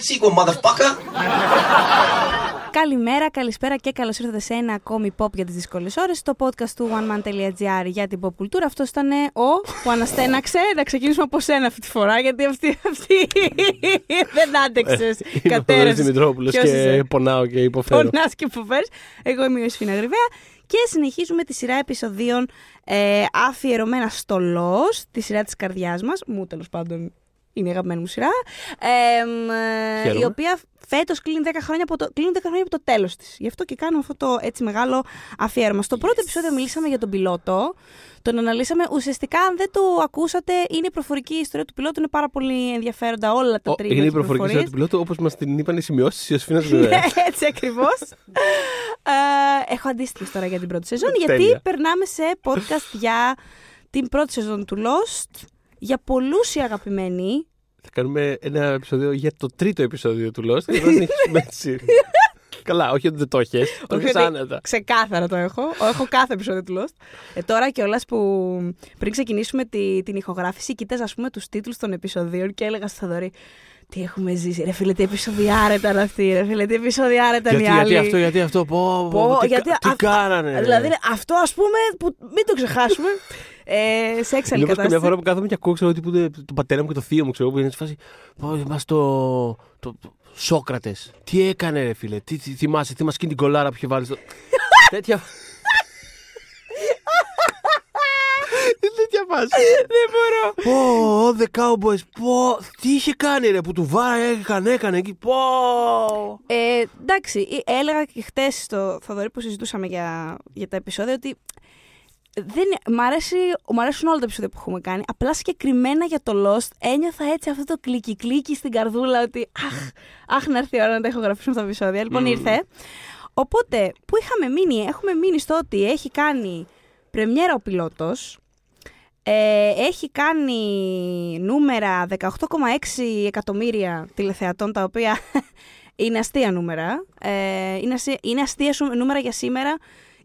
sequel, motherfucker. Καλημέρα, καλησπέρα και καλώς ήρθατε σε ένα ακόμη pop για τις δύσκολες ώρες. Το podcast του oneman.gr για την pop κουλτούρα. Αυτός ήταν ο που αναστέναξε. Να ξεκινήσουμε από σένα αυτή τη φορά, γιατί αυτή, αυτή δεν άντεξες. Ε, Είμαι ο Θοδωρής Δημητρόπουλος και πονάω και υποφέρω. Πονάς και υποφέρεις. Εγώ είμαι η Ιωσήφινα Γρυβαία. Και συνεχίζουμε τη σειρά επεισοδίων ε, αφιερωμένα στο Lost, τη σειρά της καρδιάς μας. Μου τέλος πάντων είναι η αγαπημένη μου σειρά. Ε, ε, η οποία φέτος κλείνει 10 χρόνια από το, κλείνει 10 χρόνια από το τέλος της. Γι' αυτό και κάνουμε αυτό το έτσι μεγάλο αφιέρωμα. Στο πρώτο επεισόδιο μιλήσαμε για τον πιλότο. Τον αναλύσαμε. Ουσιαστικά, αν δεν το ακούσατε, είναι η προφορική ιστορία του πιλότου. Είναι πάρα πολύ ενδιαφέροντα όλα τα τρία. Είναι η προφορική ιστορία του πιλότου, όπως μας την είπαν οι σημειώσεις τη Ιωσήφινα Βέβαια. έτσι ακριβώς. ε, έχω αντίστοιχη τώρα για την πρώτη σεζόν, γιατί περνάμε σε podcast για την πρώτη σεζόν του Lost. Για πολλούς οι αγαπημένοι, θα κάνουμε ένα επεισόδιο για το τρίτο επεισόδιο του Lost και θα συνεχίσουμε έτσι. Καλά, όχι ότι δεν το έχεις. Το έχεις άνετα. Ξεκάθαρα το έχω. Έχω κάθε επεισόδιο του Lost. Ε, τώρα κιόλας που πριν ξεκινήσουμε τη, την ηχογράφηση, κοίταζα ας πούμε τους τίτλους των επεισοδίων και έλεγα στο Θοδωρή. Τι έχουμε ζήσει, ρε φίλε, τι επεισοδιάρα ήταν αυτή, ρε φίλε, τι επεισοδιάρα ήταν γιατί, η άλλη. Γιατί αυτό, γιατί αυτό, πω, πω, τι, γιατί, τι α, κάνανε. Δηλαδή, αυτό ας πούμε, που μην το ξεχάσουμε, ε, σε έξαλλη κατάσταση. Μια φορά που κάθομαι και ακούω, ξέρω, τύπου, τον πατέρα μου και το θείο μου, ξέρω, που είναι σε φάση, πω, είμαστε το, το, Σόκρατες. Τι έκανε ρε φίλε, τι, τι θυμάσαι, τι μας την κολάρα που είχε βάλει στο... Τέτοια... τέτοια φάση. Δεν μπορώ. Πω, The Cowboys, πω, τι είχε κάνει ρε που του βάρε, έκανε, έκανε εκεί, πω. Ε, εντάξει, έλεγα και χτες στο Θοδωρή που συζητούσαμε για, για τα επεισόδια ότι δεν, μ, αρέσει, μ' αρέσουν όλα τα επεισόδια που έχουμε κάνει. Απλά συγκεκριμένα για το Lost ένιωθα έτσι αυτό το κλικι κλικι στην καρδούλα ότι αχ, αχ να έρθει η ώρα να τα έχω γραφεί αυτά τα επεισόδια. Λοιπόν, ήρθε. Οπότε, πού είχαμε μείνει, έχουμε μείνει στο ότι έχει κάνει πρεμιέρα ο πιλότος, ε, έχει κάνει νούμερα 18,6 εκατομμύρια τηλεθεατών, τα οποία είναι αστεία νούμερα. Ε, είναι, αστεία, είναι αστεία νούμερα για σήμερα.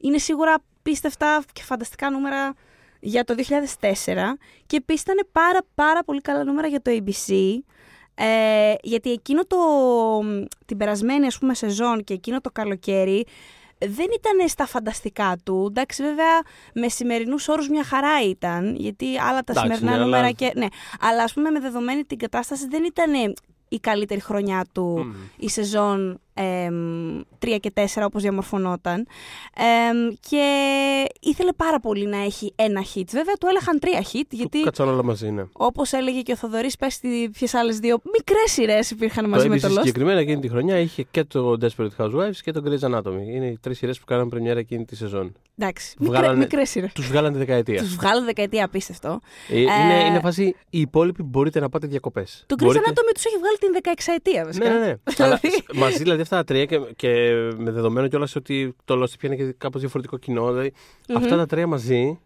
Είναι σίγουρα απίστευτα και φανταστικά νούμερα για το 2004 και επίσης ήταν πάρα πάρα πολύ καλά νούμερα για το ABC ε, γιατί εκείνο το, την περασμένη ας πούμε σεζόν και εκείνο το καλοκαίρι δεν ήταν στα φανταστικά του. Εντάξει, βέβαια, με σημερινούς όρους μια χαρά ήταν. Γιατί άλλα τα σημερινά ναι, νούμερα. Αλλά... Και, ναι, αλλά ας πούμε, με δεδομένη την κατάσταση, δεν ήταν η καλύτερη χρονιά του η σεζόν ε, 3 και 4 όπως διαμορφωνόταν και ήθελε πάρα πολύ να έχει ένα hit. Βέβαια του έλεγαν τρία hit γιατί Κάτσαν όλα μαζί, ναι. όπως έλεγε και ο Θοδωρής πες ποιες άλλες δύο μικρές σειρές υπήρχαν μαζί με το Lost. συγκεκριμένα εκείνη τη χρονιά είχε και το Desperate Housewives και το Grey's Anatomy. Είναι οι τρεις σειρές που κάναν πρεμιέρα εκείνη τη σεζόν. Εντάξει, βγάλανε, μικρές σειρές. Τους βγάλανε δεκαετία. Τους βγάλανε δεκαετία απίστευτο. Ε, είναι, ε, είναι φάση οι υπόλοιποι μπορείτε να πάτε διακοπές. Το Grey's Anatomy τους έχει βγάλει την 16 ετία βασικά. Ναι, ναι, ναι. Αλλά, μαζί δηλαδή αυτά τα τρία και, και με δεδομένο κιόλας ότι το Lost πιάνει και κάπως διαφορετικό κοινό. Δηλαδή, mm-hmm. Αυτά τα τρία μαζί.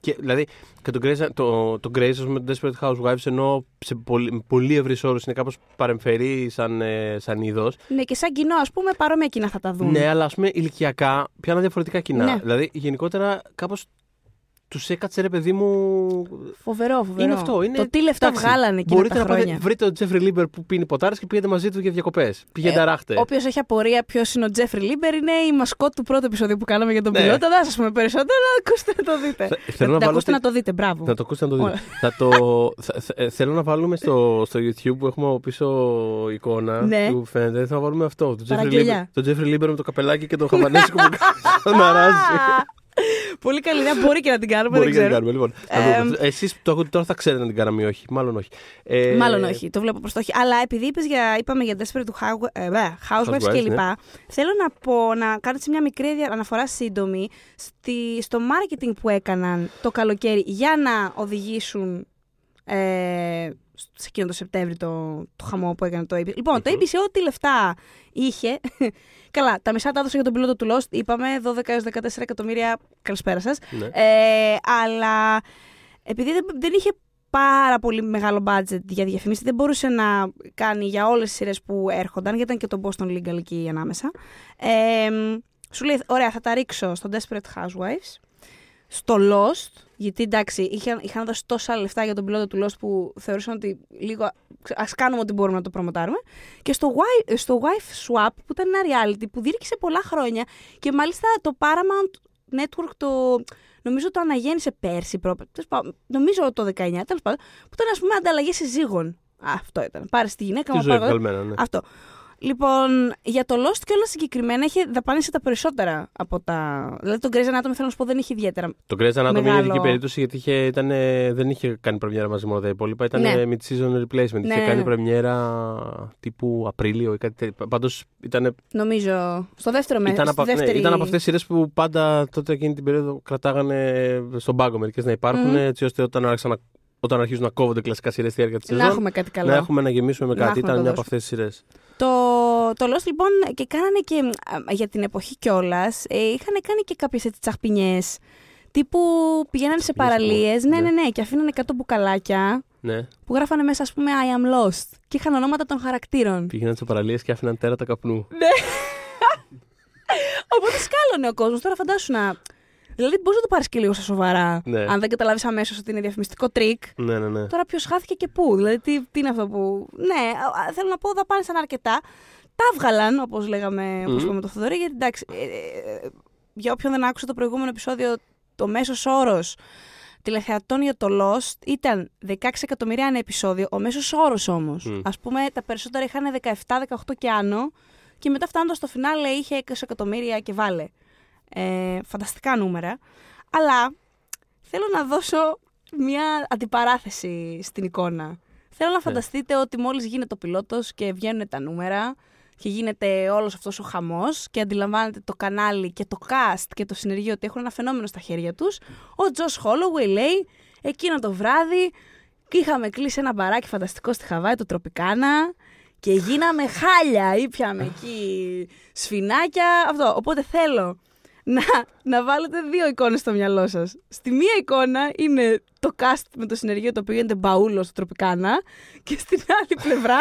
Και, δηλαδή και το Grace, το, το Grace με το Desperate Housewives ενώ σε πολύ, πολύ ευρύς όρους είναι κάπως παρεμφερή σαν, ε, σαν είδος. Ναι, και σαν κοινό, ας πούμε, παρόμοια κοινά θα τα δουν. Ναι, αλλά ας πούμε ηλικιακά πιάνουν διαφορετικά κοινά. Ναι. Δηλαδή γενικότερα κάπως τους έκατσε ρε παιδί μου. Φοβερό, φοβερό. Είναι αυτό. Είναι... Το τι λεφτά Εντάξει, βγάλανε εκεί. Μπορείτε να πάτε, βρείτε τον Τζέφρι Λίμπερ που πίνει ποτάρες και πήγαινε μαζί του για διακοπές. Πήγαινε ε, αράχτε. Όποιος έχει απορία ποιος είναι ο Τζέφρι Λίμπερ είναι η μασκότ του πρώτου επεισόδου που κάναμε για τον ναι. πιλότο. Δεν σας πούμε περισσότερο, ακούστε να το δείτε. Θέλω να, ακούστε να το δείτε, μπράβο. Να το ακούσετε να το δείτε. θα το... Ε, θέλω να βάλουμε στο, στο YouTube που έχουμε πίσω εικόνα ναι. που φαίνεται. Θα βάλουμε αυτό. Τον Τζέφρι Λίμπερ με το καπελάκι και το χαβανέσικο που να αράζει. Πολύ καλή ιδέα. Μπορεί και να την κάνουμε. Μπορεί δεν και να την κάνουμε. Λοιπόν, ε, Εσείς τώρα θα ξέρετε να την κάναμε ή όχι. Μάλλον όχι. Ε, Μάλλον όχι. Το βλέπω προς το όχι. Αλλά επειδή είπες για, είπαμε για Desperate ε, Housewives κλπ. Ναι. Θέλω να πω να κάνω μια μικρή αναφορά σύντομη στη, στο marketing που έκαναν το καλοκαίρι για να οδηγήσουν ε, σε εκείνο το Σεπτέμβρη το, το χαμό που έκανε το ABC. Λοιπόν, το ABC ό,τι λεφτά είχε. Καλά, τα μισά τα έδωσε για τον πιλότο του Lost. Είπαμε 12-14 εκατομμύρια. Καλησπέρα σας. Ναι. Ε, αλλά επειδή δεν, δεν είχε πάρα πολύ μεγάλο budget για διαφημίσει, δεν μπορούσε να κάνει για όλες τις σειρές που έρχονταν, γιατί ήταν και το Boston Legal εκεί ανάμεσα. Ε, σου λέει, ωραία, θα τα ρίξω στο Desperate Housewives. Στο Lost, γιατί εντάξει, είχαν, είχαν δώσει τόσα λεφτά για τον πιλότο του Lost που θεωρούσαν ότι λίγο α κάνουμε ό,τι μπορούμε να το προμοτάρουμε. Και στο, Wife, στο Wife Swap, που ήταν ένα reality που διήρκησε πολλά χρόνια και μάλιστα το Paramount Network το. Νομίζω το αναγέννησε πέρσι, προ... νομίζω το 19, τέλος πάντων, που ήταν ας πούμε ανταλλαγέ συζύγων. Αυτό ήταν. Πάρε τη γυναίκα Τι μου. ζωή πάρε- βγαλμένα, ναι. Αυτό. Λοιπόν, για το Lost και όλα συγκεκριμένα είχε δαπάνησε τα περισσότερα από τα. Δηλαδή, τον Grey's Anatomy θέλω να σου πω δεν είχε ιδιαίτερα. Το Grey's Anatomy είναι Μεγάλο. ειδική περίπτωση γιατί είχε, ήταν, δεν είχε κάνει πρεμιέρα μαζί με τα υπόλοιπα. Ήταν Ναι. mid-season replacement. Ναι, είχε ναι, κάνει ναι. πρεμιέρα τύπου Απρίλιο ή κάτι τέτοιο. Πάντως ήταν, Νομίζω. Στο δεύτερο μέρος. ήταν, από, ναι, δεύτερη... ήταν από αυτές τις σειρές που πάντα τότε εκείνη την περίοδο κρατάγανε στον πάγκο μερικές να υπάρχουν Μμμ. έτσι ώστε όταν, άρχισαν να, όταν αρχίζουν να κόβονται κλασικά σειρές στη διάρκεια της Να σεζόν. έχουμε κάτι καλό. να έχουμε να γεμίσουμε με Να κάτι. έχουμε Ήταν να μια το από αυτές τις σειρές. Το, το Lost λοιπόν και κάνανε και α, για την εποχή κιόλας. Ε, είχαν κάνει και κάποιες έτσι τσαχπινιές. Τύπου πηγαίνανε σε Τσαχπινιές, παραλίες. Ναι, ναι. ναι, ναι, και αφήνανε 100 μπουκαλάκια Ναι. που γράφανε μέσα, ας πούμε, I am lost. Και είχαν ονόματα των χαρακτήρων. Πήγαιναν σε παραλίες και άφηναν τέρατα καπνού. Οπότε σκάλωνε ο κόσμος. Τώρα φαντάσου να. Δηλαδή, μπορείς να το πάρεις και λίγο στα σοβαρά. Ναι. Αν δεν καταλάβεις αμέσως ότι είναι διαφημιστικό τρίκ. Ναι, ναι, ναι. Τώρα ποιος χάθηκε και πού. Δηλαδή, τι, τι είναι αυτό που. Ναι, α, α, θέλω να πω, δαπάνησαν αρκετά. Τα έβγαλαν, όπως λέγαμε, όπως Μμμ. είπαμε το Θοδωρή, γιατί εντάξει. ε, ε, για όποιον δεν άκουσε το προηγούμενο επεισόδιο, το μέσος όρος τηλεθεατών για το Lost ήταν 16 εκατομμύρια ένα επεισόδιο. Ο μέσος όρος όμως. Μμ. Α πούμε, τα περισσότερα είχαν 17-18 και άνω. Και μετά φτάνοντας στο φινάλε είχε 20 εκατομμύρια και βάλε. Ε, φανταστικά νούμερα. Αλλά θέλω να δώσω μια αντιπαράθεση στην εικόνα. Θέλω να φανταστείτε ότι μόλις γίνεται ο πιλότος και βγαίνουν τα νούμερα και γίνεται όλος αυτός ο χαμός και αντιλαμβάνεται το κανάλι και το cast και το συνεργείο ότι έχουν ένα φαινόμενο στα χέρια τους, ο Τζος Holloway λέει εκείνο το βράδυ είχαμε κλείσει ένα μπαράκι φανταστικό στη Χαβάη, το Τροπικάνα και γίναμε χάλια, ήπιαμε εκεί σφινάκια, αυτό. Οπότε θέλω να, να βάλετε δύο εικόνες στο μυαλό σας. Στη μία εικόνα είναι το cast με το συνεργείο το οποίο γίνεται μπαούλος στο Τροπικάνα και στην άλλη πλευρά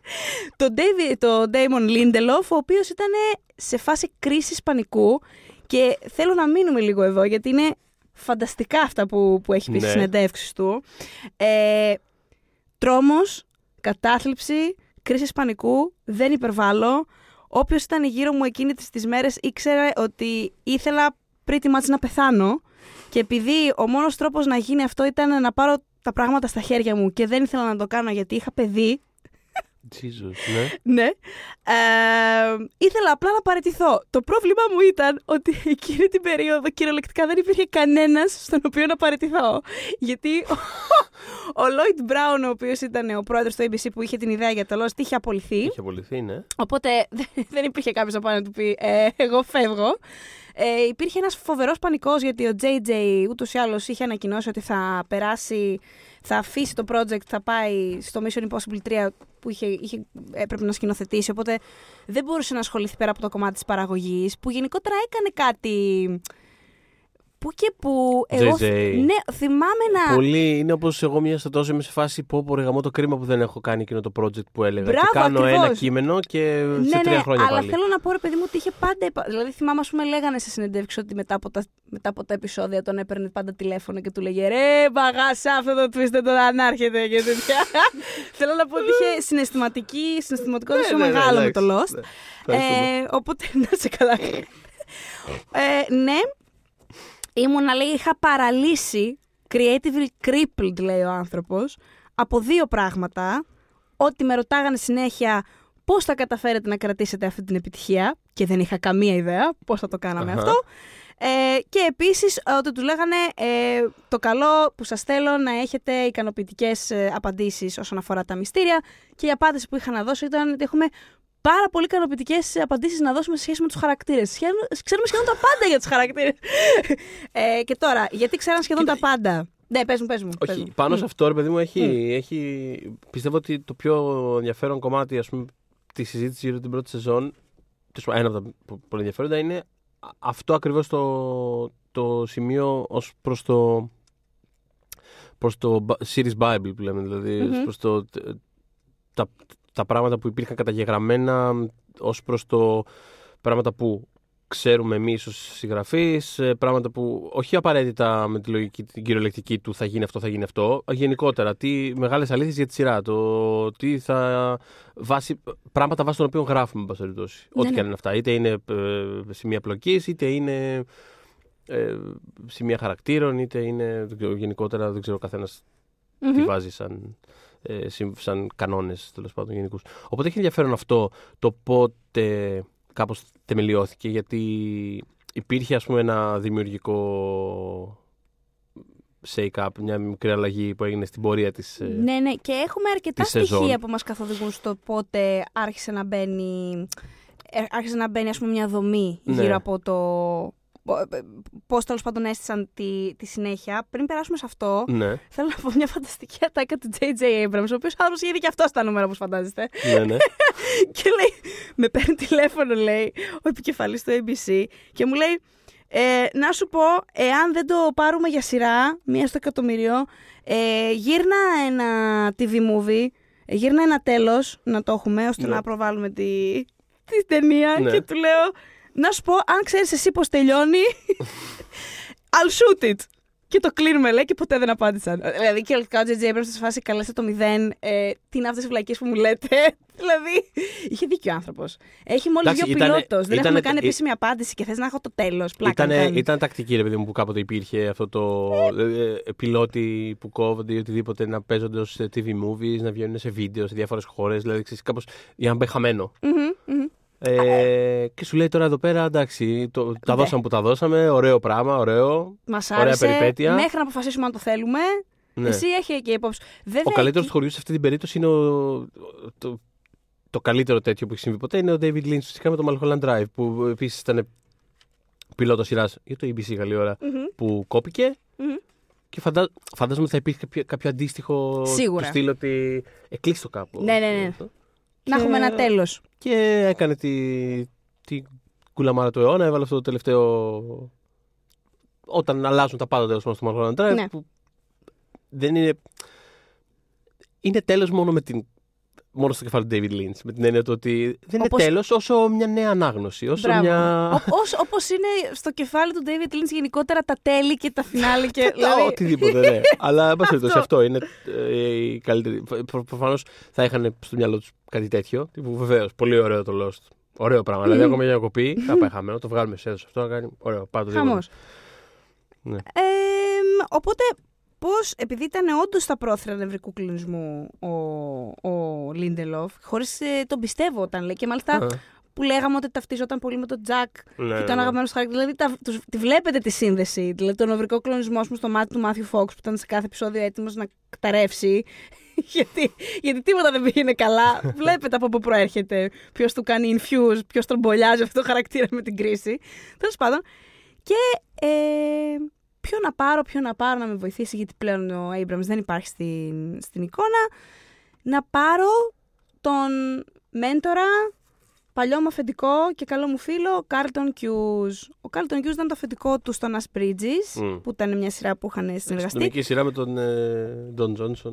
το, David, το Damon Lindelof ο οποίος ήταν σε φάση κρίσης πανικού και θέλω να μείνουμε λίγο εδώ γιατί είναι φανταστικά αυτά που, που έχει πει Ναι. στις συνεντεύξεις του. Ε, τρόμος, κατάθλιψη, κρίσης πανικού, δεν υπερβάλλω. Όποιος ήταν γύρω μου εκείνη τις, τις μέρες ήξερε ότι ήθελα pretty much να πεθάνω και επειδή ο μόνος τρόπος να γίνει αυτό ήταν να πάρω τα πράγματα στα χέρια μου και δεν ήθελα να το κάνω γιατί είχα παιδί, Jesus, ναι. ναι, ε, ήθελα απλά να παραιτηθώ. Το πρόβλημά μου ήταν ότι εκείνη την περίοδο κυριολεκτικά δεν υπήρχε κανένας στον οποίο να παραιτηθώ. Γιατί ο, ο Lloyd Brown, ο οποίος ήταν ο πρόεδρος του ABC που είχε την ιδέα για το Lost, είχε απολυθεί. Είχε απολυθεί, ναι. Οπότε δεν- δεν υπήρχε κάποιος να πάει να του πει ε, Εγώ φεύγω. Ε, υπήρχε ένας φοβερός πανικός γιατί ο JJ ούτως ή άλλως είχε ανακοινώσει ότι θα περάσει, θα αφήσει το project, θα πάει στο Mission Impossible 3 που είχε, είχε, έπρεπε να σκηνοθετήσει. Οπότε δεν μπορούσε να ασχοληθεί πέρα από το κομμάτι της παραγωγής που γενικότερα έκανε κάτι. Που και που. Εγώ, JJ. ναι, θυμάμαι να. Πολύ είναι όπως εγώ μια στο τόσο είμαι σε φάση πω πω ρεγαμώ το κρίμα που δεν έχω κάνει εκείνο το project που έλεγα. Μπράβο, και κάνω ακριβώς. ένα κείμενο και ναι, σε τρία ναι, χρόνια αλλά πάλι. θέλω να πω ρε παιδί μου ότι είχε πάντα. επα- Δηλαδή θυμάμαι, ας πούμε, λέγανε σε συνεντεύξεις ότι μετά από, τα, μετά από τα επεισόδια τον έπαιρνε πάντα τηλέφωνο και του λέγε Ρε, μπαγάσα αυτό το twist δεν το ανάρχεται και τέτοια. θέλω να πω ότι είχε συναισθηματική, συναισθηματικό Ναι, τόσο ναι, ναι, μεγάλο με το εντάξει, Lost. ναι. Ευχαριστούμε. Ε, οπότε να σε καλά. ε, ναι, ήμουνα λέει, είχα παραλύσει, creatively crippled λέει ο άνθρωπος, από δύο πράγματα. Ότι με ρωτάγανε συνέχεια πώς θα καταφέρετε να κρατήσετε αυτή την επιτυχία και δεν είχα καμία ιδέα πώς θα το κάναμε Αχα. αυτό. Ε, και επίσης ε, ότι του λέγανε ε, το καλό που σας θέλω να έχετε ικανοποιητικές ε, απαντήσεις όσον αφορά τα μυστήρια και η απάντηση που είχα να δώσω ήταν ότι έχουμε πάρα πολύ ικανοποιητικές απαντήσεις να δώσουμε σε σχέση με τους χαρακτήρες. Ξέρουμε σχεδόν τα πάντα για τους χαρακτήρες. ε, και τώρα, γιατί ξέραν σχεδόν τα πάντα; Ναι, πες μου, πες μου. πες Όχι, μου. πάνω σε Μμ. αυτό ρε παιδί μου έχει, έχει. Πιστεύω ότι το πιο ενδιαφέρον κομμάτι ας πούμε, της συζήτησης γύρω την πρώτη σεζόν, τέλος πάντων, ένα από τα πο- πολύ ενδιαφέροντα είναι α- αυτό ακριβώς το, το σημείο ως προς το προς το ba- series bible που λέμε δηλαδή ως Μμμ. προς το, τα, τα πράγματα που υπήρχαν καταγεγραμμένα ως προς το πράγματα που ξέρουμε εμείς ως συγγραφείς, πράγματα που όχι απαραίτητα με τη λογική, την κυριολεκτική του θα γίνει αυτό, θα γίνει αυτό. Γενικότερα, τι μεγάλες αλήθειες για τη σειρά. Το τι θα. Βάσει, πράγματα βάσει των οποίων γράφουμε, εν περιπτώσει. Ναι, Ό,τι ναι. και αν είναι αυτά. Είτε είναι ε, σημεία πλοκής, είτε είναι ε, σημεία χαρακτήρων, είτε είναι δεν ξέρω, γενικότερα, δεν ξέρω, ο καθένας Μμμ. τι βάζει σαν, ε, συμ- σαν κανόνες τέλος πάντων γενικούς. Οπότε έχει ενδιαφέρον αυτό το πότε κάπως θεμελιώθηκε γιατί υπήρχε ας πούμε ένα δημιουργικό shake-up, μια μικρή αλλαγή που έγινε στην πορεία της. ε, Ναι, ναι, και έχουμε αρκετά της σεζόν. στοιχεία που μας καθοδηγούν στο πότε άρχισε να μπαίνει, ε, άρχισε να μπαίνει ας πούμε, μια δομή Ναι. γύρω από το πώς τέλος πάντων έστησαν τη, τη συνέχεια. Πριν περάσουμε σε αυτό, Ναι, θέλω να πω μια φανταστική ατάκα του J.J. Abrams, ο οποίος άνθρωπος είχε και αυτός στα νούμερα, όπως φαντάζεστε. ναι, ναι. και λέει, με παίρνει τηλέφωνο, λέει, ο επικεφαλής του ABC και μου λέει, ε, να σου πω, εάν δεν το πάρουμε για σειρά, μία στο εκατομμύριο, ε, γύρνα ένα TV movie, ε, γύρνα ένα τέλος να το έχουμε, ώστε Ναι. να προβάλλουμε τη, τη ταινία Ναι. και του λέω, να σου πω, αν ξέρεις εσύ πώς τελειώνει, I'll shoot it. Και το κλείνουμε, λέει, και ποτέ δεν απάντησαν. Ε, Δηλαδή, και ο J.J. Abrams στη φάση καλέστε το μηδέν. Ε, τι είναι αυτές οι βλακίες που μου λέτε; δηλαδή, είχε δίκιο ο άνθρωπος. Έχει μόλι Εντάξει, δύο ήτανε- πιλότος. Δεν ήτανε- έχουμε κάνει ε- επίσημη απάντηση και θες να έχω το τέλος. Πλάκα. Ήταν, μου κάνει. ήταν τακτική, ρε παιδί μου, που κάποτε υπήρχε αυτό το ε, ε, πιλότοι που κόβονται ή οτιδήποτε να παίζονται ως TV movies, να βγαίνουν σε βίντεο σε διάφορες χώρες. Δηλαδή, ξέρεις, κάπως για να μπει χαμένο. Μμμ, μμμ. Ε, και σου λέει τώρα εδώ πέρα, εντάξει, το, τα Ναι. δώσαμε που τα δώσαμε, ωραίο πράγμα, ωραίο. Μας Ωραία άρεσε. περιπέτεια. Μέχρι να αποφασίσουμε αν το θέλουμε. Ναι. Εσύ έχει και υπόψη. Βέβαια, Ο καλύτερος εκεί- του χωριού σε αυτή την περίπτωση είναι ο, το, το καλύτερο τέτοιο που έχει συμβεί ποτέ είναι ο David Lynch φυσικά με το Mulholland Drive που επίσης ήταν πιλότος σειράς για το ABC καλή ώρα Μμμ, που κόπηκε μμμ. και φαντά, φαντάζομαι ότι θα υπήρχε κάποιο, κάποιο αντίστοιχο Σίγουρα. του στυλ ότι εκλείσει το κάπου. Ναι, ναι, ναι. Αυτό. Να έχουμε ένα τέλος. Και έκανε τη, τη κουλαμάρα του αιώνα, έβαλε αυτό το τελευταίο. Όταν αλλάζουν τα πάντα τέλος πάντων στο Mulholland Drive. Ναι. Που δεν είναι. Είναι τέλος μόνο με την. Μόνο στο κεφάλι του David Lynch. Με την έννοια του ότι δεν Όπως- είναι τέλος όσο μια νέα ανάγνωση. Όσο Μπράβο. μια. Όπως είναι στο κεφάλι του David Lynch γενικότερα τα τέλη και τα φινάλε. και, Τα- δηλαδή, Οτιδήποτε, ναι. Αλλά εν πάση περιπτώσει Αυτό. αυτό είναι ε, η καλύτερη. Προφανώς θα είχαν στο μυαλό τους κάτι τέτοιο. Τύπου βεβαίως, πολύ ωραίο το Lost. Ωραίο πράγμα. Δηλαδή, ακόμα για να κοπεί, θα πάει χαμένο. Το βγάλουμε σε έδωση αυτό. Να κάνει ωραίο. Πάντως. Χαμός. Ναι. Ε, οπότε, πώς, επειδή ήταν όντως στα πρόθυρα νευρικού κλινισμού ο, ο Λίντελοφ, χωρίς τον πιστεύω όταν λέει, και μάλιστα που λέγαμε ότι ταυτίζονταν πολύ με τον Τζακ Ναι, και ναι, τον ναι. αγαπημένος του χαρακτήρας. Δηλαδή, τα, τους, τη βλέπετε τη σύνδεση. Δηλαδή, τον νευρικό κλονισμό μου στο μάτι του Μάθιου Φόξ που ήταν σε κάθε επεισόδιο έτοιμος να καταρρεύσει. γιατί, γιατί τίποτα δεν πήγαινε καλά. βλέπετε από πού προέρχεται. Ποιος του κάνει infuse, ποιος τον μπολιάζει αυτό το χαρακτήρα με την κρίση. Τέλος πάντων. Και ε, ποιο να πάρω, ποιο να πάρω να με βοηθήσει, γιατί πλέον ο Abrams δεν υπάρχει στην, στην εικόνα. Να πάρω τον μέντορα, παλιό μου αφεντικό και καλό μου φίλο, Κάρλτον Κιούζ. Ο Κάρλτον Κιούζ ήταν το αφεντικό του στο Nash Bridges, Μμ. που ήταν μια σειρά που είχαν Στην συνεργαστεί. νομική σειρά με τον ε, Don Johnson.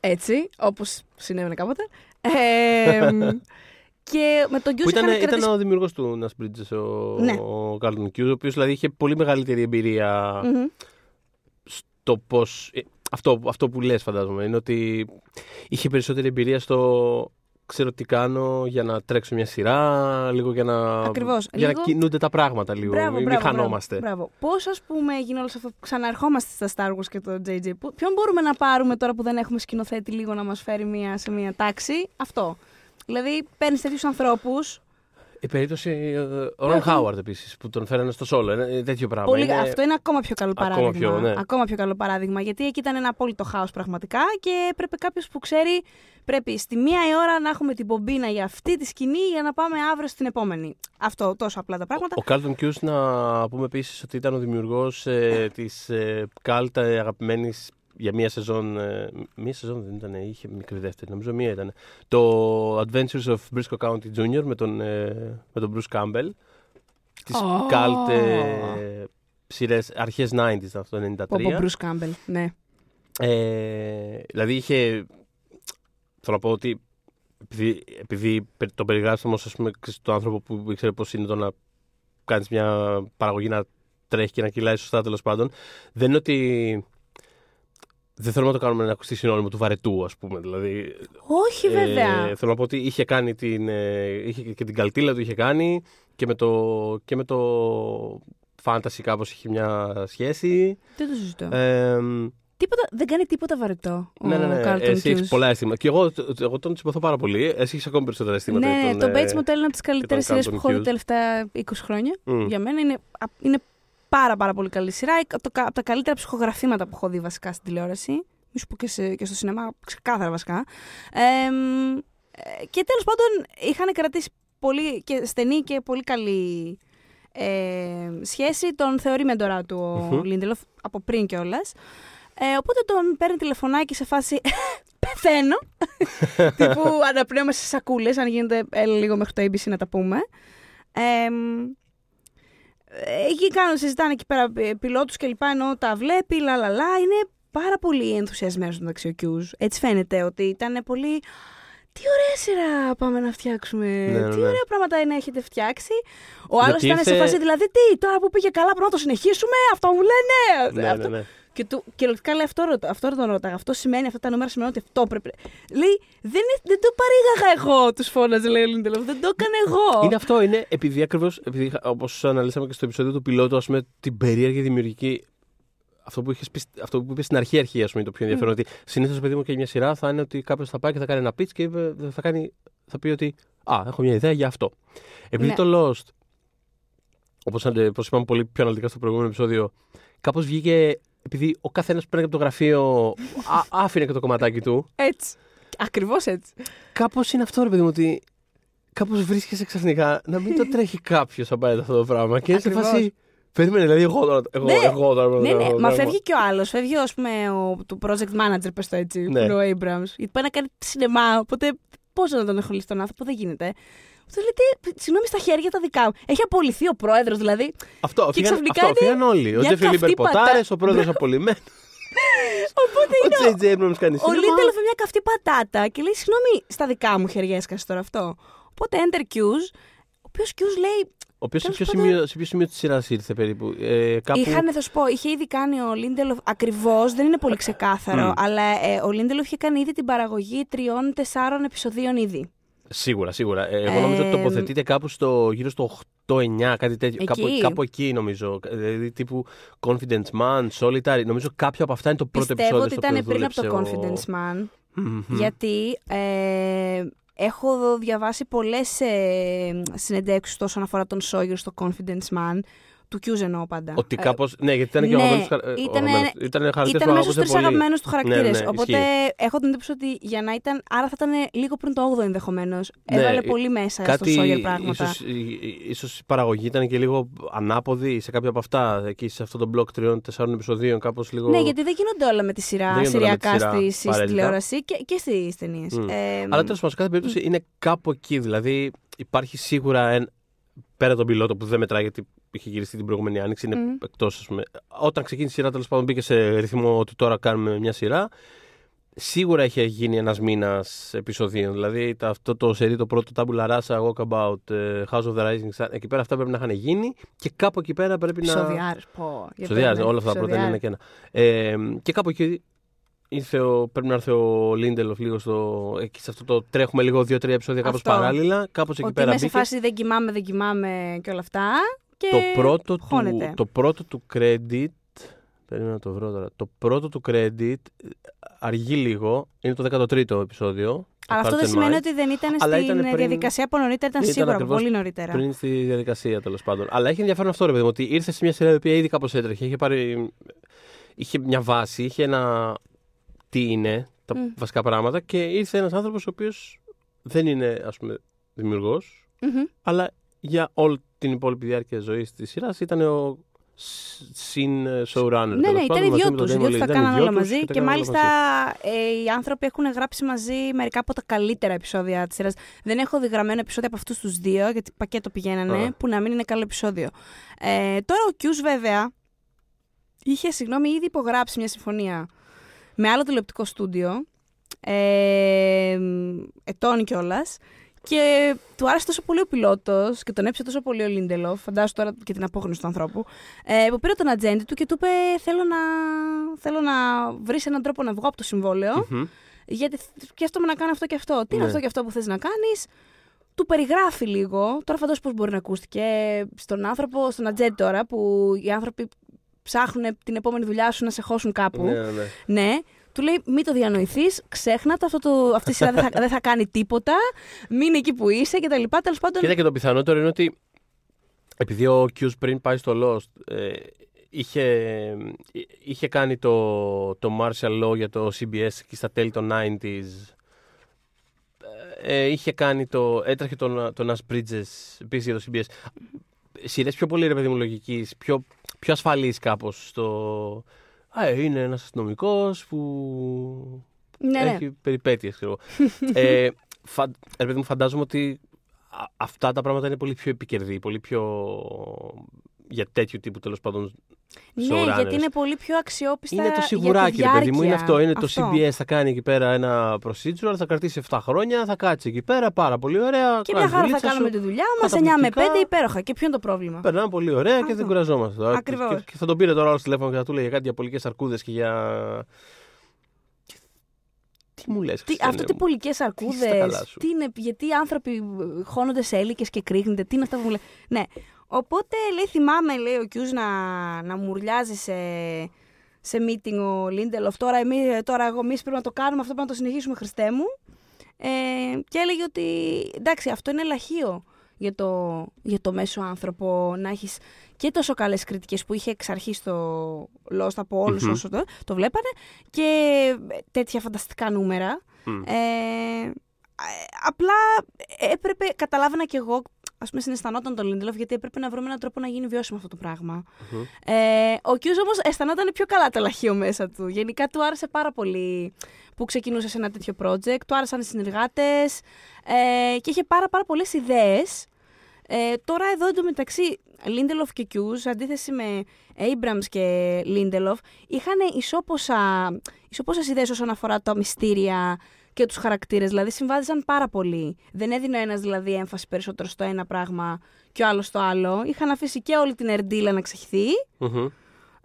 Έτσι, όπως συνέβαινε κάποτε. Ε, και με τον Κιούζ Που ήταν, είχαν ήταν κρατήσει... ο δημιουργός του Nash Bridges, ο, Ναι. ο Carlton Cuse, ο οποίος δηλαδή είχε πολύ μεγαλύτερη εμπειρία Μμμ. στο πώ. Αυτό, αυτό που λες φαντάζομαι είναι ότι είχε περισσότερη εμπειρία στο ξέρω τι κάνω για να τρέξω μια σειρά, λίγο για να, Ακριβώς. για Λίγο- να κινούνται τα πράγματα λίγο. Μπράβο, μην μπράβο, χανόμαστε. Μπράβο. Πώς, ας πούμε, έγινε όλο αυτό που ξαναρχόμαστε στα Star Wars και το JJ. Που- Ποιον μπορούμε να πάρουμε τώρα που δεν έχουμε σκηνοθέτη λίγο να μας φέρει μία, σε μία τάξη; Αυτό. Δηλαδή, παίρνεις τέτοιους ανθρώπους. Η περίπτωση. ε, Ο Ρον Χάουαρντ επίσης που τον φέρανε στο σόλο. Ένα τέτοιο πράγμα. Πολύ... Είναι- Αυτό είναι ακόμα πιο καλό Ακόμα παράδειγμα. πιο, ναι. Ακόμα πιο καλό παράδειγμα. Γιατί εκεί ήταν ένα απόλυτο χάος πραγματικά και πρέπει κάποιος που ξέρει. Πρέπει στη μία η ώρα να έχουμε την πομπίνα για αυτή τη σκηνή για να πάμε αύριο στην επόμενη. Αυτό, τόσο απλά τα πράγματα. Ο Κάλτον Κιούς να πούμε επίσης ότι ήταν ο δημιουργός ε, της ε, Κάλτα αγαπημένης για μία σεζόν. Ε, μία σεζόν δεν ήταν, είχε μικρή δεύτερη, νομίζω μία ήταν. Το Adventures of Briscoe County Jr. με τον, ε, με τον Bruce Campbell. Τη Ω. Καλτ ε, σειρές αρχές 90s, ήταν αυτό το 93. Ο Bruce Campbell, ναι. Ε, δηλαδή είχε. Θέλω να πω ότι επειδή, επειδή τον περιγράψαμε ως ας πούμε ξέρεις, τον άνθρωπο που ήξερε πώς είναι το να κάνεις μια παραγωγή να τρέχει και να κυλάει σωστά τέλος πάντων. Δεν είναι ότι. Δεν θέλουμε να το κάνουμε να ακουστεί συνώνυμο του βαρετού, ας πούμε. Δηλαδή, Όχι, βέβαια. ε, θέλω να πω ότι είχε κάνει την. ε, είχε και την καλτήλα του είχε κάνει και με το, και με το fantasy κάπως είχε μια σχέση. Δεν το συζητώ. Ε, Τίποτα, δεν κάνει τίποτα βαρετό. ναι, ναι, ναι. Ο Carlton Εσύ έχεις Hughes. πολλά αισθήματα. Και εγώ, εγώ τον συμπαθώ πάρα πολύ. Εσύ έχεις ακόμη περισσότερα αισθήματα. Ναι, για ναι, τον, το ε, Bates Motel είναι από τις καλύτερες τον σειρές που Carlton έχω δει Hughes. τα τελευταία 20 χρόνια. μμ. Για μένα είναι, α- είναι πάρα πάρα πολύ καλή σειρά. Από, το, κα- από τα καλύτερα ψυχογραφήματα που έχω δει βασικά στην τηλεόραση. Μη σου πω και, σε- και στο σινεμά, ξεκάθαρα βασικά. Ε, μ, ε, και τέλος πάντων είχαν κρατήσει πολύ και στενή και πολύ καλή ε, σχέση. Τον θεωρεί μεντορά του ο Μμμ. Λίντελοφ από πριν κιόλας. Ε, οπότε τον παίρνει τηλεφωνάκι σε φάση πεθαίνω. Τύπου αναπνέουμε σε σακούλες, αν γίνεται έλα λίγο μέχρι το ABC να τα πούμε. Ε, μ, εκεί κάνουν, συζητάνε εκεί πέρα ε, πιλότους και λοιπά, ενώ τα βλέπει, λα λα λα. Είναι πάρα πολύ ενθουσιασμένος μεταξύ ο Κιούς. Έτσι φαίνεται ότι ήταν πολύ... Τι ωραία σειρά πάμε να φτιάξουμε. Ναι, ναι, Τι ναι. ωραία πράγματα είναι έχετε φτιάξει. Ο άλλος Γιατί ήταν σε ήρθε- φάση, δηλαδή, τι, τώρα που πήγε καλά πρέπει να το συνεχίσουμε, αυτό μου λένε. Ναι, αυτό... ναι, ναι. Και του, κυριολεκτικά λέει αυτό, ρωτά- αυτό τον ρώταγα. Αυτό σημαίνει, αυτά τα νούμερα σημαίνουν ότι αυτό πρέπει. Λέει, δεν, είναι- δεν το παρήγαγα εγώ, τους φώναζε, λέει ο Λίντελοφ. Δεν το έκανε εγώ. Είναι αυτό, είναι επειδή ακριβώς, όπως αναλύσαμε και στο επεισόδιο του πιλότου, ας πούμε, την περίεργη δημιουργική. Αυτό που, είχες πει, αυτό που είπες στην αρχή, αρχή, ας πούμε, είναι το πιο ενδιαφέρον. Ότι συνήθως, παιδί μου, και μια σειρά θα είναι ότι κάποιος θα πάει και θα κάνει ένα pitch και είπε- θα, κάνει, θα πει ότι Α, έχω μια ιδέα για αυτό. Επειδή Ναι. το Lost, όπως είπαμε πολύ πιο αναλυτικά στο προηγούμενο επεισόδιο, κάπως βγήκε. Επειδή ο καθένας που παίρνει από το γραφείο α, άφηνε και το κομματάκι του. Έτσι. Ακριβώς έτσι. Κάπως είναι αυτό, ρε παιδί μου, ότι κάπως βρίσκεσαι ξαφνικά να μην το τρέχει κάποιος απαραίτητα αυτό το πράγμα. Και είναι σε Ακριβώς. φάση. Περίμενε, δηλαδή, εγώ τώρα. Εγώ, Ναι. εγώ τώρα πρέπει να Ναι, κάνω ναι, αυτό μα το φεύγει και ο άλλος. Φεύγει, ας πούμε, ο, του project manager, πες το έτσι, Ναι. που είναι ο Abrams. Γιατί πάει να κάνει σινεμά. Οπότε πώς να τον έχω λύσει τον άνθρωπο, δεν γίνεται. Του λέτε, συγγνώμη, στα χέρια τα δικά μου. Έχει απολυθεί ο πρόεδρος, δηλαδή. Αυτό, Και φύγαν, ξαφνικά αυτό, είναι φύγαν όλοι. Ο μια Τζέφρι Λίμπερ καυτή πατά- ποτάρες, ο πρόεδρος απολυμμένος. Οπότε Ο είναι ο, Τζέι Τζέι Abrams κάνει ο σινεμά. Λίντελοφ με μια καυτή πατάτα και λέει, συγγνώμη, στα δικά μου χέρια έσκασε τώρα αυτό. Οπότε enter Q's, ο οποίος Q's λέει, Ο οποίος σε, Τέλος ποιο πάντων- σημείο- σε ποιο σημείο της σειράς ήρθε περίπου; Ε, κάπου... Είχαν, θα σου πω, είχε ήδη κάνει ο Λίντελοφ, ακριβώς, δεν είναι πολύ ξεκάθαρο, Μμ. αλλά ε, ο Λίντελοφ είχε κάνει ήδη την παραγωγή τριών-τεσσάρων επεισοδίων ήδη. Σίγουρα, σίγουρα. Ε, εγώ νομίζω ότι Ε, τοποθετείται κάπου στο, γύρω στο 8-9, κάτι τέτοιο. Εκεί. Κάπου, κάπου εκεί νομίζω. Δηλαδή τύπου Confidence Man, Solitary. Νομίζω κάποιο από αυτά είναι το πρώτο Πιστεύω επεισόδιο. ότι στο ήταν οποίο πριν από το δούλεψε Confidence Man, ο... Μμμ. γιατί ε, έχω διαβάσει πολλές ε, συνεντεύξεις όσον αφορά τον Sawyer στο Confidence Man, του Q's εννοώ πάντα. Ότι Ε, κάπω. Ναι, γιατί ήταν και ο ναι, αγαπημένος χαρα- ε, ο ήτανε- αγαπημένος- Ήταν χαρακτήρας Ήταν που μέσα στου αγαπούσε τρει πολύ. αγαπημένους του χαρακτήρε. Ναι, ναι, Οπότε ισχύει. έχω την εντύπωση ότι για να ήταν. Άρα θα ήταν λίγο πριν το 8ο ενδεχομένως. Ναι, Έβαλε ε, πολύ μέσα Κάτι στο Sawyer πράγματα. ίσως, η- η- ίσως η παραγωγή ήταν και λίγο ανάποδη σε κάποια από αυτά. Εκεί σε αυτό το μπλοκ τριών-τεσσάρων επεισοδίων, κάπως λίγο. Ναι, γιατί δεν γίνονται όλα με τη σειρά, Δεν γίνονται όλα με τη σειριακά σειρά στη, στη παρέλυτα. τηλεόραση και, και στις ταινίες. Μμ. Αλλά τέλος πάντων, σε κάθε περίπτωση είναι κάπου εκεί. Δηλαδή υπάρχει σίγουρα ένα. Πέρα τον πιλότο που δεν μετράει γιατί είχε γυριστεί την προηγούμενη άνοιξη, είναι Μμ. εκτός, ας πούμε. Όταν ξεκίνησε η σειρά, τέλος πάντων μπήκε σε ρυθμό ότι τώρα κάνουμε μια σειρά. Σίγουρα είχε γίνει ένας μήνας επεισοδίων. Δηλαδή τα- αυτό το σερί, το πρώτο Tabula Rasa, Walkabout, ε, House of the Rising Sun, εκεί πέρα αυτά πρέπει να είχαν γίνει και κάπου εκεί πέρα πρέπει να. Επεισοδιάρες, πω. για Ψωδιάζει, πες, ναι, όλα αυτά τα πρώτα είναι ένα επεισοδιάρες. και ένα. Ε, και κάπου εκεί ήρθε ο, πρέπει να έρθει ο Λίντελοφ λίγο στο, εκεί σε αυτό το τρέχουμε λίγο δύο-τρία επεισόδια κάπως Αυτό. παράλληλα. Κάπως εκεί Ότι πέρα είμαι σε μπήκες. φάση δεν κοιμάμαι, δεν κοιμάμαι και όλα αυτά. Και Το πρώτο, του, χώνεται. το πρώτο του credit, περίμενα να το βρω τώρα, το πρώτο του credit αργεί λίγο, είναι το 13ο επεισόδιο. Αλλά το αυτό δεν Hearts and σημαίνει Minds, ότι δεν ήταν Αλλά στην ήταν πριν- διαδικασία από νωρίτερα, ήταν, Ήταν σίγουρα από ακριβώς πολύ νωρίτερα. Πριν στη διαδικασία τέλος πάντων. Αλλά έχει ενδιαφέρον αυτό ρε παιδί μου, ότι ήρθε σε μια σειρά η οποία ήδη κάπως έτρεχε. Είχε, πάρει, είχε μια βάση, είχε ένα τι είναι τα Μμ. βασικά πράγματα και ήρθε ένας άνθρωπος ο οποίος δεν είναι ας πούμε δημιουργός, Μμμ. αλλά για όλη την υπόλοιπη διάρκεια ζωής της σειράς ήταν ο σ- συν ε, showrunner. Ναι, τέλος ναι, πάντων, ήταν οι μαζί δυο με τον τους. Οι Damon δυο Lee. τους τα Ήταν οι κάναν δυο όλα τους μαζί τα και κάναν όλα μάλιστα μαζί. ε, οι άνθρωποι έχουν γράψει μαζί μερικά από τα καλύτερα επεισόδια της σειράς. Δεν έχω δει γραμμένα επεισόδια από αυτούς τους δύο, γιατί πακέτο πηγαίνανε, Α. που να μην είναι καλό επεισόδιο. Ε, τώρα ο Κιούς, βέβαια, είχε συγγνώμη ήδη υπογράψει μια συμφωνία με άλλο τηλεοπτικό στούντιο. Ε, ετών κιόλας. Και του άρεσε τόσο πολύ ο πιλότος και τον έψε τόσο πολύ ο Λίντελοφ. Φαντάζομαι τώρα και την απόγνωση του ανθρώπου. Ε, που πήρε τον ατζέντη του και του είπε: Θέλω να, θέλω να βρεις έναν τρόπο να βγω από το συμβόλαιο. Μμμ. Γιατί σκέφτομαι να κάνω αυτό και αυτό. Τι είναι Ναι. αυτό και αυτό που θες να κάνεις; Του περιγράφει λίγο. Τώρα φαντάζομαι πώς μπορεί να ακούστηκε στον άνθρωπο, στον ατζέντη τώρα, που οι άνθρωποι ψάχνουν την επόμενη δουλειά σου να σε χώσουν κάπου. Ναι, ναι, ναι. Ναι. Του λέει: Μην το διανοηθείς, ξέχνα το, αυτό το, αυτή η σειρά δεν θα, δεν θα κάνει τίποτα. Μείνε εκεί που είσαι κτλ. Τέλος πάντων. Κοίτα και το πιθανότερο είναι ότι επειδή ο Q's πριν πάει στο Lost ε, είχε, είχε κάνει το, το martial law για το CBS εκεί στα τέλη των 90s ε, είχε κάνει το, έτρεχε τον, τον Nas Bridges επίσης για το CBS σειρές πιο πολύ ρε παιδί μου λογικής πιο, πιο ασφαλής κάπως στο Α, ε, είναι ένας αστυνομικός που ναι, ναι. έχει περιπέτειες, ξέρω εγώ. ε, φα... ρε παιδί μου, φαντάζομαι ότι α- αυτά τα πράγματα είναι πολύ πιο επικερδή, πολύ πιο για τέτοιου τύπου τέλος πάντων Ναι, showrunners. γιατί είναι πολύ πιο αξιόπιστα. Είναι το για τη σιγουράκι, ρε παιδί μου. Είναι διάρκεια. αυτό. Είναι το CBS. Θα κάνει εκεί πέρα ένα procedural, θα κρατήσει 7 χρόνια, θα κάτσει εκεί πέρα πάρα πολύ ωραία. Και κάνει μια χαρά θα δουλίτσα κάνουμε σου, τη δουλειά μας 9 με 5 καταπληκτικά. υπέροχα. Και ποιο είναι το πρόβλημα; Περνάμε πολύ ωραία και Αυτό. δεν κουραζόμαστε. τώρα. Ακριβώς. Και, και θα τον πήρε τώρα άλλο στο τηλέφωνο και θα του λέει για κάτι για πολικές αρκούδες και για. Τι μου λες, Τι, αυτό τι πολικές στα αρκούδες; καλά σου; Τι είναι, γιατί οι άνθρωποι ε, χώνονται σε έλικες και κρύχνονται. Τι είναι αυτά που μου λέει. Ναι. Οπότε λέει, θυμάμαι, λέει ο Κιούς να, να μουρλιάζει σε, σε meeting ο Λίντελοφ. Τώρα, εμείς, τώρα εγώ, εμείς πρέπει να το κάνουμε, αυτό πρέπει να το συνεχίσουμε, Χριστέ μου. Ε, και έλεγε ότι εντάξει, αυτό είναι λαχείο για το, για το μέσο άνθρωπο να έχεις και τόσο καλές κριτικές που είχε εξ αρχής το Lost από όλους Μμμ. όσο το, το βλέπανε και τέτοια φανταστικά νούμερα. Μμ. Ε, ε, απλά έπρεπε, καταλάβαινα κι εγώ, ας πούμε, συναισθανόταν τον Λίντελοφ, γιατί έπρεπε να βρούμε έναν τρόπο να γίνει βιώσιμο αυτό το πράγμα. Μμμ. Ε, ο Κιούς όμως αισθανόταν πιο καλά το λαχείο μέσα του. Γενικά του άρεσε πάρα πολύ που ξεκινούσε σε ένα τέτοιο project, του άρεσαν οι συνεργάτες ε, και είχε πάρα πάρα πολλές ιδέες. Ε, τώρα εδώ εντωμεταξύ, Λίντελοφ και Κιούς, αντίθεση με Abrams και Λίντελοφ, είχαν ισόποσα, ισόποσες ιδέες όσον αφορά τα μυστήρια και τους χαρακτήρες, δηλαδή συμβάδιζαν πάρα πολύ. Δεν έδινε ο ένας δηλαδή έμφαση περισσότερο στο ένα πράγμα και ο άλλος στο άλλο. Είχαν αφήσει και όλη την ερντίλα να ξεχυθεί. Μμμ.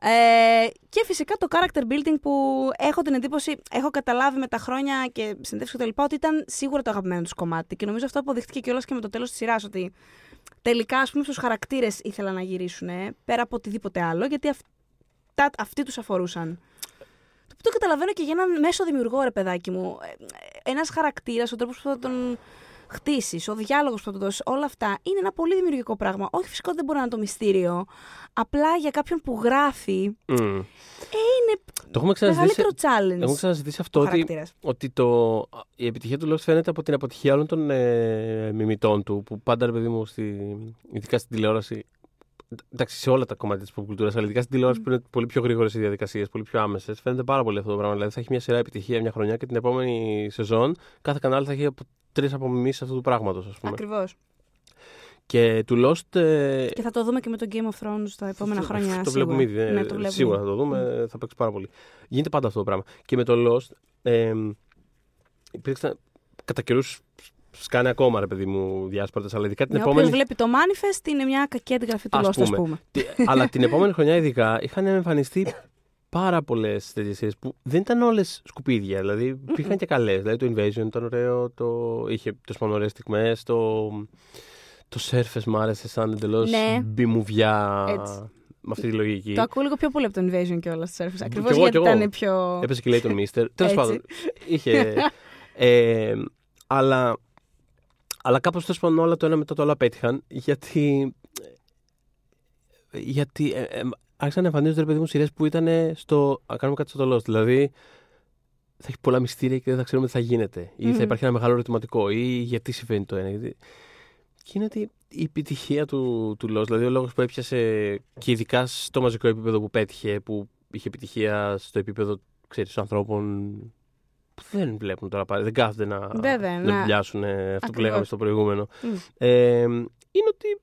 Ε, και φυσικά το character building που έχω την εντύπωση, έχω καταλάβει με τα χρόνια και συνέντευξη και τα λοιπά, ότι ήταν σίγουρα το αγαπημένο τους κομμάτι. Και νομίζω αυτό αποδείχτηκε κιόλας και με το τέλος της σειράς. Ότι τελικά, ας πούμε, στους χαρακτήρες ήθελαν να γυρίσουν πέρα από οτιδήποτε άλλο, γιατί αυτά, αυτοί τους αφορούσαν. Το οποίο το καταλαβαίνω και για έναν μέσο δημιουργό, ρε παιδάκι μου. Ένας χαρακτήρας, ο τρόπος που θα τον χτίσεις, ο διάλογος που θα του δώσεις, όλα αυτά είναι ένα πολύ δημιουργικό πράγμα. Όχι, φυσικά ότι δεν μπορεί να είναι το μυστήριο. Απλά για κάποιον που γράφει, Μμ. είναι Το έχουμε ξαναζητήσει. μεγαλύτερο challenge. Έχουμε ξαναζητήσει αυτό ο ότι, χαρακτήρας. ότι το, η επιτυχία του Lost φαίνεται από την αποτυχία όλων των ε, μιμητών του που πάντα ρε παιδί μου, στη, ειδικά στην τηλεόραση. Εντάξει, σε όλα τα κομμάτια της popculture, αλλά ειδικά στην τηλεόραση που είναι πολύ πιο γρήγορες οι διαδικασίες, πολύ πιο άμεσες, φαίνεται πάρα πολύ αυτό το πράγμα. Δηλαδή θα έχει μια σειρά επιτυχία μια χρονιά και την επόμενη σεζόν κάθε κανάλι θα έχει τρεις απομιμήσει αυτού του πράγματος, ας πούμε. Ακριβώς. Και του Lost. ε, Και θα το δούμε και με το Game of Thrones τα επόμενα το- χρόνια. Το σίγουρα. βλέπουμε ήδη. ε, Ναι, το βλέπουμε. Σίγουρα θα το δούμε. Θα παίξει πάρα πολύ. Γίνεται πάντα αυτό το πράγμα. Και με το Lost. Ε, υπήρξαν κατά καιρούς σκάνε ακόμα ρε παιδί μου διάσπαρτες, αλλά ειδικά την Για όποιος επόμενη. βλέπει το Manifest είναι μια κακή αντιγραφή του Ας Lost, ας πούμε. πούμε. Τι- αλλά την επόμενη χρονιά ειδικά είχαν εμφανιστεί πάρα πολλές τέτοιες σειρές που δεν ήταν όλες σκουπίδια. Δηλαδή υπήρχαν και καλές. Δηλαδή το Invasion ήταν ωραίο, το... είχε το πάνω ωραίες στιγμές. Το... το Surface μου άρεσε σαν εντελώς Ναι. μπιμουβιά Έτσι. με αυτή τη λογική. Το ακούω λίγο πιο πολύ από το Invasion και όλα στις Surface. Ακριβώς εγώ, γιατί κι εγώ. ήταν πιο... Έπεσε και λέει τον Μίστερ. Τέλος Έτσι. πάντων. Είχε. ε, αλλά αλλά κάπως τέλος πάντων όλα το ένα μετά το άλλο απέτυχαν γιατί. Γιατί ε, ε, άρχισαν να εμφανίζονται ρε παιδί μου σειρές που ήταν στο. Α, κάνουμε κάτι στο Lost. Δηλαδή θα έχει πολλά μυστήρια και δεν θα ξέρουμε τι θα γίνεται. Ή Μμμ. θα υπάρχει ένα μεγάλο ερωτηματικό. Ή γιατί συμβαίνει το ένα. Γιατί... Και είναι ότι η επιτυχία του, του Lost, δηλαδή ο λόγος που έπιασε και ειδικά στο μαζικό επίπεδο που πέτυχε, που είχε επιτυχία στο επίπεδο ξέρεις, ανθρώπων που δεν βλέπουν τώρα πάλι, δεν κάθονται να, Βέβαια, να να- δουλειάσουν αυτό που Ακριβώς. λέγαμε στο προηγούμενο. Μμ. Ε, είναι ότι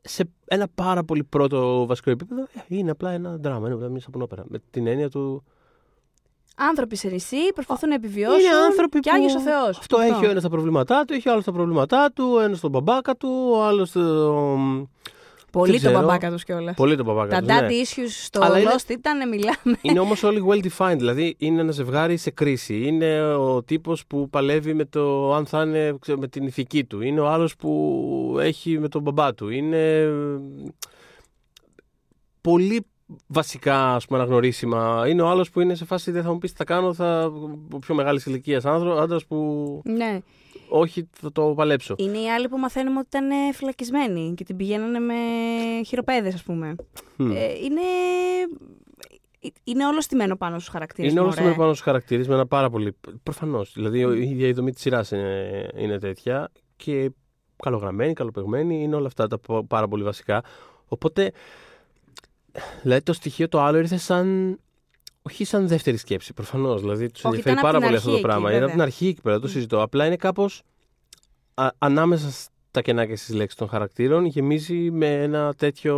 σε ένα πάρα πολύ πρώτο βασικό επίπεδο ε, είναι απλά ένα δράμα, είναι απλά μιας σαπουνόπερα. Με την έννοια του άνθρωποι σε νησί προσπαθούν να επιβιώσουν. Είναι άνθρωποι και που Άγιος ο Θεός. Αυτό, έχει ο ένας τα προβλήματά του, έχει ο άλλος τα προβλήματά του, ο ένας τον μπαμπάκα του, ο άλλος το. Πολύ δεν το ξέρω. μπαμπάκα του κιόλας. Πολύ τον μπαμπάκα Τα του. ναι. daddy issues στο Αλλά είναι- Lost ήταν, μιλάμε. Είναι όμως όλοι well defined. Δηλαδή είναι ένα ζευγάρι σε κρίση. Είναι ο τύπος που παλεύει με το αν θα είναι ξέρω, με την ηθική του. Είναι ο άλλος που έχει με τον μπαμπά του. Είναι ε, πολύ βασικά ας πούμε, αναγνωρίσιμα. Είναι ο άλλος που είναι σε φάση δεν θα μου πεις τι θα κάνω. Θα, ο πιο μεγάλης ηλικίας άντρας που ναι. Όχι θα το παλέψω. Είναι οι άλλοι που μαθαίνουμε ότι ήταν ε, φυλακισμένοι και την πηγαίνανε με χειροπέδες, ας πούμε. Μμ. Ε, είναι... Είναι όλο στημένο πάνω στους χαρακτήρες. Είναι όλο μωρέ. στο πάνω στους χαρακτήρες με ένα πάρα πολύ. Προφανώς. Δηλαδή η ίδια η δομή της σειράς είναι, είναι τέτοια και καλογραμμένη, καλοπεγμένη, είναι όλα αυτά τα πο- πάρα πολύ βασικά. Οπότε. Δηλαδή το στοιχείο το άλλο ήρθε σαν. Όχι σαν δεύτερη σκέψη, προφανώς. Δηλαδή τους Όχι, ενδιαφέρει ήταν απ' πάρα την πολύ αρχή αυτό το εκεί, πράγμα. Είναι βέβαια. από την αρχή εκεί πέρα, δεν το συζητώ. Απλά είναι κάπως ανάμεσα στα κενάκια στις λέξεις των χαρακτήρων γεμίζει με ένα τέτοιο.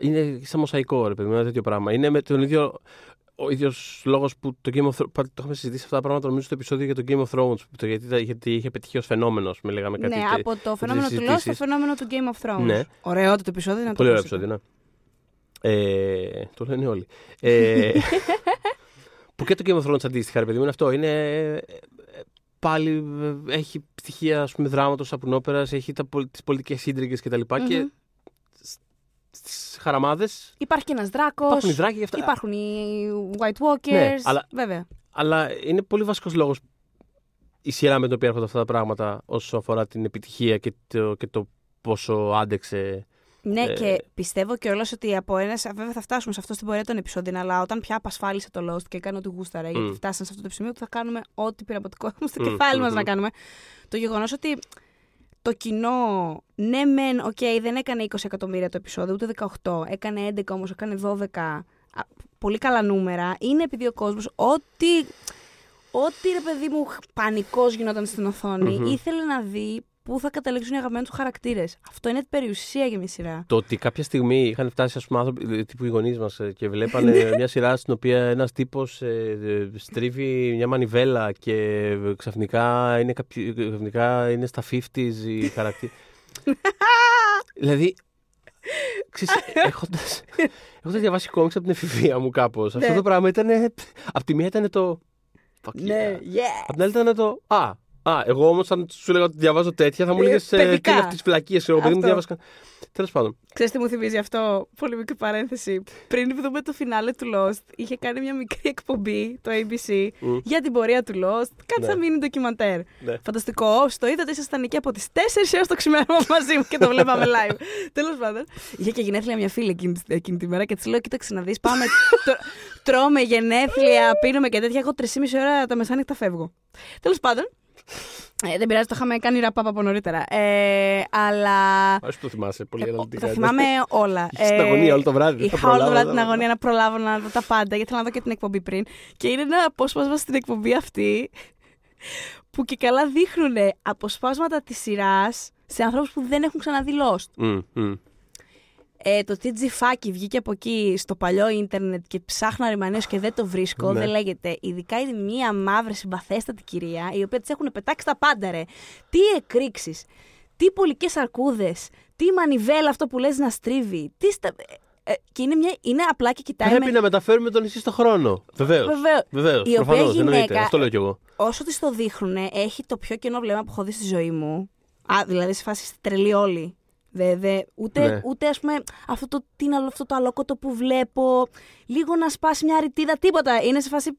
Είναι σαν μοσαϊκό, ρε παιδί μου, ένα τέτοιο πράγμα. Είναι με τον ίδιο. Ο ίδιος λόγος που το Game of Thrones. Το είχαμε συζητήσει αυτά τα πράγματα νομίζω στο επεισόδιο για το Game of Thrones. Το, γιατί, τα- γιατί είχε πετύχει ως φαινόμενος, με λέγαμε κάτι. Ναι, τε- από το φαινόμενο του Lost στο συζητήσεις. φαινόμενο του Game of Thrones. Ναι. Ωραίο το επεισόδιο. Να το Πολύ ωραίο ακούσετε. επεισόδιο, ναι. Ε, το λένε όλοι. Ε, που και το Game of Thrones αντίστοιχα, ρε παιδί μου, είναι αυτό. Είναι. ε, Πάλι ε, έχει στοιχεία ας πούμε, δράματος, σαπουνόπερας, έχει τα, πολ- τις πολιτικές σύντριγες κτλ. Και, Μμμ. στις χαραμάδες Υπάρχει και ένας δράκος. υπάρχουν οι δράκοι και αυτά. Υπάρχουν οι White Walkers. Ναι, αλλά- Βέβαια. Αλλά είναι πολύ βασικός λόγος η σειρά με την οποία έρχονται αυτά τα πράγματα όσο αφορά την επιτυχία και το, και το πόσο άντεξε. Ναι, Ε, και πιστεύω κιόλας ότι από ένα. Βέβαια θα φτάσουμε σε αυτό στην πορεία των επεισόδιων, αλλά όταν πια απασφάλισε το Lost και έκανε ό,τι γούσταρα, γιατί Μμ. φτάσαν σε αυτό το σημείο που θα κάνουμε ό,τι πειραματικό έχουμε στο Μμ, κεφάλι μας μμμ. να κάνουμε. Το γεγονός ότι το κοινό, ναι, μεν, οκ, δεν έκανε 20 εκατομμύρια το επεισόδιο, ούτε 18, έκανε 11 όμως, έκανε 12. α, Πολύ καλά νούμερα. Είναι επειδή ο κόσμος, ό,τι. Ό,τι ρε παιδί μου πανικός γινόταν στην οθόνη, Μμμ. ήθελε να δει πού θα καταλήξουν οι αγαπημένοι τους χαρακτήρες. Αυτό είναι περιουσία για μια σειρά. Το ότι κάποια στιγμή είχαν φτάσει ας πούμε, άνθρωποι ε, τύπου οι γονείς μας και βλέπανε μια σειρά στην οποία ένας τύπος στρίβει μια μανιβέλα και ε, ξαφνικά είναι, κάποιοι- ξαφνικά είναι στα 50s οι χαρακτήρες. δηλαδή. Ξέρεις, έχοντας, έχοντας διαβάσει κόμιξ από την εφηβεία μου κάπως, αυτό Ναι. το πράγμα ήταν... Από τη μία ήταν το... Fuck Ναι, yeah. yeah. Απ' την άλλη ήταν το. Α, α εγώ όμως, αν σου έλεγα ότι διαβάζω τέτοια, θα μου Ε, έλεγε. Τι παιδικά. είναι αυτέ τι φυλακίε. Εγώ παιδί μου Αυτό. διάβασκα. Τέλος πάντων. Ξέρεις τι μου θυμίζει αυτό, πολύ μικρή παρένθεση. Πριν δούμε το φινάλε του Lost, είχε κάνει μια μικρή εκπομπή, το ABC, Μμ. για την πορεία του Lost. Κάτι Ναι. σαν μίνι ντοκιμαντέρ. Ναι. Φανταστικό. Όσοι το είδατε, ήσασταν εκεί από τις 4 έως το ξημέρωμα μαζί μου και το βλέπαμε live. Τέλος πάντων. Είχε και γενέθλια μια φίλη εκείνη, τη- εκείνη τη μέρα και της λέω: Κοίταξε να δεις, πάμε. τρω- τρώμε γενέθλια, πίνουμε και τέτοια. Εγώ 3,5 ώρα τα μεσάνυχτα φεύγω. Τέλος πάντων. Ε, δεν πειράζει, το είχαμε κάνει ραπάπα από νωρίτερα. Ε, αλλά. Άρεσε που το θυμάσαι πολύ Ε, αναλυτικά. τα θυμάμαι όλα. Είχες την αγωνία όλο το βράδυ, δεν θα Είχα όλο το προλάβω, βράδυ δεν την θα- αγωνία να προλάβω να δω τα πάντα, γιατί θέλω να δω και την εκπομπή πριν. Και είναι ένα απόσπασμα στην εκπομπή αυτή που και καλά δείχνουν αποσπάσματα της σειράς σε ανθρώπους που δεν έχουν ξαναδεί Lost. Μμ, μμ. Ε, το TG Φάκι βγήκε από εκεί στο παλιό ίντερνετ και ψάχνω ρημανέως και δεν το βρίσκω. Ναι. Δεν λέγεται. Ειδικά είναι μια μαύρη συμπαθέστατη κυρία, η οποία της έχουν πετάξει τα πάντα, ρε. Τι εκρήξεις, τι πολικές αρκούδες, τι μανιβέλα αυτό που λες να στρίβει. Τι στα... ε, ε, και είναι, μια, είναι απλά και κοιτάει. Πρέπει με- να μεταφέρουμε τον νησί στον χρόνο. Βεβαίως. Βεβαίως. Βεβαίως. Η οποία Προφανώς. γυναίκα- Εννοείται. Αυτό λέω κι εγώ. Όσο της το δείχνουν, έχει το πιο κενό βλέμμα που έχω δει στη ζωή μου. Α, δηλαδή σε φάση τρελή όλοι. Δε, δε, ούτε, Ναι. ούτε ας πούμε αυτό το, τι είναι άλλο αυτό το αλόκοτο που βλέπω. Λίγο να σπάσει μια ρητίδα, τίποτα. Είναι σε φάση.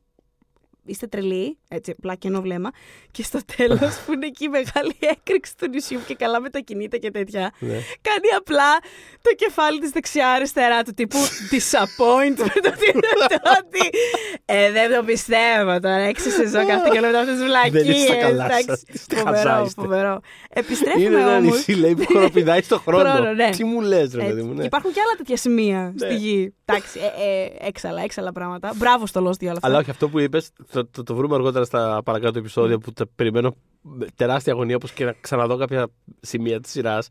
Είστε τρελοί, έτσι, απλά κενό βλέμμα. Και στο τέλος, που είναι εκεί η μεγάλη έκρηξη του νησιού και καλά μετακινείται και τέτοια, Ναι. κάνει απλά το κεφάλι της δεξιά-αριστερά του τύπου disappointment. ότι είναι το ότι. Ε, δεν το πιστεύω τώρα. Έξι σεζόν κάθε και λέω αυτές τις βλακίε. Δεν είστε στα καλά σας. Είστε Φοβερό, χαζάιστε. φοβερό. Είναι Επιστρέφουμε ένα όμως. νησί, λέει, που χοροπηδάει στον χρόνο. Χρόνο, ναι. Τι μου λες, ρε παιδί μου. ναι. Υπάρχουν και άλλα τέτοια σημεία Ναι. στη γη. Εντάξει, ε, ε, έξαλα, έξαλα πράγματα. Μπράβο στο Lost για όλα αυτά. Αλλά όχι, αυτό που είπες, θα το, το βρούμε αργότερα στα παρακάτω επεισόδια που τα περιμένω με τεράστια αγωνία όπως και να ξαναδώ κάποια σημεία της σειράς.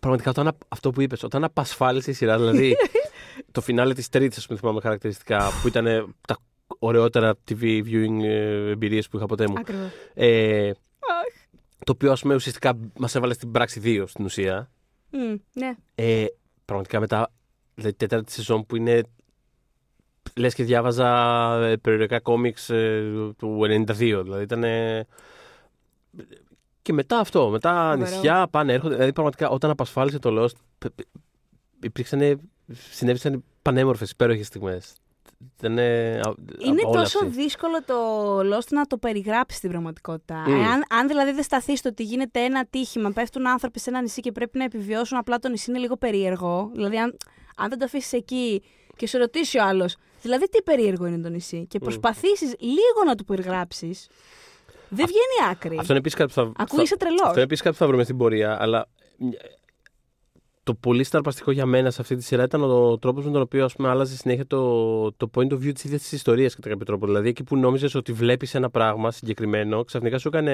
Πραγματικά όταν, α- αυτό που είπες, όταν απασφάλισε η σειρά, δηλαδή το φινάλε της τρίτης, ας πούμε, θυμάμαι χαρακτηριστικά, που ήταν τα ωραιότερα TV viewing ε, εμπειρίες που είχα ποτέ μου. Ακριβώς. Ε, το οποίο, ας πούμε, ουσιαστικά μας έβαλε στην πράξη 2 στην ουσία. Μμ, ναι. Ε, πραγματικά μετά, δηλαδή τέταρτη σεζόν που είναι. Λες και διάβαζα ε, περιοδικά κόμιξ ε, του 92, δηλαδή ήταν. Και μετά αυτό, μετά Φοβερό. νησιά πάνε, έρχονται. Δηλαδή πραγματικά όταν απασφάλισε το Lost, π- π- υπήρξαν, συνέβησαν πανέμορφες, υπέροχες στιγμές. Ήταν ε, α- Είναι απόλαυση. τόσο δύσκολο το Lost να το περιγράψεις στην πραγματικότητα. Μμ. Εάν, αν δηλαδή δεν σταθείς στο ότι γίνεται ένα τύχημα, πέφτουν άνθρωποι σε ένα νησί και πρέπει να επιβιώσουν, απλά το νησί είναι λίγο περίεργο. Δηλαδή, αν, αν δεν το αφήσεις εκεί και σε ρωτήσει ο άλλος, δηλαδή τι περίεργο είναι το νησί, και προσπαθήσεις λίγο να του περιγράψεις, δεν βγαίνει άκρη. Αυτό είναι επίσης κάτι που θα. Ακούγεσαι θα- τρελός. Αυτό είναι επίσης κάτι που θα βρούμε στην πορεία, αλλά ε, το πολύ σταρπαστικό για μένα σε αυτή τη σειρά ήταν ο τρόπος με τον οποίο ας πούμε, άλλαζε συνέχεια το, το point of view της ίδιας της ιστορίας κατά κάποιο τρόπο. Δηλαδή, εκεί που νόμιζες ότι βλέπεις ένα πράγμα συγκεκριμένο, ξαφνικά σου έκανε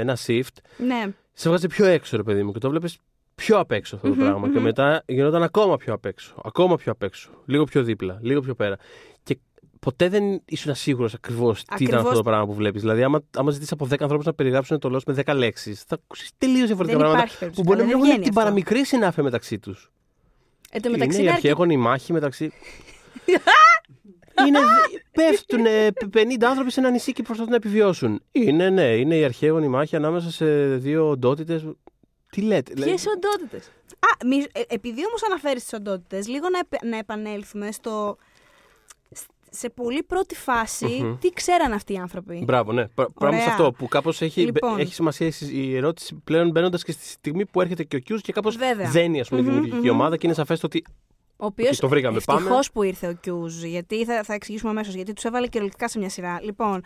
ένα shift, Ναι. σε βγάζει πιο έξω, ρε παιδί μου, και το βλέπεις πιο απ' έξω αυτό το Μμμ, πράγμα. Και μμμ. μετά γινόταν ακόμα πιο απ' έξω. Ακόμα πιο απ' έξω. Λίγο πιο δίπλα, λίγο πιο πέρα. Και ποτέ δεν ήσουν σίγουρος ακριβώς τι ήταν Ακριβώς. αυτό το πράγμα που βλέπεις. Δηλαδή, άμα, άμα ζητήσεις από 10 ανθρώπους να περιγράψουν το λόγο με 10 λέξεις, θα ακούσεις τελείως διαφορετικά Δεν πράγματα. υπάρχει περίπτωση. Που μπορεί να καλά, μην δεν έχουν την βγαίνει αυτό. παραμικρή συνάφεια μεταξύ τους. Εν τω Είναι μεταξύ η είναι αρκετά- αρχαίγονη μάχη μεταξύ. είναι, πέφτουν 50 άνθρωποι σε ένα νησί και προσπαθούν να επιβιώσουν. Είναι, ναι, είναι η αρχαίγονη μάχη ανάμεσα σε δύο οντότητες. Τι λέτε. Ποιες οντότητες; Α, μη, ε, επειδή όμως αναφέρεις τις οντότητες, λίγο να, επ- να επανέλθουμε στο. Σε πολύ πρώτη φάση, Μμμ. τι ξέραν αυτοί οι άνθρωποι; Μπράβο, ναι. Πρα- Πράγμα σε Ωραία. αυτό που κάπως έχει, Λοιπόν. έχει σημασία η συ- η ερώτηση πλέον μπαίνοντας και στη στιγμή που έρχεται και ο Κιούς και κάπως Βέβαια. δένει ας πούμε, η Μμμ, δημιουργική μμμ. ομάδα και είναι σαφές το ότι. Ο οποίος. Οκ, το βρήκαμε, Ευτυχώς πάμε. που ήρθε ο Κιούζ, γιατί θα, θα εξηγήσουμε αμέσως. Γιατί τους έβαλε κυριολεκτικά σε μια σειρά. Λοιπόν,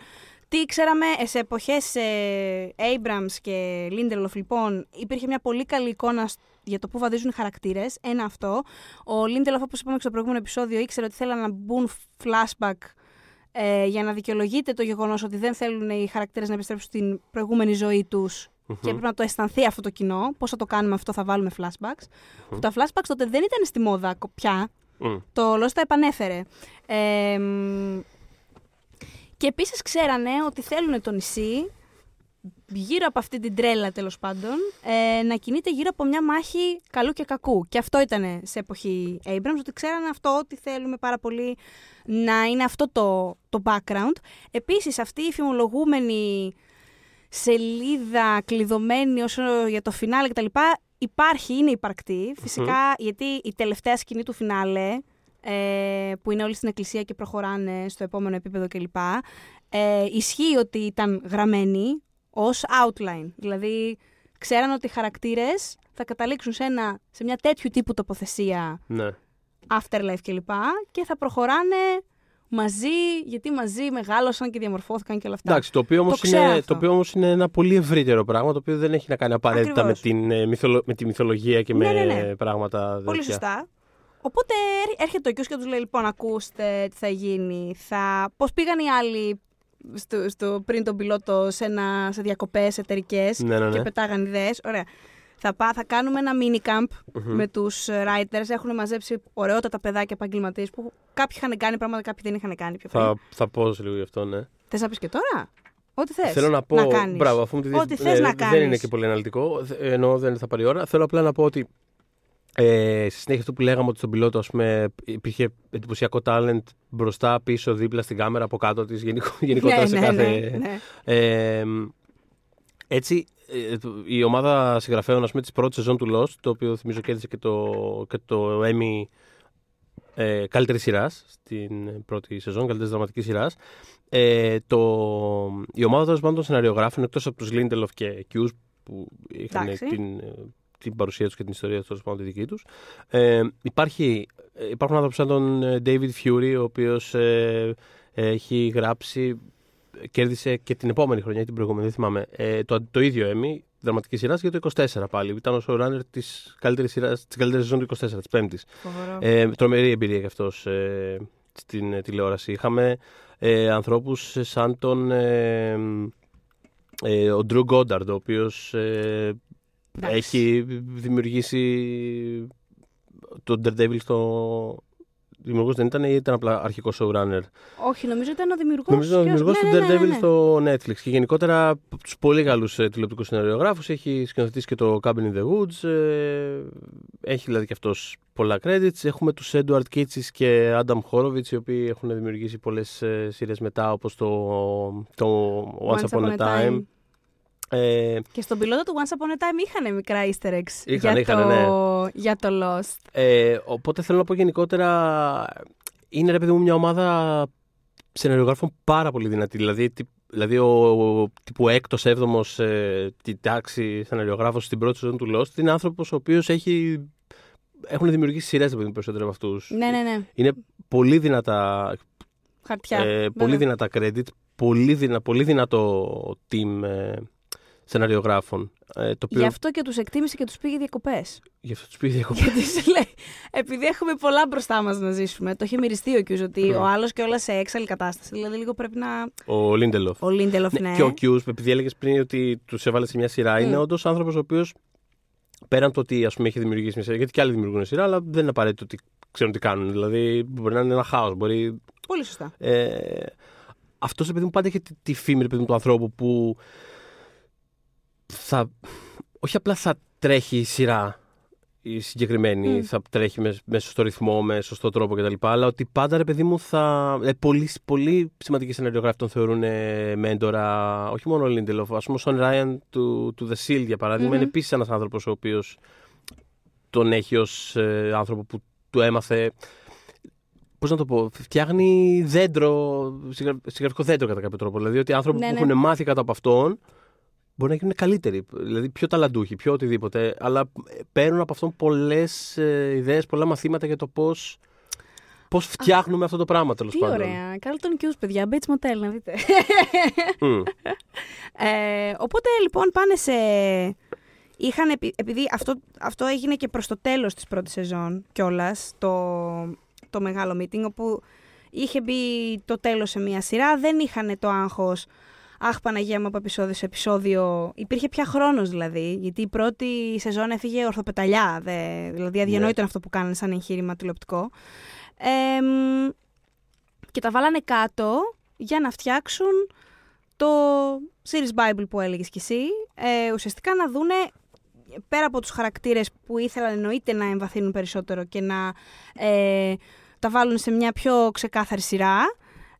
τι ξέραμε ε, σε εποχές ε, Abrams και Lindelof, λοιπόν, υπήρχε μια πολύ καλή εικόνα σ- για το πού βαδίζουν οι χαρακτήρες. Ένα αυτό. Ο Lindelof, όπως είπαμε και στο προηγούμενο επεισόδιο, ήξερε ότι θέλαν να μπουν flashback ε, για να δικαιολογείται το γεγονός ότι δεν θέλουν οι χαρακτήρες να επιστρέψουν στην προηγούμενη ζωή τους. Και πρέπει να το αισθανθεί αυτό το κοινό. Πώς θα το κάνουμε αυτό, θα βάλουμε flashbacks. Που τα flashbacks τότε δεν ήταν στη μόδα κο- πια. Μμ. Το Lost τα επανέφερε. Ε, μ, και επίσης ξέρανε ότι θέλουν το νησί, γύρω από αυτή την τρέλα τέλος πάντων, ε, να κινείται γύρω από μια μάχη καλού και κακού. Και αυτό ήταν σε εποχή Abrams, ότι ξέρανε αυτό, ότι θέλουμε πάρα πολύ να είναι αυτό το, το background. Επίσης αυτή η φημολογούμενη σελίδα κλειδωμένη όσο για το φινάλε κτλ. Υπάρχει, είναι υπαρκτή. Φυσικά, γιατί η τελευταία σκηνή του φινάλε, ε, που είναι όλοι στην εκκλησία και προχωράνε στο επόμενο επίπεδο κλπ. Ε, ισχύει ότι ήταν γραμμένη ως outline. Δηλαδή, ξέραν ότι οι χαρακτήρες θα καταλήξουν σε, ένα, σε μια τέτοιου τύπου τοποθεσία Ναι. afterlife κλπ. Και θα προχωράνε μαζί, γιατί μαζί μεγάλωσαν και διαμορφώθηκαν και όλα αυτά. Εντάξει, το οποίο όμως Το ξέρω είναι, αυτό. το οποίο όμως είναι ένα πολύ ευρύτερο πράγμα το οποίο δεν έχει να κάνει απαραίτητα με, Ακριβώς. την, ε, μυθολο- με τη μυθολογία και Ναι, με ναι, ναι. πράγματα Πολύ τέτοια. σωστά. Οπότε έρ- έρχεται ο Κιούς και τους λέει, λοιπόν, ακούστε τι θα γίνει. Θα... Πώς πήγαν οι άλλοι στο, στο, πριν τον πιλότο σε, ένα, σε διακοπές εταιρικές Ναι, ναι, ναι. και πετάγαν ιδέες. Ωραία. Θα, πά, θα κάνουμε ένα mini camp Μμμ. με τους ε, writers. Έχουν μαζέψει ωραιότατα παιδάκια επαγγελματίες που κάποιοι είχαν κάνει πράγματα, κάποιοι δεν είχαν κάνει πιο πριν. Θα, θα πω σε λίγο γι' αυτό, ναι. Θες να πεις και τώρα; Ό,τι θες. Θέλω να πω. Να κάνεις. μπράβο, αφού μου τη δεις, Ό,τι θες ε, να Δεν κάνεις. είναι και πολύ αναλυτικό, ε, ενώ δεν θα πάρει ώρα. Θέλω απλά να πω ότι ε, στη συνέχεια αυτό που λέγαμε ότι στον πιλότο ας πούμε, υπήρχε εντυπωσιακό talent μπροστά, πίσω, δίπλα στην κάμερα, από κάτω της, γενικότερα ναι, σε ναι, κάθε. ναι, ναι. Ε, έτσι, ε, το- η ομάδα συγγραφέων ας πούμε, της πρώτης σεζόν του Lost, το οποίο θυμίζω κέρδισε και το, και το Emmy ε, καλύτερη σειράς στην πρώτη σεζόν, καλύτερης δραματικής σειράς. Ε, το, η ομάδα τέλος πάντων των σεναριογράφων, εκτός από τους Lindelof και Hughes που είχαν Εντάξει. την, ε, την παρουσία τους και την ιστορία τους, τέλος πάντων τη δική τους. Ε, υπάρχει, ε, υπάρχουν άνθρωποι σαν τον ε, David Fury, ο οποίος ε, έχει γράψει κέρδισε και την επόμενη χρονιά ή την προηγούμενη, δεν θυμάμαι, ε, το, το ίδιο Emmy δραματική σειρά για το 24 πάλι. Ήταν ο showrunner της καλύτερης σεζόν του 24, της Πέμπτης. Φοβερό. Ε, τρομερή εμπειρία γι' αυτός ε, στην ε, τηλεόραση. Είχαμε ε, ανθρώπους σαν τον ε, ε, ο Drew Goddard, ο οποίος ε, Εντάξει. έχει δημιουργήσει τον Daredevil στο, δημιουργός δεν ήταν ή ήταν απλά αρχικός showrunner; Όχι, νομίζω ήταν ο δημιουργός. Νομίζω ο δημιουργός του ναι, ναι, Daredevil ναι, ναι. στο Netflix. Και γενικότερα από τους πολύ καλούς τηλεοπτικούς σεναριογράφου έχει σκηνοθετήσει και το Cabin in the Woods. ε, έχει δηλαδή και αυτός πολλά credits. Έχουμε τους Edward Kitsis και Adam Horowitz, οι οποίοι έχουν δημιουργήσει πολλές σειρές μετά, όπως το, το Once Upon a Time. Ε, Και στον πιλότο του Once Upon a Time είχαν μικρά easter eggs Είχαν, για, είχαν, το, ναι. για το Lost. Ε, οπότε θέλω να πω γενικότερα είναι ρε παιδί μου μια ομάδα σεναριογράφων πάρα πολύ δυνατή. Δηλαδή, τι- δηλαδή ο, ο τύπου έκτος, έβδομος ε, τη τάξη σεναριογράφος στην πρώτη σεζόν του Lost είναι άνθρωπος ο οποίος έχει έχουν δημιουργήσει σειρές παιδί μου περισσότερο από αυτούς. Ναι, ναι, ναι. Είναι πολύ δυνατά, Χαρτιά. ε, βέβαια. πολύ δυνατά credit, πολύ, δυνα, πολύ δυνατό team ε, σεναριογράφων. Ε, το οποίο Γι' αυτό και τους εκτίμησε και τους πήγε διακοπές. γι' αυτό τους πήγε διακοπή. Γιατί σου λέει, επειδή έχουμε πολλά μπροστά μας να ζήσουμε, το είχε μυριστεί ο Κιούζ ότι Ναι. ο άλλος και όλα σε έξαλλη κατάσταση. Δηλαδή, λίγο πρέπει να. Ο Λίντελοφ. Ο Λίντελοφ, ναι. Ναι, Και ο Κιούς, επειδή έλεγες πριν ότι τους έβαλε σε μια σειρά, είναι όντως άνθρωπος ο οποίος πέραν το ότι ας πούμε, έχει δημιουργήσει μια σειρά, γιατί και άλλοι δημιουργούν σειρά, αλλά δεν είναι απαραίτητο ότι ξέρουν τι κάνουν. Δηλαδή μπορεί να είναι ένα χάος. Μπορεί. Πολύ σωστά. Ε, αυτός επειδή μου πάντα έχει τη, τη φήμη ρε παιδί μου, του ανθρώπου που θα. Όχι απλά θα τρέχει η σειρά η συγκεκριμένη, Μμ. θα τρέχει μες, με σωστό ρυθμό, με σωστό τρόπο κτλ. Αλλά ότι πάντα ρε παιδί μου θα. Ε, πολύ, πολύ σημαντικοί σεναριογράφοι τον θεωρούν ε, μέντορα. Όχι μόνο ο Λίντελοφ. Α πούμε, ο Σον Ράιαν του, του The Seal για παραδειγμα Μμμ. είναι επίσης ένας άνθρωπος ο οποίος τον έχει ως άνθρωπο που του έμαθε. Πώς να το πω, φτιάχνει δέντρο, συγγρα- συγγραφικό δέντρο κατά κάποιο τρόπο. Δηλαδή ότι άνθρωποι Ναι, που ναι. έχουν μάθει κάτω από αυτόν μπορεί να γίνουν καλύτεροι. Δηλαδή πιο ταλαντούχοι, πιο οτιδήποτε. Αλλά παίρνουν από αυτόν πολλές ε, ιδέες, πολλά μαθήματα για το πώς πώς φτιάχνουμε αυτό το πράγμα τέλος Τι πάντων. ωραία. Carlton Κιούζ, παιδιά. Bates Motel, να δείτε. Μμ. Ε, οπότε λοιπόν πάνε σε. Είχαν, επει- επειδή αυτό, αυτό έγινε και προς το τέλος της πρώτης σεζόν κιόλας, το, το μεγάλο meeting, όπου είχε μπει το τέλος σε μία σειρά, δεν είχαν το άγχος Αχ, Παναγία μου από επεισόδιο σε επεισόδιο. Υπήρχε πια χρόνος δηλαδή, γιατί η πρώτη σεζόν έφυγε ορθοπεταλιά. Δε, δηλαδή αδιανόητο είναι αυτό που κάνανε σαν εγχείρημα τηλεοπτικό. Ε, μ, και τα βάλανε κάτω για να φτιάξουν το series Bible που έλεγες κι εσύ. Ε, ουσιαστικά να δούνε πέρα από τους χαρακτήρες που ήθελαν εννοείται να εμβαθύνουν περισσότερο και να ε, τα βάλουν σε μια πιο ξεκάθαρη σειρά,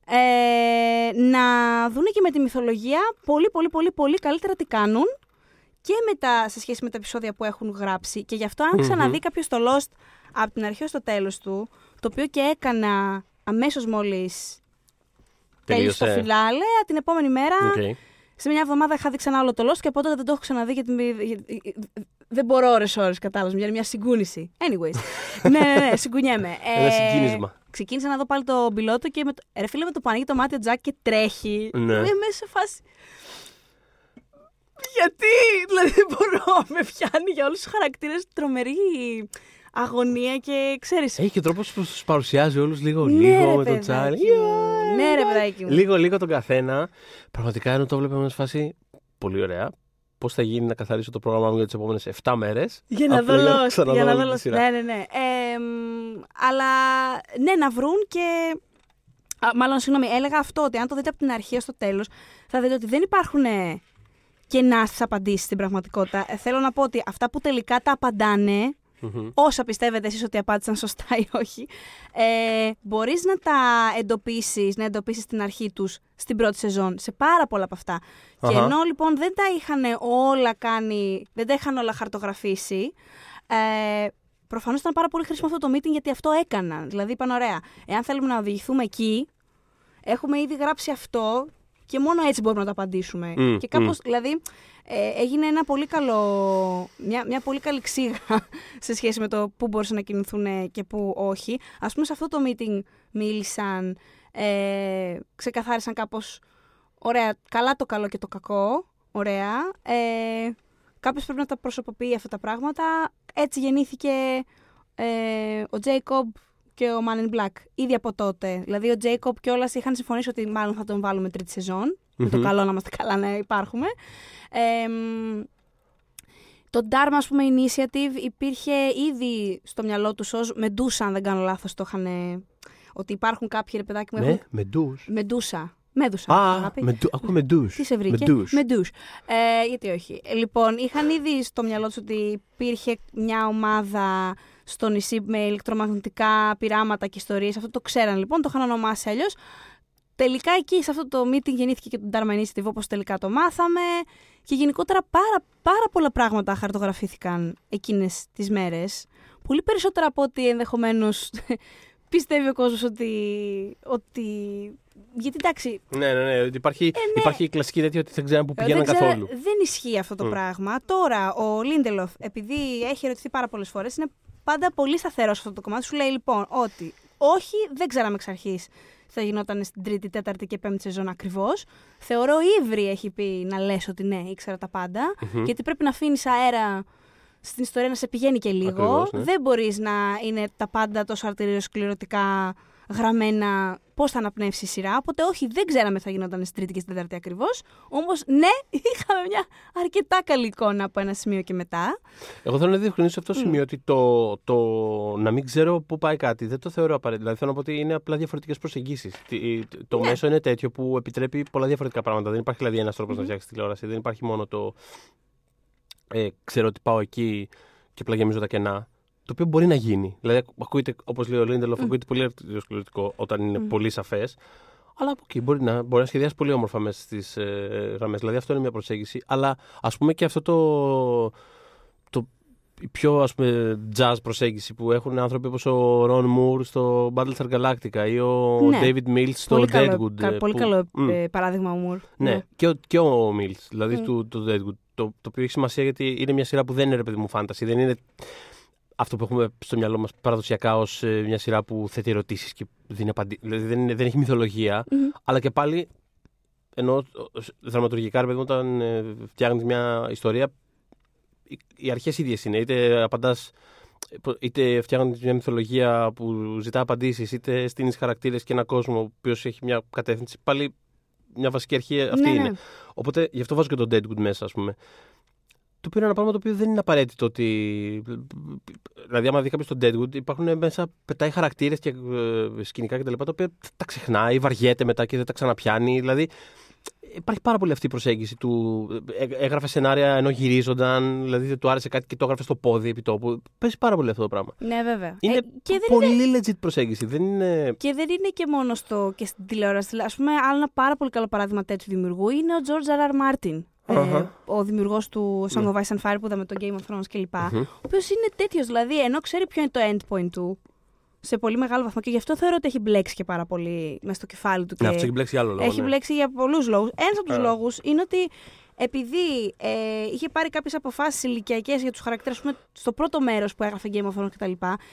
ε, να δούνε και με τη μυθολογία πολύ πολύ πολύ πολύ καλύτερα τι κάνουν και με τα, σε σχέση με τα επεισόδια που έχουν γράψει. Και γι' αυτό αν Μμμ. ξαναδεί κάποιος το Lost από την αρχή ως το τέλος του, το οποίο και έκανα αμέσως μόλις τέλειωσε το Τελείωσε. φινάλε, την επόμενη μέρα Οκ. σε μια εβδομάδα είχα δει ξανά όλο το Lost και από τότε δεν το έχω ξαναδεί γιατί μη- για- δεν μπορώ ώρες ώρες κατάλαβες, για μια συγκούνηση. Anyways. ναι, ναι, ναι, συγκουνιέμαι. Ένα Ε, συγκίνησμα. Ξεκίνησα να δω πάλι το πιλότο και με το, ρε φίλε με το που ανοίγει το μάτι ο Τζακ και τρέχει. Ναι. Είμαι μέσα σε φάση... Γιατί, δηλαδή δεν μπορώ, με πιάνει για όλους τους χαρακτήρες τρομερή αγωνία και ξέρεις... Έχει και τρόπος που τους παρουσιάζει όλους λίγο Ναι, λίγο ρε, με τον παιδάκι Τσάρλι. μου. Ναι, ρε, παιδάκι μου. Λίγο λίγο τον καθένα. Πραγματικά ενώ το βλέπαμε σε φάση πολύ ωραία. Πώς θα γίνει να καθαρίσω το πρόγραμμά μου για τις επόμενες 7 μέρες. Για να δω Lost, ξαναδώ για να όλη δω τη Lost. σειρά. Ναι, ναι, ναι. Ε, μ, αλλά ναι, να βρουν και. Α, μάλλον, συγγνώμη, έλεγα αυτό ότι αν το δείτε από την αρχή στο τέλος, θα δείτε ότι δεν υπάρχουν ε, κενά στις απαντήσεις στην πραγματικότητα. Ε, θέλω να πω ότι αυτά που τελικά τα απαντάνε, Μμμ. όσα πιστεύετε εσείς ότι απάντησαν σωστά ή όχι, ε, μπορείς να τα εντοπίσεις, να εντοπίσεις την αρχή τους στην πρώτη σεζόν, σε πάρα πολλά από αυτά. Και Αχα. ενώ λοιπόν δεν τα είχαν όλα κάνει, δεν τα είχαν όλα χαρτογραφήσει, ε, προφανώς ήταν πάρα πολύ χρήσιμο αυτό το meeting γιατί αυτό έκαναν. Δηλαδή είπαν ωραία, εάν θέλουμε να οδηγηθούμε εκεί, έχουμε ήδη γράψει αυτό και μόνο έτσι μπορούμε να το απαντήσουμε. Μμ, και κάπως, μμ. δηλαδή, ε, έγινε ένα πολύ καλό, μια, μια πολύ καλή ξύγα σε σχέση με το πού μπορούσαν να κινηθούν ε, και πού όχι. Ας πούμε, σε αυτό το meeting μίλησαν, ε, ξεκαθάρισαν κάπως, ωραία, καλά το καλό και το κακό, ωραία. Ε, κάποιος πρέπει να τα προσωποποιεί αυτά τα πράγματα. Έτσι γεννήθηκε ε, ο Τζέικομπ και ο Man in Black ήδη από τότε. Δηλαδή ο Τζέικομπ κιόλας είχαν συμφωνήσει ότι μάλλον θα τον βάλουμε τρίτη σεζόν. Με το Μμμ. καλό να είμαστε καλά να υπάρχουμε. Ε, μ, το Dharma, ας πούμε, Initiative υπήρχε ήδη στο μυαλό τους ως Μεντούσα, αν δεν κάνω λάθος, το είχαν Ότι υπάρχουν κάποιοι ρε παιδάκι μου Με, έχουν. με ντους. Μεντούσα. Μέδουσα. Α, αγάπη. με ντου- ακούω με ντους. Τι σε βρήκε; Με ντους. Με ντους. Ε, γιατί όχι. Ε, Λοιπόν, είχαν ήδη στο μυαλό τους ότι υπήρχε μια ομάδα στο νησί με ηλεκτρομαγνητικά πειράματα και ιστορίες. Αυτό το ξέραν λοιπόν, το είχαν ονομάσει αλλιώς. Τελικά εκεί σε αυτό το meeting γεννήθηκε και το Dharma Initiative όπως τελικά το μάθαμε και γενικότερα πάρα, πάρα πολλά πράγματα χαρτογραφήθηκαν εκείνες τις μέρες. Πολύ περισσότερα από ότι ενδεχομένως πιστεύει ο κόσμος ότι, ότι... Γιατί εντάξει, Ναι, ναι, ναι. ότι Υπάρχει, ναι. υπάρχει η κλασική τέτοια ότι δεν ξέραν που ε, πηγαίναν δεν, ξέρω- καθόλου. δεν ισχύει αυτό το Μμ. πράγμα. Τώρα, ο Λίντελοφ, επειδή έχει ερωτηθεί πάρα πολλές φορές, είναι πάντα πολύ σταθερός σε αυτό το κομμάτι. Σου λέει λοιπόν ότι όχι, δεν ξέραμε εξ αρχής τι θα γινόταν στην τρίτη, τέταρτη και πέμπτη σεζόν ακριβώς. Θεωρώ ύβρι έχει πει να λες ότι ναι, ήξερα τα πάντα. Μμμ. Γιατί πρέπει να αφήνεις αέρα στην ιστορία να σε πηγαίνει και λίγο. Ακριβώς, ναι. Δεν μπορείς να είναι τα πάντα τόσο αρτηριοσκληρωτικά γραμμένα πώς θα αναπνεύσει η σειρά. Οπότε, όχι, δεν ξέραμε τι θα γινόταν στην Τρίτη και στην Τέταρτη ακριβώς. Όμως, ναι, είχαμε μια αρκετά καλή εικόνα από ένα σημείο και μετά. Εγώ θέλω να διευκρινίσω σε αυτό το σημείο ότι το, το να μην ξέρω πού πάει κάτι δεν το θεωρώ απαραίτητο. Δηλαδή θέλω να πω ότι είναι απλά διαφορετικές προσεγγίσεις. Το Ναι. μέσο είναι τέτοιο που επιτρέπει πολλά διαφορετικά πράγματα. Δεν υπάρχει δηλαδή ένας τρόπος να φτιάξεις τηλεόραση. Δεν υπάρχει μόνο το. Ε, ξέρω ότι πάω εκεί και απλά γεμίζω τα κενά. Το οποίο μπορεί να γίνει. Δηλαδή, ακούγεται, όπως λέει ο Λίντελοφ, ακούγεται πολύ αρτηριοσκληρωτικό όταν είναι πολύ σαφές. Αλλά από εκεί μπορεί να, μπορεί να σχεδιάσει πολύ όμορφα μέσα στις ε, γραμμές. Δηλαδή, αυτό είναι μια προσέγγιση. Αλλά ας πούμε και αυτό το, το η πιο ας πούμε jazz προσέγγιση που έχουν άνθρωποι όπως ο Ron Moore στο Battlestar Galactica ή ο Ναι. David Mills στο πολύ Deadwood. καλό, κα- ε, πολύ που- καλό Μμ. ε, παράδειγμα ομούρ. Ναι, και ο, και ο Mills, δηλαδή Μμ. του, του Deadwood. Το, το οποίο έχει σημασία γιατί είναι μια σειρά που δεν είναι ρε παιδί μου φάνταση. Δεν είναι αυτό που έχουμε στο μυαλό μας παραδοσιακά ως μια σειρά που θέτει ερωτήσεις και δίνει απαντήσεις. Δηλαδή δεν, είναι- δεν έχει μυθολογία, Μμμ. αλλά και πάλι ενώ δραματουργικά, ρε παιδί μου, όταν ε, φτιάχνεις μια ιστορία, οι, οι αρχές ίδιες είναι. Είτε απαντάς, είτε φτιάχνεις μια μυθολογία που ζητά απαντήσεις, είτε στείνεις χαρακτήρες και έναν κόσμο ο οποίος έχει μια κατεύθυνση. Πάλι μια βασική αρχή αυτή Ναι, είναι. ναι. Οπότε γι' αυτό βάζω και τον Deadwood μέσα, ας πούμε. Το οποίο είναι ένα πράγμα το οποίο δεν είναι απαραίτητο ότι. Δηλαδή, άμα δει κάποιος τον Deadwood, υπάρχουν μέσα, πετάει χαρακτήρες και ε, σκηνικά κτλ. Τα οποία τα ξεχνάει, βαριέται μετά και δεν τα ξαναπιάνει. Δηλαδή, υπάρχει πάρα πολύ αυτή η προσέγγιση του. ε, Έγραφε σενάρια ενώ γυρίζονταν, δηλαδή δεν του άρεσε κάτι και το έγραφε στο πόδι επί τόπου. Παίζει πάρα πολύ αυτό το πράγμα. Ναι, βέβαια. Είναι Ε, και, δεν πολύ legit προσέγγιση. Δεν είναι. και δεν είναι και μόνο στο, και στην τηλεόραση. Α πούμε, άλλο ένα πάρα πολύ καλό παράδειγμα τέτοιου δημιουργού είναι ο George R. R. Martin. Ε, Αχα. ο δημιουργός του Song of Ice and Fire που είδαμε το Game of Thrones κλπ. Ο οποίος είναι τέτοιος, δηλαδή, ενώ ξέρει ποιο είναι το endpoint του σε πολύ μεγάλο βαθμό και γι' αυτό θεωρώ ότι έχει μπλέξει και πάρα πολύ μέσα στο κεφάλι του. Ναι, και αυτό έχει μπλέξει για άλλο λόγο. έχει ναι. μπλέξει για πολλούς λόγους. Ένας από τους Ε. λόγους είναι ότι επειδή ε, είχε πάρει κάποιες αποφάσεις ηλικιακές για τους χαρακτήρες, στο πρώτο μέρος που έγραφε Game of Thrones κτλ.,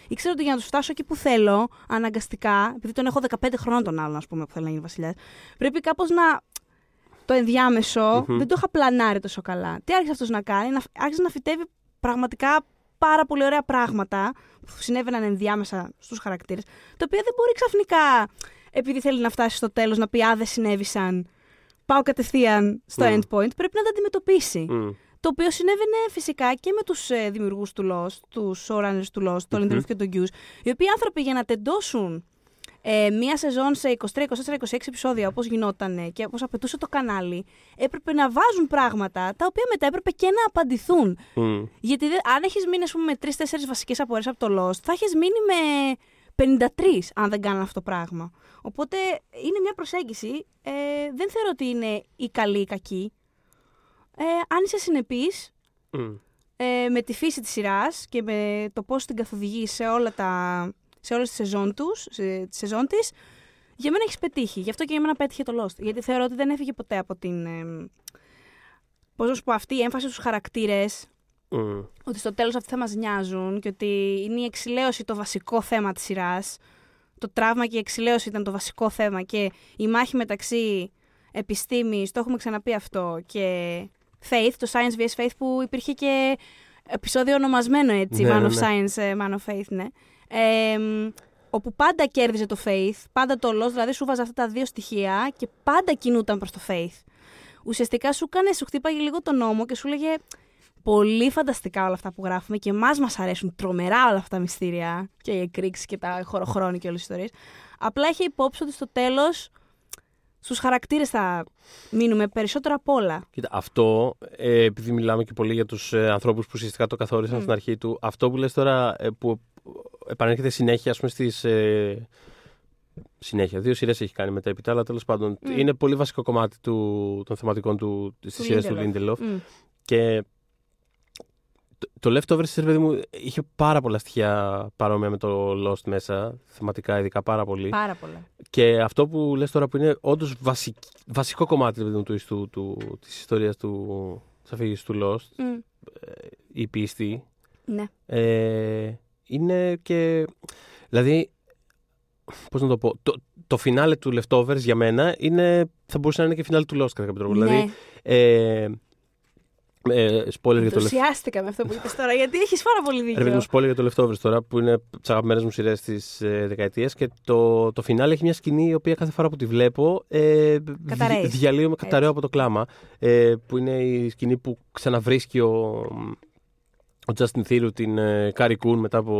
ήξερα ότι για να τους φτάσω εκεί που θέλω, αναγκαστικά, επειδή τον έχω 15 χρόνων τον άλλον, ας πούμε, που θέλει να γίνει βασιλιάς, πρέπει κάπως να. Το ενδιάμεσο Μμμ. δεν το είχα πλανάρει τόσο καλά. Τι άρχισε αυτός να κάνει, να, άρχισε να φυτεύει πραγματικά πάρα πολύ ωραία πράγματα που συνέβαιναν ενδιάμεσα στους χαρακτήρες, τα οποία δεν μπορεί ξαφνικά, επειδή θέλει να φτάσει στο τέλος, να πει Α, δεν συνέβησαν. Πάω κατευθείαν στο Μμ. endpoint. Πρέπει να τα αντιμετωπίσει. Μμ. Το οποίο συνέβαινε φυσικά και με τους ε, δημιουργούς του Lost, τους showrunners του Lost, τον Lindelof και τον Hughes, οι οποίοι άνθρωποι για να τεντώσουν ε, μία σεζόν σε 23, 24, 26 επεισόδια όπως γινόταν και όπως απαιτούσε το κανάλι, έπρεπε να βάζουν πράγματα τα οποία μετά έπρεπε και να απαντηθούν. Μμ. Γιατί δεν- αν έχεις μείνει, ας πούμε, με τρει-τέσσερι βασικές απορίες από το Lost, θα έχεις μείνει με 53 αν δεν κάνουν αυτό το πράγμα. Οπότε είναι μια προσέγγιση. Ε, δεν θεωρώ ότι είναι η καλή ή η κακή. Ε, αν είσαι συνεπής Μμ. ε, με τη φύση της σειράς και με το πώς την καθοδηγείς σε, όλα τα, σε όλες τις σεζόν, τους, σε, τη σεζόν της, για μένα έχεις πετύχει. Γι' αυτό και για μένα πέτυχε το Lost. Γιατί θεωρώ ότι δεν έφυγε ποτέ από την... Ε, πώς να σου πω, αυτή η έμφαση στους χαρακτήρες, Μμ. ότι στο τέλος αυτοί θα μας νοιάζουν και ότι είναι η εξηλαίωση το βασικό θέμα της σειράς. Το τραύμα και η εξηλαίωση ήταν το βασικό θέμα και η μάχη μεταξύ επιστήμης, το έχουμε ξαναπεί αυτό, και faith, το science vs faith που υπήρχε και επεισόδιο ονομασμένο έτσι, Ναι, Man ναι, of ναι. Science, ε, Man of Faith, ναι. Ε, μ, όπου πάντα κέρδιζε το faith, πάντα το loss, δηλαδή σου βάζα αυτά τα δύο στοιχεία και πάντα κινούταν προς το faith. Ουσιαστικά σου έκανε, σου χτύπαγε λίγο τον νόμο και σου λέγε πολύ φανταστικά όλα αυτά που γράφουμε και εμάς μας αρέσουν τρομερά όλα αυτά τα μυστήρια και οι εκρήξεις και τα χωροχρόνια και όλες τις ιστορίες. Απλά είχε υπόψη ότι στο τέλος στους χαρακτήρες θα μείνουμε περισσότερο απ' όλα. Κοίτα, αυτό, ε, επειδή μιλάμε και πολύ για τους ε, ανθρώπους που ουσιαστικά το καθόρισαν Μμ. στην αρχή του, αυτό που λες τώρα ε, που επανέρχεται συνέχεια, ας πούμε, στις... Ε, συνέχεια, δύο σειρές έχει κάνει μετέπειτα, αλλά τέλος πάντων Μμ. είναι πολύ βασικό κομμάτι του, των θεματικών του στις Του σειρές του Lindelof. Lindelof. Μμ. Και το, το Leftovers, ρε παιδί μου, είχε πάρα πολλά στοιχεία παρόμοια με το Lost μέσα, θεματικά ειδικά πάρα πολύ. Πάρα πολλά. Και αυτό που λες τώρα που είναι όντως βασικό κομμάτι ρε παιδί μου, του, του, του, της ιστορίας του, της αφήγησης του Lost, Μμ. η πίστη, Ναι. ε, είναι και... Δηλαδή, πώς να το πω, το, το φινάλε του Leftovers για μένα είναι, θα μπορούσε να είναι και φινάλε του Lost κατά κάποιο τρόπο. ναι. Δηλαδή, ε, ε, spoiler για το Leftovers. Ενθουσιάστηκα με αυτό που είπες τώρα, γιατί έχεις πάρα πολύ Ρε παιδί δίκιο. μου, spoiler για το Leftovers τώρα, που είναι από τις αγαπημένες μου σειρές της ε, δεκαετίας. Και το, το φινάλε έχει μια σκηνή η οποία κάθε φορά που τη βλέπω. Ε, Καταραίεις. δι- Διαλύομαι, Έτσι. καταραίω από το κλάμα. Ε, που είναι η σκηνή που ξαναβρίσκει ο, ο Justin Theroux την ε, Carrie Coon μετά από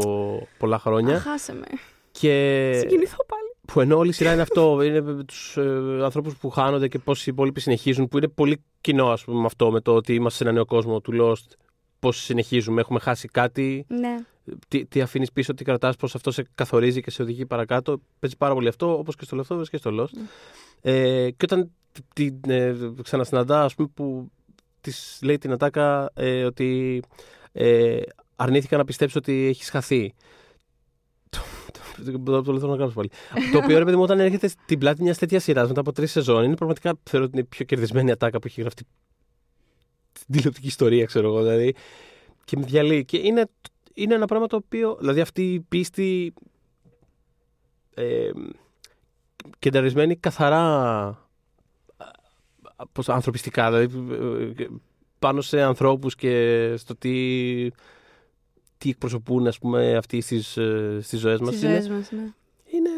πολλά χρόνια. Αχ, άσε με. Και Συγκινηθώ πάλι. που ενώ όλη η σειρά είναι αυτό, είναι με τους ε, ανθρώπους που χάνονται και πώ οι υπόλοιποι συνεχίζουν, που είναι πολύ κοινό ας πούμε, με αυτό, με το ότι είμαστε σε ένα νέο κόσμο του Lost. Πώς συνεχίζουμε, έχουμε χάσει κάτι, Ναι. τι, τι αφήνεις πίσω, τι κρατάς, πώς αυτό σε καθορίζει και σε οδηγεί παρακάτω. Παίζει πάρα πολύ αυτό, όπως και στο Leftovers και στο Lost. Ε, και όταν την ε, ξανασυναντά, ας πούμε, που της λέει την Ατάκα ε, ότι ε, αρνήθηκα να πιστέψω ότι έχει χαθεί. Το, το, το, το, θέλω να κάνω πάλι. το οποίο ρε παιδί μου, όταν έρχεται στην πλάτη μιας τέτοιας σειράς μετά από τρεις σεζόν, είναι πραγματικά θεωρώ ότι είναι η πιο κερδισμένη ατάκα που έχει γραφτεί στην τηλεοπτική ιστορία, ξέρω εγώ. Δηλαδή, και με διαλύει. Και είναι, είναι ένα πράγμα το οποίο. Δηλαδή αυτή η πίστη. Ε, κεντραρισμένη καθαρά α, πώς, ανθρωπιστικά, δηλαδή ε, πάνω σε ανθρώπους και στο τι, τι εκπροσωπούν ας πούμε αυτοί στις, ε, στις ζωές μας. Στις είναι, ζωές μας, ναι. είναι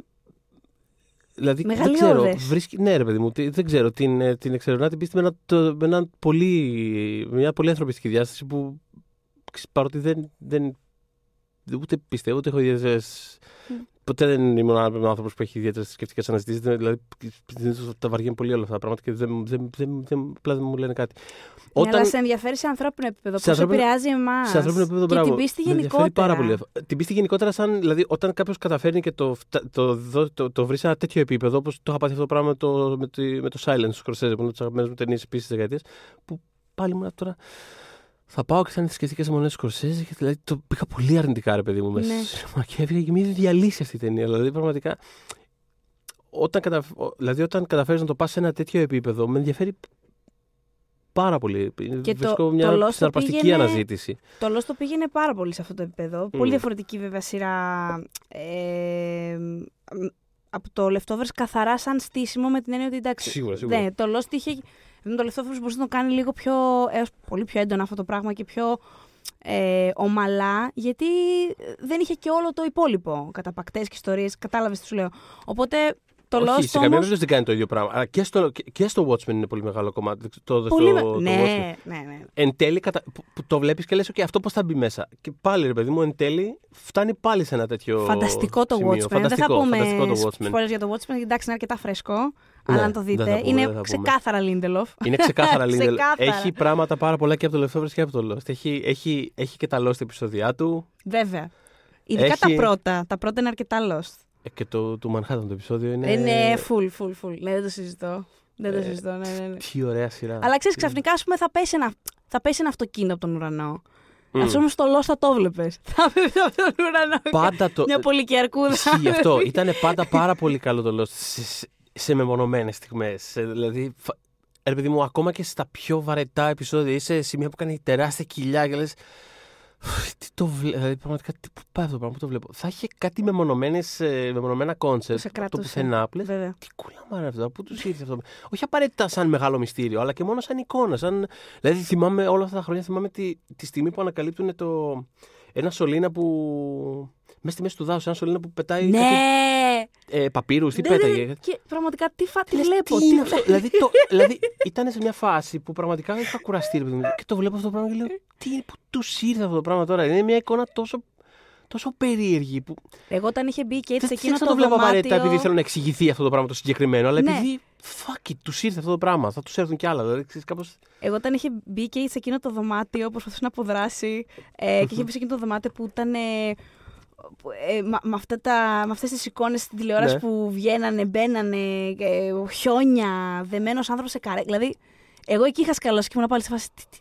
Δηλαδή, δεν Μεγαλειώδες. ξέρω, βρίσκει, ναι ρε παιδί μου, τι- δεν ξέρω, την, ε, την εξερευνά την πίστη με, ένα, το- με, έναν πολύ, με μια πολύ ανθρωπιστική διάσταση που ξ- παρότι δεν, δεν ούτε πιστεύω, ούτε έχω ιδιαίτερε. Μμ. Ποτέ δεν ήμουν άνθρωπος που έχει ιδιαίτερες σκεφτικέ αναζητήσεις. Δηλαδή, συνήθως τα βαριέμαι πολύ όλα αυτά τα πράγματα και δεν, δεν, δεν, δεν, απλά δεν μου λένε κάτι. Ναι, αλλά σε ενδιαφέρει σε ανθρώπινο επίπεδο. Σε Πώς ανθρώπινο- επηρεάζει εμάς; σε ανθρώπινο επίπεδο, και μπράβο. την πίστη Με ενδιαφέρει γενικότερα. πάρα πολύ. αυτό. Την πίστη γενικότερα, σαν, δηλαδή, όταν κάποιος καταφέρνει και το, φτα- το, το, το, το βρει σε ένα τέτοιο επίπεδο, όπως το είχα πάθει αυτό το πράγμα με το, με, τη, με το Silence του Σκορσέζε, που είναι από τις αγαπημένες μου ταινίες επίσης της δεκαετίας, που πάλι ήμουν τώρα. Θα πάω και θα είναι θρησκευτικές αιμονέ του Σκορσέζε και δηλαδή το πήγα πολύ αρνητικά, ρε παιδί μου, μέσα Ναι. στο σινεμά και έφυγα και με είδε διαλύσει αυτή η ταινία. Δηλαδή, πραγματικά. Όταν, κατα... δηλαδή, όταν καταφέρεις να το πας σε ένα τέτοιο επίπεδο, με ενδιαφέρει πάρα πολύ. Και το- Βρίσκω μια το Lost το συναρπαστική πήγαινε- αναζήτηση. Το Lost το πήγαινε πάρα πολύ σε αυτό το επίπεδο. Πολύ διαφορετική βέβαια σειρά. Ε, μ, από το Leftovers καθαρά σαν στήσιμο με την έννοια ότι εντάξει. Σίγουρα, σίγουρα. Ναι, το Lost είχε. Με το Leftovers μπορούσε να το κάνει λίγο πιο. έως πολύ πιο έντονα αυτό το πράγμα και πιο ε, ομαλά, γιατί δεν είχε και όλο το υπόλοιπο. Καταπακτές και ιστορίες. Κατάλαβες τι σου λέω. Οπότε το Όχι, Lost σε καμία όμως... περίπτωση δεν κάνει το ίδιο πράγμα. Αλλά και στο, και, και στο Watchmen είναι πολύ μεγάλο κομμάτι. Το, Πολύ στο, με- το Watchmen. ναι, ναι, ναι. Εν τέλει, κατα... που, που το βλέπεις και λες: OK, αυτό πώς θα μπει μέσα. Και πάλι, ρε παιδί μου, εν τέλει φτάνει πάλι σε ένα τέτοιο. Φανταστικό το σημείο. Watchmen. Φανταστικό, δεν θα πούμε φανταστικό το Watchmen. spoilers για το Watchmen, γιατί εντάξει είναι αρκετά φρέσκο. Ναι, αλλά αν το δεν θα δείτε, πούμε, είναι δεν θα πούμε. ξεκάθαρα Lindelof. Είναι ξεκάθαρα Lindelof. Ξεκάθαρα. Έχει πράγματα πάρα πολλά και από το Leftovers και από το Lost. Έχει, έχει, έχει και τα Lost επεισόδια του. Βέβαια. Ειδικά Έχει- τα πρώτα. Τα πρώτα είναι αρκετά lost. Ε, Και το του Manhattan το επεισόδιο είναι. Είναι full, full, full. Ναι, δεν το συζητώ. Δεν το Ε, συζητώ, ναι, ναι, ναι. Τι ωραία σειρά. Αλλά ξέρεις, ξαφνικά ας πούμε, θα, πέσει ένα, θα πέσει ένα αυτοκίνητο από τον ουρανό. Μμ. Αυτό όμως το Lost θα το βλέπει. Θα πέσει από τον ουρανό. Πάντα το. Μια πολυκερκούδα. Ισχύει αυτό. Ήταν πάντα πάρα πολύ καλό το Lost σε, σε, σε μεμονωμένες στιγμές. Δηλαδή, φα- ρε παιδί μου, ακόμα και στα πιο βαρετά επεισόδια είσαι σε σημεία που κάνει τεράστια κοιλιά και λες. Τι το βλέπω, δηλαδή πραγματικά τι, πού πάει αυτό το πράγμα, πού το βλέπω. Θα είχε κάτι μεμονωμένες, ε, μεμονωμένα concept Σε από το κράτησε. πουθενά που λες, Βέβαια. τι κούλαμα είναι αυτό, πού τους ήρθε αυτό; Όχι απαραίτητα σαν μεγάλο μυστήριο, αλλά και μόνο σαν εικόνα. Σαν... Δηλαδή θυμάμαι όλα αυτά τα χρόνια, θυμάμαι τη, τη στιγμή που ανακαλύπτουν το... ένα σωλήνα που. Μέσα στη μέση του δάσους, ένα σωλήνα που πετάει Ναι! κάτι, ε, παπύρους, τι Ναι, ναι, ναι. πέταγε. Και πραγματικά τι, φα... τι Λες, βλέπω. τι είναι αυτό; δηλαδή, το, δηλαδή ήταν σε μια φάση που πραγματικά είχα κουραστεί ρε παιδί μου, και το βλέπω αυτό το πράγμα και λέω τι είναι που τους ήρθε αυτό το πράγμα τώρα; Είναι μια εικόνα τόσο, τόσο περίεργη. Που... Εγώ όταν είχε μπει και έτσι Δεν εκείνο δεν το το βλέπω απαραίτητα δωμάτιο... επειδή θέλω να εξηγηθεί αυτό το πράγμα το συγκεκριμένο, αλλά Ναι. επειδή. Fuck it, τους ήρθε αυτό το πράγμα. Θα τους έρθουν κι άλλα. Δηλαδή, ξέρεις, κάπως... Εγώ όταν είχε μπει και σε εκείνο το δωμάτιο, προσπαθούσε να αποδράσει ε, και είχε μπει σε εκείνο το δωμάτιο που ήταν. Ε, που, ε, με, με, αυτά τα, με αυτές τις εικόνες στην τηλεόραση Ναι. που βγαίνανε, μπαίνανε, ε, χιόνια, δεμένος άνθρωπος σε καρέ. Δηλαδή, εγώ εκεί είχα σκαλώσει και ήμουν πάλι σε φάση. «Τι- τι-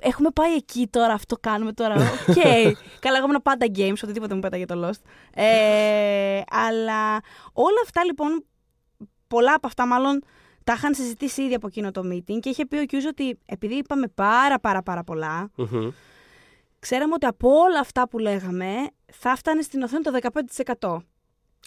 Έχουμε πάει εκεί τώρα, αυτό κάνουμε τώρα. Οκ. Καλά, εγώ ήμουν πάντα game σ' οτιδήποτε μου πέταγε το Lost. Ε, αλλά όλα αυτά λοιπόν, πολλά από αυτά μάλλον τα είχαν συζητήσει ήδη από εκείνο το meeting και είχε πει ο Κιούζ ότι επειδή είπαμε πάρα πάρα πάρα πολλά, Μμμ. Ξέραμε ότι από όλα αυτά που λέγαμε θα φτάνε στην οθόνη το 15%.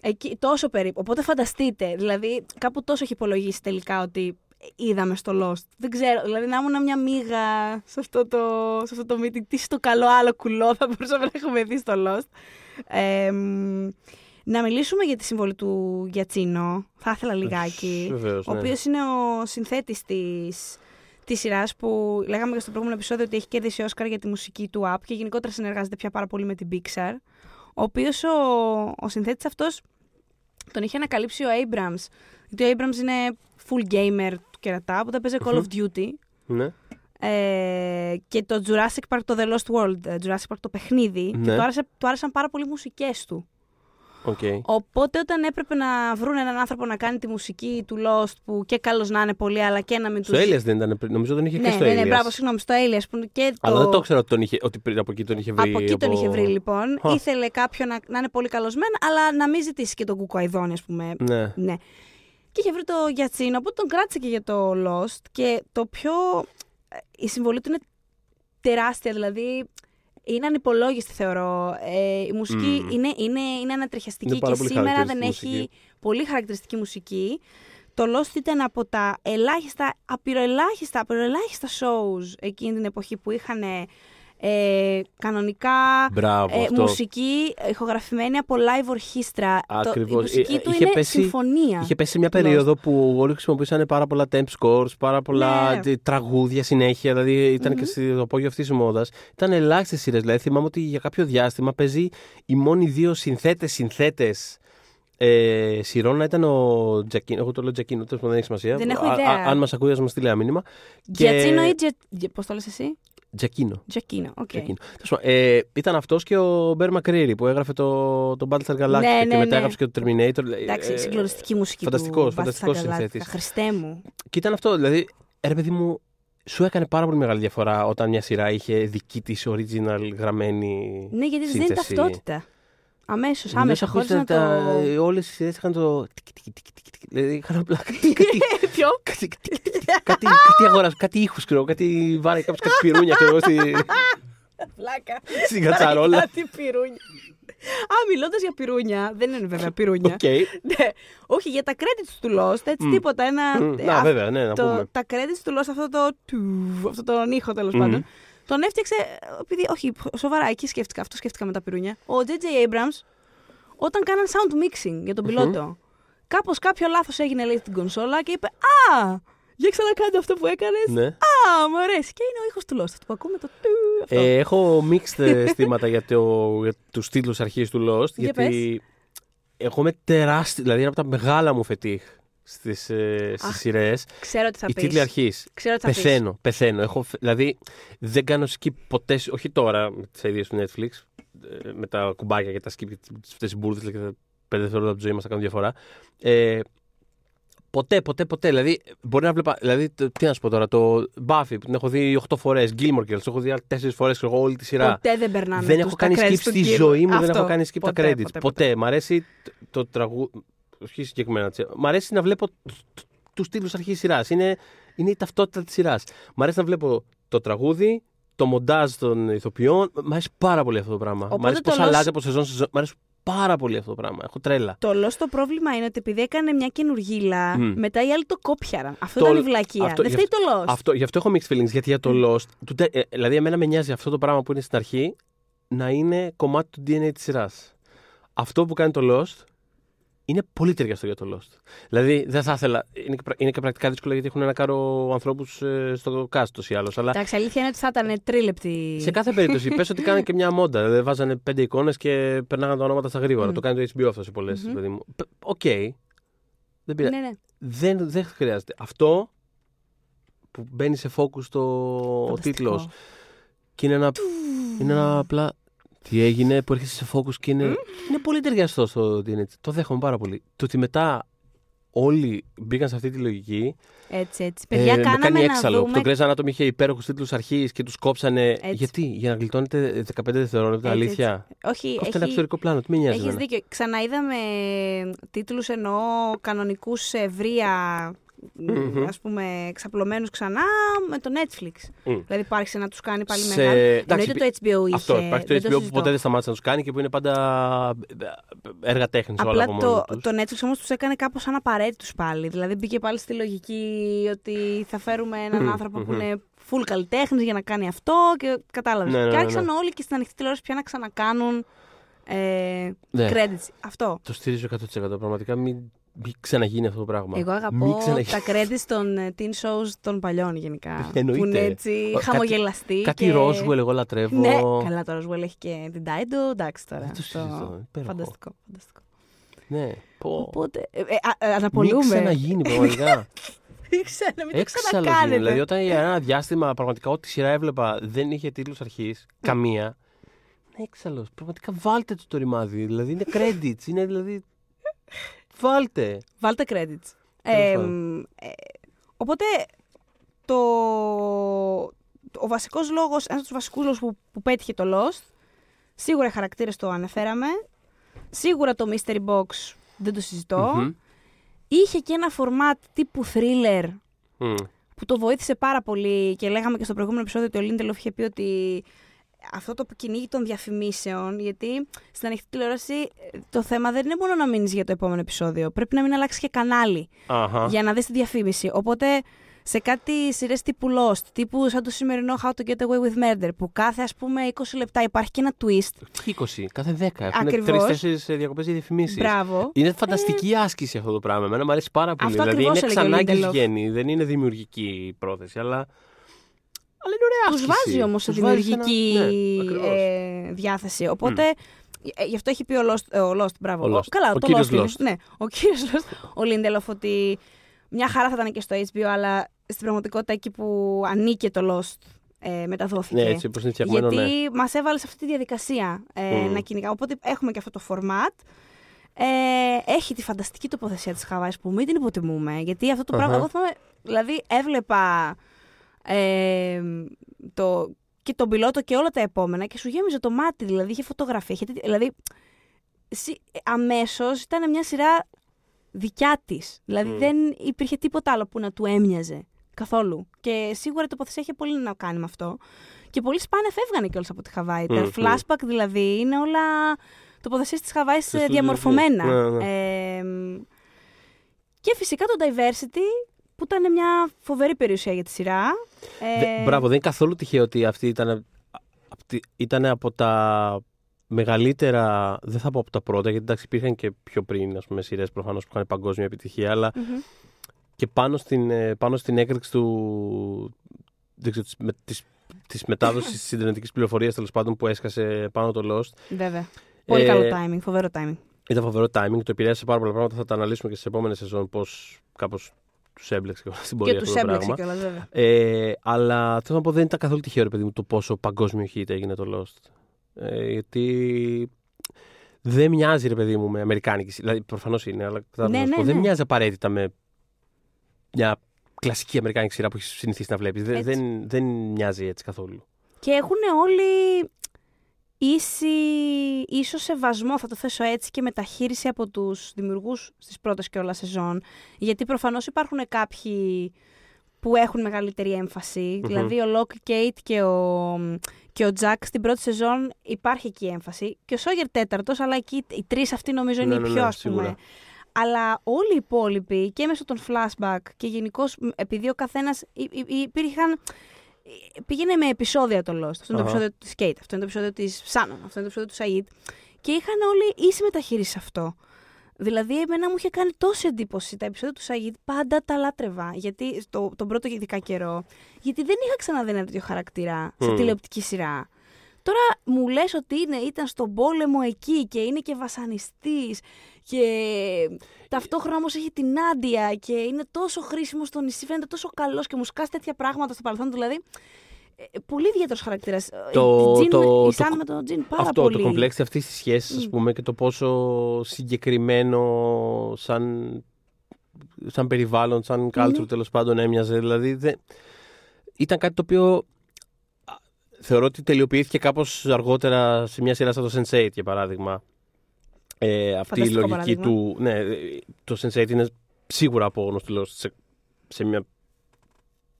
Εκεί, τόσο περίπου. Οπότε φανταστείτε, δηλαδή κάπου τόσο έχει υπολογίσει τελικά ότι είδαμε στο Lost. Δεν ξέρω, δηλαδή να ήμουν μια μίγα σε αυτό το, σε αυτό το meeting. Τι στο καλό άλλο κουλό θα μπορούσαμε να έχουμε δει στο Lost. Ε, μ, να μιλήσουμε για τη συμβολή του Γιατσίνο. Θα ήθελα λιγάκι. Βεβαίως, Ο ναι. οποίος είναι ο συνθέτης της, της σειράς που λέγαμε και στο προηγούμενο επεισόδιο ότι έχει κερδίσει Όσκαρ για τη μουσική του app και γενικότερα συνεργάζεται πια πάρα πολύ με την Pixar. Ο οποίος ο, ο συνθέτης αυτός τον είχε ανακαλύψει ο Abrams. Γιατί ο Abrams είναι full gamer του κερατά, που παίζει Call of Duty. Ναι. Ε, και το Jurassic Park, το The Lost World, ε, Jurassic Park το παιχνίδι. Και Ναι. του, άρεσε, του άρεσαν πάρα πολύ οι μουσικές του. Οκ. Οπότε όταν έπρεπε να βρουν έναν άνθρωπο να κάνει τη μουσική του Lost που και καλός να είναι πολύ αλλά και να μην Στο τους... Alias δεν ήταν πριν. Νομίζω τον είχε και Ναι, στο ναι, ναι, Alias. μπράβο, συγγνώμη, στο Alias που είναι και Αλλά το... δεν το ήξερα ότι, τον είχε, ότι πριν από εκεί τον είχε βρει. Από εκεί τον είχε βρει λοιπόν. Χα. Ήθελε κάποιον να, να είναι πολύ καλός μεν, αλλά να μην ζητήσει και τον κούκο αηδόνι, ας πούμε. Ναι. Ναι. Και είχε βρει το Γιατσίνο, οπότε τον κράτησε και για το Lost. Και το πιο. ε, Η συμβολή του είναι τεράστια, δηλαδή. Είναι ανυπολόγιστη, θεωρώ. Ε, η μουσική Μμμ. είναι, είναι, είναι ανατριχιαστική Είναι πάρα και πολύ σήμερα δεν χαρακτηριστική έχει μουσική. πολύ χαρακτηριστική μουσική. Το Lost ήταν από τα ελάχιστα, απειροελάχιστα, απειροελάχιστα shows εκείνη την εποχή που είχαν ε, κανονικά Μπράβο. ε, αυτό. μουσική ηχογραφημένη από live orchestra. Το, η Ακριβώς. μουσική Ε, του είχε είναι πέσει- συμφωνία. Είχε πέσει σε μια Lost. περίοδο που όλοι χρησιμοποιούσαν πάρα πολλά temp scores, πάρα πολλά Ναι. τε- τραγούδια συνέχεια. Δηλαδή ήταν και στο απόγειο αυτής της μόδας. Ήταν ελάχιστες σειρές. Δηλαδή θυμάμαι ότι για κάποιο διάστημα παίζει οι μόνοι δύο συνθέτες συνθέτες ε, σειρών να ήταν ο Τζακίνο. Εγώ το λέω Τζακίνο, τέλος πάντων δεν έχει σημασία. Δεν έχω Α- ιδέα. α- αν μας ακούει, ας μας στείλει ένα μήνυμα. Γιατσίνο ή Τζε... Πώς το λες εσύ; Τζακίνο. Τζακίνο, οκ. Τζακίνο. Τέλος πάντων, Ε, ήταν αυτός και ο Μπερ Μακρίρι που έγραφε το, το Battlestar Galactica Ναι, και ναι, μετά ναι. έγραψε και το Terminator. Εντάξει, Ε, συγκλονιστική μουσική φανταστικός, του. φανταστικός Battlestar Galactica. συνθέτης. Χριστέ μου. Και ήταν αυτό, δηλαδή, ρε παιδί μου, σου έκανε πάρα πολύ μεγάλη διαφορά όταν μια σειρά είχε δική της original γραμμένη. Ναι, γιατί της δίνει σύνθεση. ταυτότητα. Αμέσως, Δεν άμεσα, θα χωρί να ακούσετε το. τα- Όλες οι σειρές είχαν το. τικ, τικ, τικ, τικ, τικ, Δηλαδή είχαν απλά κάτι. Ποιο; κάτι, κάτι, κάτι, κάτι αγοράς, κάτι ήχους, ξέρω, κάτι βάρε, κάποιο κάτι πυρούνια, ξέρω εγώ, στη, Πλάκα. στην κατσαρόλα. Κάτι πυρούνια. Α, μιλώντας για πυρούνια. Δεν είναι βέβαια πυρούνια. Οκ. Ναι. Όχι, για τα credits του Lost, έτσι τίποτα. Ένα, Μμ, ε, Να, α- βέβαια, ναι, να το, πούμε. τα credits του Lost, αυτό το. του- αυτό τον ήχο τέλος Μμμ. πάντων. Τον έφτιαξε. Επειδή, όχι, σοβαρά, εκεί σκέφτηκα. Αυτό σκέφτηκα με τα πυρούνια. Ο J.J. Abrams, όταν κάναν sound mixing για τον πιλότο, κάπως κάποιο λάθος έγινε, λέει, στην κονσόλα και είπε Α! Για ξανακάντε αυτό που έκανες. Ναι. Α, μου αρέσει. Και είναι ο ήχος του Lost που ακούμε το. του, Αυτό. Ε, έχω mixed αισθήματα για, το, για τους τίτλους αρχής του Lost, Για γιατί εγώ είμαι τεράστιο, δηλαδή είναι από τα μεγάλα μου φετίχ στις, ε, στις Αχ, σειρές. Ξέρω τι θα Οι πεις. τίτλοι αρχής. Ξέρω τι θα πεις. Πεθαίνω, πεθαίνω. Έχω, φε- δηλαδή δεν κάνω skip ποτέ, όχι τώρα με τις αιδίες του Netflix, ε, με τα κουμπάκια και τα skip και τις- αυτές τις μπουρδες και τα πέντε δευτερόλεπτα από τη ζωή μας θα κάνουν διαφορά. Ε, ποτέ, ποτέ, ποτέ. Δηλαδή, μπορεί να βλέπα. Δηλαδή, το- τι να σου πω τώρα, το Buffy που την έχω δει 8 φορές, Gilmore Girls, το έχω δει 4 φορές, εγώ όλη τη σειρά. Ποτέ δεν περνάνε. δεν τους έχω τα κάνει credits skip του στη Gilmore. ζωή μου, δεν Αυτό. έχω κάνει skip Ποτέ, τα credits. ποτέ, Ποτέ. Μ' αρέσει το, το τραγούδι. Όχι συγκεκριμένα. τσι- Μ' αρέσει να βλέπω τους τίτλου αρχής σειράς. Είναι, είναι η ταυτότητα της σειράς. Μ' αρέσει να βλέπω το τραγούδι, το μοντάζ των ηθοποιών. Μ' αρέσει πάρα πολύ αυτό το πράγμα. Οπότε Μ' αρέσει το πώς Lost- αλλάζει από σεζόν σε σεζόν. Μ' αρέσει πάρα πολύ αυτό το πράγμα. Έχω τρέλα. Το Lost το πρόβλημα είναι ότι επειδή έκανε μια καινούργιλα, Μμ. μετά οι άλλοι το κόπιαραν. Αυτό Το- ήταν η βλακεία. αυτό- δεν γι' φταίει το Lost. Αυτό, γι' αυτό έχω mixed feelings. Γιατί για το Lost. του τε- ε, δηλαδή, εμένα με νοιάζει αυτό το πράγμα που είναι στην αρχή να είναι κομμάτι του DNA της σειράς. Αυτό που κάνει το Lost είναι πολύ ταιριαστό για το Lost. Δηλαδή δεν θα ήθελα. Είναι και, πρα- είναι και πρακτικά δύσκολο γιατί έχουν ένα κάρο ανθρώπους στο cast ούτως ή άλλως. Αλλά Εντάξει, αλήθεια είναι ότι θα ήταν τρίλεπτη. σε κάθε περίπτωση, πες ότι κάνανε και μια μοντάζ. Δηλαδή βάζανε πέντε εικόνες και περνάγανε τα ονόματα στα γρήγορα. Μμ. Το κάνει το HBO αυτό σε πολλές. Μμμ. Δηλαδή μου. Π- Οκ. Δεν πειράζει. Ναι, ναι. Δεν, δεν χρειάζεται. Αυτό που μπαίνει σε focus το, ο Φανταστικό. τίτλος και είναι ένα, είναι ένα απλά. Τι έγινε που έρχεσαι σε focus και είναι, είναι πολύ ταιριαστό στο ότι είναι έτσι. Το δέχομαι πάρα πολύ. Το ότι μετά όλοι μπήκαν σε αυτή τη λογική. Έτσι, έτσι. Παιδιά, ε, με κάναμε κάνει να έξαλλο. δούμε... Το Grey's Anatomy είχε υπέροχους τίτλους αρχής και τους κόψανε. Γιατί, για να γλιτώνετε 15 δευτερόλεπτα, Έτσι, αλήθεια; Όχι, Κόψτε ένα έχει... εξωτερικό πλάνο, τι με νοιάζει. Έχεις εμένα; δίκιο. Ξαναείδαμε τίτλους εννοώ κανονικούς σε ευρεία, Μμμ. ας πούμε, εξαπλωμένους ξανά με το Netflix. Μμ. Δηλαδή υπάρχει να τους κάνει πάλι Σε- μεγάλο. εντάξει, Εννοείται το HBO είχε. Αυτό. Υπάρχει το δεν HBO που συζητώ. ποτέ δεν σταμάτησε να τους κάνει και που είναι πάντα ε, έργα τέχνης όλα Απλά από μόνο το, τους. το Netflix όμως τους έκανε κάπως σαν απαραίτητους πάλι. Δηλαδή μπήκε πάλι στη λογική ότι θα φέρουμε έναν Μμμ, άνθρωπο που μμμ. είναι full καλλιτέχνης για να κάνει αυτό και κατάλαβες. Ναι, ναι, και ναι, άρχισαν ναι. όλοι και στην ανοιχτή τηλεόραση πια να ξανακάνουν ε, Ναι. credits. Αυτό. Το στηρίζω 100%. Πραγματικά μην, μην ξαναγίνει αυτό το πράγμα. Εγώ Μην αγαπώ ξαναγίνει. τα credits των ε, teen shows των παλιών γενικά. Εννοείται. Που είναι έτσι Ο- κάτι- χαμογελαστή. Κάτι και... Roswell εγώ λατρεύω. Ναι, καλά το Roswell έχει και την Dido, εντάξει τώρα. Δεν το αυτό. συζητώ, υπέροχο. Φανταστικό, φανταστικό. Ναι. Πω. Οπότε, ε, ε, α, ε, Μην αναπολούμε. ξαναγίνει πραγματικά. Μην ξανα, μην το Έξαλλο ξανακάνετε. γίνει. Δηλαδή, όταν για ένα διάστημα πραγματικά ό,τι σειρά έβλεπα δεν είχε τίτλους αρχής, καμία. Είναι έξαλλος. Πραγματικά βάλτε το το ρημάδι. Δηλαδή είναι credits. Είναι δηλαδή. Βάλτε. Βάλτε credits. Τέλος Ε, πάντων. ε, οπότε, το, ο βασικός λόγος, ένας από τους βασικούς λόγους που, που πέτυχε το Lost, σίγουρα οι χαρακτήρες το αναφέραμε, σίγουρα το Mystery Box δεν το συζητώ, Μμμ. είχε και ένα format τύπου thriller Μμ. που το βοήθησε πάρα πολύ και λέγαμε και στο προηγούμενο επεισόδιο ότι ο Λίντελοφ είχε πει ότι αυτό το κυνήγι των διαφημίσεων, γιατί στην ανοιχτή τηλεόραση ε, το θέμα δεν είναι μόνο να μείνεις για το επόμενο επεισόδιο. Πρέπει να μην αλλάξει και κανάλι Αχα. για να δεις τη διαφήμιση. Οπότε σε κάτι σειρές τύπου Lost, τύπου σαν το σημερινό How to Get Away with Murder, που κάθε ας πούμε 20 λεπτά υπάρχει και ένα twist. Τι 20, κάθε 10. Έχουν Ακριβώς. τρει-τέσσερι διακοπές για διαφημίσεις. Μπράβο. Είναι φανταστική άσκηση αυτό το πράγμα. Εμένα μου αρέσει πάρα πολύ. Αυτό δηλαδή ακριβώς είναι έλεγε ο ξανά Lindelof. γέννη. Δεν είναι δημιουργική πρόθεση, αλλά. Αλλά είναι ωραία Τους άσκηση. βάζει όμως σε Τους βάζεις δημιουργική ένα- Ναι, ακριβώς. ε, διάθεση. Οπότε, ε, γι' αυτό έχει πει ο Lost, ε, ο Lost μπράβο. Ο Lost. καλά, Ο το κύριος Lost. είναι. Lost. Ναι, ο κύριος Lost, ο Lindelof, ότι μια χαρά θα ήταν και στο HBO, αλλά στην πραγματικότητα εκεί που ανήκε το Lost ε, μεταδόθηκε. Ναι, έτσι όπως είναι φτιαγμένο, Γιατί ναι. μας έβαλε σε αυτή τη διαδικασία ε, Μμμ. να κυνηγάμε. Οπότε έχουμε και αυτό το format. Ε, έχει τη φανταστική τοποθεσία της Χαβάης που μην την υποτιμούμε. Γιατί αυτό το πράγμα, Αχα. εγώ θυμάμαι, δηλαδή έβλεπα ε, το, και τον πιλότο και όλα τα επόμενα και σου γέμιζε το μάτι, δηλαδή είχε φωτογραφία. Είχε, τέτοια- δηλαδή σι- αμέσως ήταν μια σειρά δικιά της. Δηλαδή Μμ. δεν υπήρχε τίποτα άλλο που να του έμοιαζε καθόλου. Και σίγουρα η τοποθεσία είχε πολύ να κάνει με αυτό. Και πολύ σπάνια φεύγανε κιόλας από τη Χαβάη. Τα Μμμ. flashback δηλαδή είναι όλα τοποθεσίες της Χαβάης Στο ε, στούντιο, διαμορφωμένα. ναι, ναι. Ε, και φυσικά το diversity που ήταν μια φοβερή περιουσία για τη σειρά. Ε, Δε- Μπράβο, δεν είναι καθόλου τυχαίο ότι αυτή ήταν, απ' τη- ήταν από τα μεγαλύτερα. Δεν θα πω από τα πρώτα, γιατί εντάξει υπήρχαν και πιο πριν ας πούμε, σειρές προφανώς που είχαν παγκόσμια επιτυχία, αλλά μμμ. και πάνω στην, ε, πάνω στην έκρηξη του. Δεν ξέρω, της, με, της, της μετάδοσης της ιντερνετικής πληροφορίας τέλος πάντων που έσκασε πάνω το Lost. Βέβαια. Πολύ Ε, καλό timing, φοβερό timing. Ήταν φοβερό timing, το επηρέασε πάρα πολλά πράγματα. Θα τα αναλύσουμε και στις επόμενες σεζόν πώς κάπως τους έμπλεξε και στην πορεία Και αυτό του το έμπλεξε πράγμα. κιόλας, βέβαια. Ε, αλλά θέλω να πω δεν ήταν καθόλου τυχαίο ρε παιδί μου το πόσο παγκόσμιο hit έγινε το Lost. Ε, γιατί δεν μοιάζει ρε παιδί μου με αμερικάνικη σειρά. Δηλαδή προφανώς είναι, αλλά κατάλαβα Ναι, να σου πω, ναι, δεν ναι. μοιάζει απαραίτητα με μια κλασική αμερικάνικη σειρά που έχεις συνηθίσει να βλέπεις. Δεν, Έτσι. δεν, δεν μοιάζει έτσι καθόλου. Και έχουν όλοι ίση, ίσο σεβασμό, θα το θέσω έτσι, και μεταχείριση από τους δημιουργούς στις πρώτες κιόλας σεζόν. Γιατί προφανώς υπάρχουν κάποιοι που έχουν μεγαλύτερη έμφαση. Μμμ. Δηλαδή ο Λοκ, η Κέιτ και ο, και ο Τζακ στην πρώτη σεζόν υπάρχει εκεί έμφαση. Και ο Σόγερ τέταρτος, αλλά εκεί οι τρεις αυτοί νομίζω είναι Ναι, ναι, οι πιο ναι, ας πούμε. σίγουρα. Αλλά όλοι οι υπόλοιποι και μέσω των flashback και γενικώς επειδή ο καθένας υπήρχαν. Πήγαινε με επεισόδια το Lost. Αυτό είναι το Αχα. επεισόδιο της Kate, αυτό είναι το επεισόδιο της Shannon, αυτό είναι το επεισόδιο του Said. Και είχαν όλοι ίση μεταχείριση σε αυτό. Δηλαδή, εμένα μου είχε κάνει τόση εντύπωση τα επεισόδια του Σαγίτ. Πάντα τα λάτρευα. Γιατί στο, τον πρώτο ειδικά καιρό. Γιατί δεν είχα ξαναδεί ένα τέτοιο χαρακτήρα σε Μμμ. τηλεοπτική σειρά. Τώρα μου λες ότι είναι, ήταν στον πόλεμο εκεί και είναι και βασανιστής και ταυτόχρονα όμως έχει την Άντια και είναι τόσο χρήσιμο στο νησί, φαίνεται τόσο καλός και μου σκάσει τέτοια πράγματα στο παρελθόν του, δηλαδή ε, πολύ ιδιαίτερος χαρακτήρας. Το- η Τζιν, το- η Σαν το- με τον Τζιν πάρα Αυτό πολύ. το κομπλέξ αυτής της σχέσης, ας Μμ. πούμε, και το πόσο συγκεκριμένο σαν, σαν περιβάλλον, σαν culture Μμμ. τέλος πάντων έμοιαζε. Δηλαδή δεν... ήταν κάτι το οποίο α, θεωρώ ότι τελειοποιήθηκε κάπως αργότερα σε μια σειρά σαν το Sense8 για παράδειγμα. Ε, αυτή η Φανταστικό λογική παράδειγμα. του. Ναι, ε, το Sense8 είναι σίγουρα από γνωστό σε, σε, μια,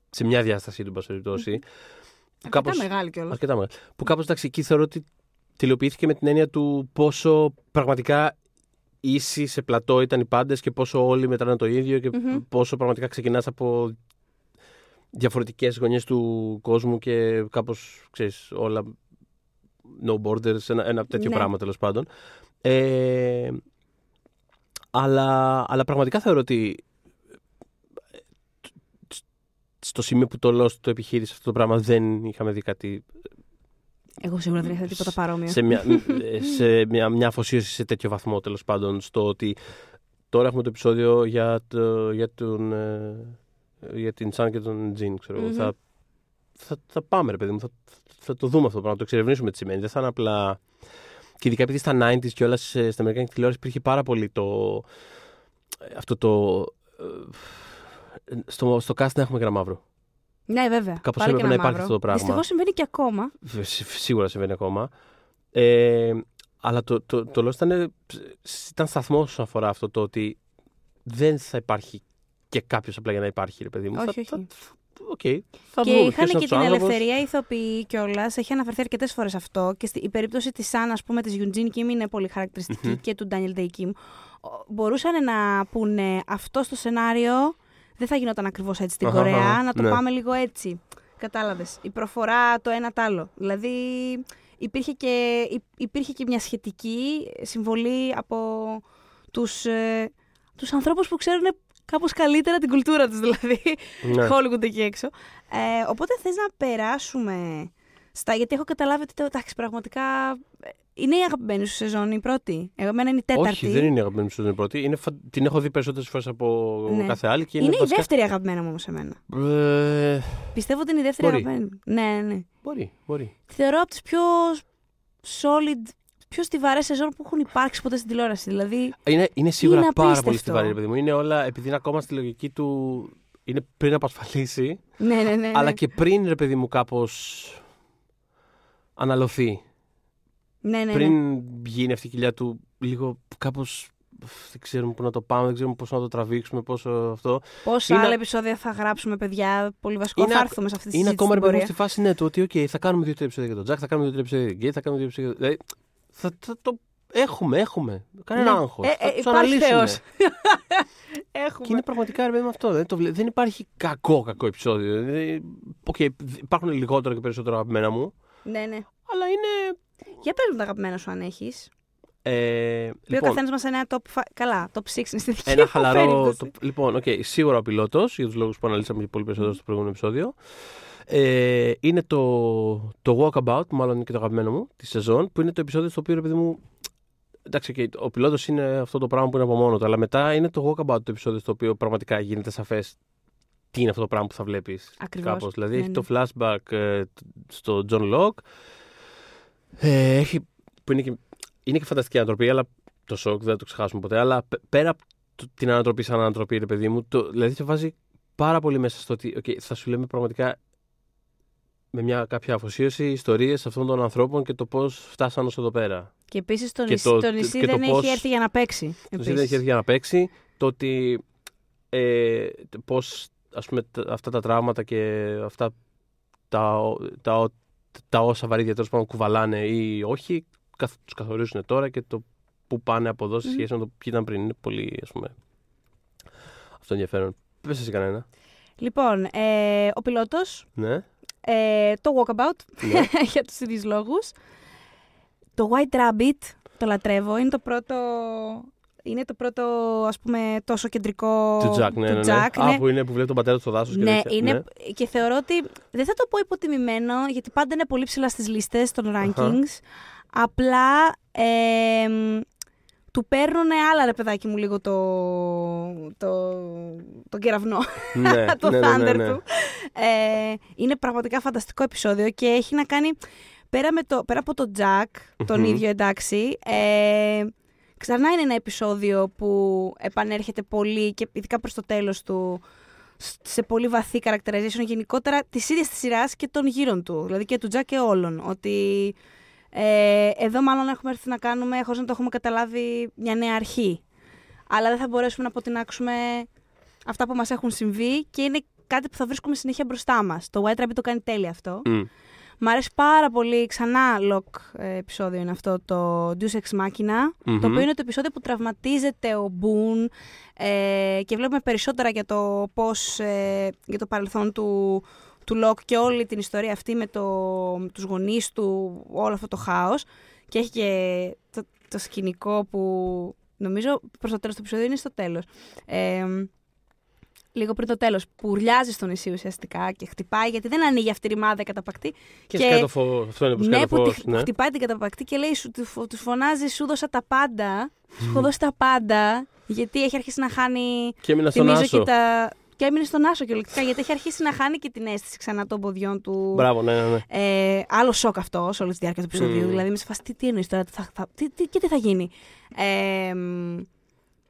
σε μια διάστασή του, εν πάση περιπτώσει. Που Αρκετά κάπως- μεγάλη κιόλας. Αρκετά μεγάλο. Που κάπως εντάξει, εκεί θεωρώ ότι τελειοποιήθηκε με την έννοια του πόσο πραγματικά ίσοι σε πλατό ήταν οι πάντες και πόσο όλοι μετράνε το ίδιο και Μμμ. πόσο πραγματικά ξεκινάς από διαφορετικές γωνιές του κόσμου και κάπως ξέρεις όλα. No borders, ένα, ένα τέτοιο Ναι. πράγμα τέλος πάντων. Ε, αλλά, αλλά πραγματικά θεωρώ ότι ε, στο σημείο που το Lost το επιχείρησε αυτό το πράγμα δεν είχαμε δει κάτι Εγώ σίγουρα δεν είχα τίποτα παρόμοιο. σε μια, ε, σε μια, μια αφοσίωση σε τέτοιο βαθμό τέλος πάντων στο ότι τώρα έχουμε το επεισόδιο για, το, για, τον, ε, για την Σαν και τον Τζιν ξέρω εγώ. Μμμ. θα, θα, θα πάμε ρε παιδί μου θα, θα το δούμε αυτό το πράγμα, το εξερευνήσουμε τι σημαίνει δεν θα είναι απλά και ειδικά επειδή στα 90s και όλα στην Αμερικάνικη τηλεόραση υπήρχε πάρα πολύ το αυτό το ε, στο, στο cast να έχουμε και ένα μαύρο. Ναι, βέβαια. Κάπως Πάλι και έπρεπε ένα να υπάρχει μαύρο. αυτό το πράγμα. Δυστυχώς συμβαίνει και ακόμα. Σι- Σίγουρα συμβαίνει ακόμα. Ε, αλλά το, το, το Lost ήταν, ήταν σταθμός όσον αφορά αυτό το ότι δεν θα υπάρχει και κάποιος απλά για να υπάρχει, ρε παιδί μου. Όχι, θα, όχι. Θα, οκ, θα Και δούμε είχαν ποιος είναι και αυτός την ο άνθρωπος. ελευθερία ηθοποιοί κιόλας. Έχει αναφερθεί αρκετές φορές αυτό. Και στη, η περίπτωση της Σαν, ας πούμε, της Γιουντζίν Κιμ είναι πολύ χαρακτηριστική Μμμ. και του Ντάνιελ Ντέι Κιμ. Ο- Μπορούσαν να πούνε αυτό στο σενάριο δεν θα γινόταν ακριβώς έτσι στην Αχα, Κορέα, αχα, να το ναι. πάμε λίγο έτσι. Κατάλαβες. Η προφορά το ένα τ' άλλο. Δηλαδή υπήρχε και, υ- υπήρχε και μια σχετική συμβολή από τους, ε, τους ανθρώπους που ξέρουν κάπως καλύτερα την κουλτούρα τους δηλαδή. Ναι. Hollywood εκεί έξω. Ε, οπότε θες να περάσουμε στα... Γιατί έχω καταλάβει ότι το, εντάξει, πραγματικά ε, είναι η αγαπημένη σου σεζόν η πρώτη. Εγώ εμένα είναι η τέταρτη. Όχι, δεν είναι η αγαπημένη μου σεζόν η πρώτη. Είναι, φα- την έχω δει περισσότερες φορές από Ναι. κάθε άλλη. Και είναι, Είναι η βασικά- δεύτερη αγαπημένη μου όμως εμένα. Ε, Πιστεύω ότι είναι η δεύτερη Μπορεί. αγαπημένη μου. Ναι, ναι, ναι. μπορεί, μπορεί. Θεωρώ από τις πιο solid, πιο στιβαρές σεζόν που έχουν υπάρξει ποτέ στην τηλεόραση. Δηλαδή, Είναι, είναι σίγουρα Είναι πάρα απίστευτο. πολύ στιβαρή, ρε παιδί μου. Είναι όλα, επειδή είναι ακόμα στη λογική του. Είναι πριν απασφαλίσει, ναι, ναι, ναι. ναι. αλλά και πριν, ρε παιδί μου, κάπως αναλωθεί. ναι, ναι, ναι. πριν γίνει αυτή η κοιλιά του, λίγο κάπως. Δεν ξέρουμε πού να το πάμε, δεν ξέρουμε πώ να το τραβήξουμε, πόσο αυτό. Πόσα είναι- άλλα επεισόδια θα γράψουμε, παιδιά. Πολύ βασικό. Είναι θα ακ- έρθουμε σε αυτή τη Είναι συζήτηση ακόμα ρε στην παιδί μου πορεία. στη φάση ναι, του ότι okay, θα κάνουμε δύο-τρία επεισόδια για τον Τζακ, θα κάνουμε δύο-τρία επεισόδια για τον Γκέιτ, θα κάνουμε δύο-τρία επεισόδια. Δηλαδή, θα, θα το έχουμε, έχουμε. Κανένα Ναι. άγχος. Ε, ε, θα τους υπάρχει αναλύσουμε. Θεός. Έχουμε. Και είναι πραγματικά ρε παιδί μου αυτό. Δεν, το βλέ- δεν υπάρχει κακό κακό επεισόδιο. Δηλαδή, οκ, υπάρχουν λιγότερο και περισσότερο αγαπημένα μου, Ναι, ναι. αλλά είναι. Για πες μου τα αγαπημένα σου αν έχεις. Ε, Πει ο καθένας μας ένα top 5. Καλά, top 6 είναι στη δική Ένα μου χαλαρό. περίπτωση. Το, λοιπόν, okay, σίγουρα ο πιλότος, για τους λόγους που αναλύσαμε και πολύ περισσότερο στο προηγούμενο επεισόδιο. Ε, είναι το, το Walkabout, μάλλον είναι και το αγαπημένο μου, τη σεζόν, που είναι το επεισόδιο στο οποίο, ρε παιδί μου. Εντάξει, okay, ο πιλότος είναι αυτό το πράγμα που είναι από μόνο του, αλλά μετά είναι το Walkabout το επεισόδιο στο οποίο πραγματικά γίνεται σαφές τι είναι αυτό το πράγμα που θα βλέπεις. Ακριβώς. Δηλαδή Ναι, έχει ναι. το flashback ε, στο John Locke. Ε, έχει, που είναι και, είναι και φανταστική ανατροπή, αλλά το σοκ δεν θα το ξεχάσουμε ποτέ. Αλλά π- πέρα από το- την ανατροπή σαν ανατροπή, ρε παιδί μου, το, δηλαδή σε βάζει πάρα πολύ μέσα στο ότι okay, θα σου λέμε πραγματικά με μια κάποια αφοσίωση ιστορίες αυτών των ανθρώπων και το πώς φτάσαν ως εδώ πέρα. Και επίσης το Και νησί, το- το νησί και το δεν πώς- έχει έρθει για να παίξει. Το επίσης. δεν έχει έρθει για να παίξει, το ότι ε, πώς ας πούμε τα- αυτά τα τραύματα και αυτά τα, τα, τα, όσα βαρύδια τέλος πάντων κουβαλάνε ή όχι, καθ, τους καθορίζουν τώρα και το που πάνε από εδώ σε Μμμ. σχέση με το ποιοι ήταν πριν. Είναι πολύ, ας πούμε, αυτό ενδιαφέρον. Πες εσύ κανένα. Λοιπόν, ε, ο πιλότος, Ναι. Ε, το walkabout, ναι. για τους ίδιους λόγους. Το White Rabbit, το λατρεύω. Είναι το πρώτο. είναι το πρώτο, ας πούμε, τόσο κεντρικό Του Τζακ, ναι, του ναι, ναι. Jack, Α, που είναι που βλέπει τον πατέρα του στο δάσος και ναι, τέτοια. είναι, Ναι. και θεωρώ ότι δεν θα το πω υποτιμημένο, γιατί πάντα είναι πολύ ψηλά στις λίστες των rankings. Απλά ε, μ, του παίρνουν άλλα ρε παιδάκι μου λίγο το, το, τον κεραυνό, Ναι, το ναι, ναι, thunder ναι, ναι. του. Ε, είναι πραγματικά φανταστικό επεισόδιο και έχει να κάνει, πέρα, με το, πέρα από τον Jack, τον Μμμ. ίδιο εντάξει, ε, ξανά είναι ένα επεισόδιο που επανέρχεται πολύ και ειδικά προς το τέλος του σ- σε πολύ βαθύ characterization γενικότερα της ίδιας της σειράς και των γύρων του. Δηλαδή και του Τζακ και όλων. Ότι ε, εδώ μάλλον έχουμε έρθει να κάνουμε, χωρίς να το έχουμε καταλάβει, μια νέα αρχή. Αλλά δεν θα μπορέσουμε να αποτινάξουμε αυτά που μας έχουν συμβεί και είναι κάτι που θα βρίσκουμε συνέχεια μπροστά μας. Το White Rabbit το κάνει τέλεια αυτό. Μμ. Μ' αρέσει πάρα πολύ, ξανά lock ε, επεισόδιο είναι αυτό, το Deus Ex Machina, Μμμ. το οποίο είναι το επεισόδιο που τραυματίζεται ο Boone ε, και βλέπουμε περισσότερα για το πώς, ε, για το παρελθόν του, του Locke και όλη την ιστορία αυτή με το, τους γονείς του, όλο αυτό το χάος και έχει και το, το σκηνικό που νομίζω προς το τέλος του επεισόδιο είναι στο τέλος. Ε, λίγο πριν το τέλος, που ουρλιάζει στο νησί ουσιαστικά και χτυπάει γιατί δεν ανοίγει αυτή η ρημάδα καταπακτή Και, Και- σκάει το φω... αυτό είναι που σκάει ναι, το που φως, τη, ναι. χτυπάει την καταπακτή και λέει, σου, τους φωνάζει, σου δώσα τα πάντα. Σου έχω δώσει τα πάντα. Γιατί έχει αρχίσει να χάνει. Και έμεινα στον Θυμίζω Άσο. και τα. Και έμεινε στον Άσο κυριολεκτικά, γιατί έχει αρχίσει να χάνει και την αίσθηση ξανά των ποδιών του. Μπράβο, ναι, ναι. ναι. Ε, άλλο σοκ αυτό σε όλη τη διάρκεια του επεισοδίου. Μμμ. Δηλαδή, με σε φάση, τι, τι εννοείς τώρα, τι θα, θα- τι, τι, και τι θα γίνει. Ε, μ,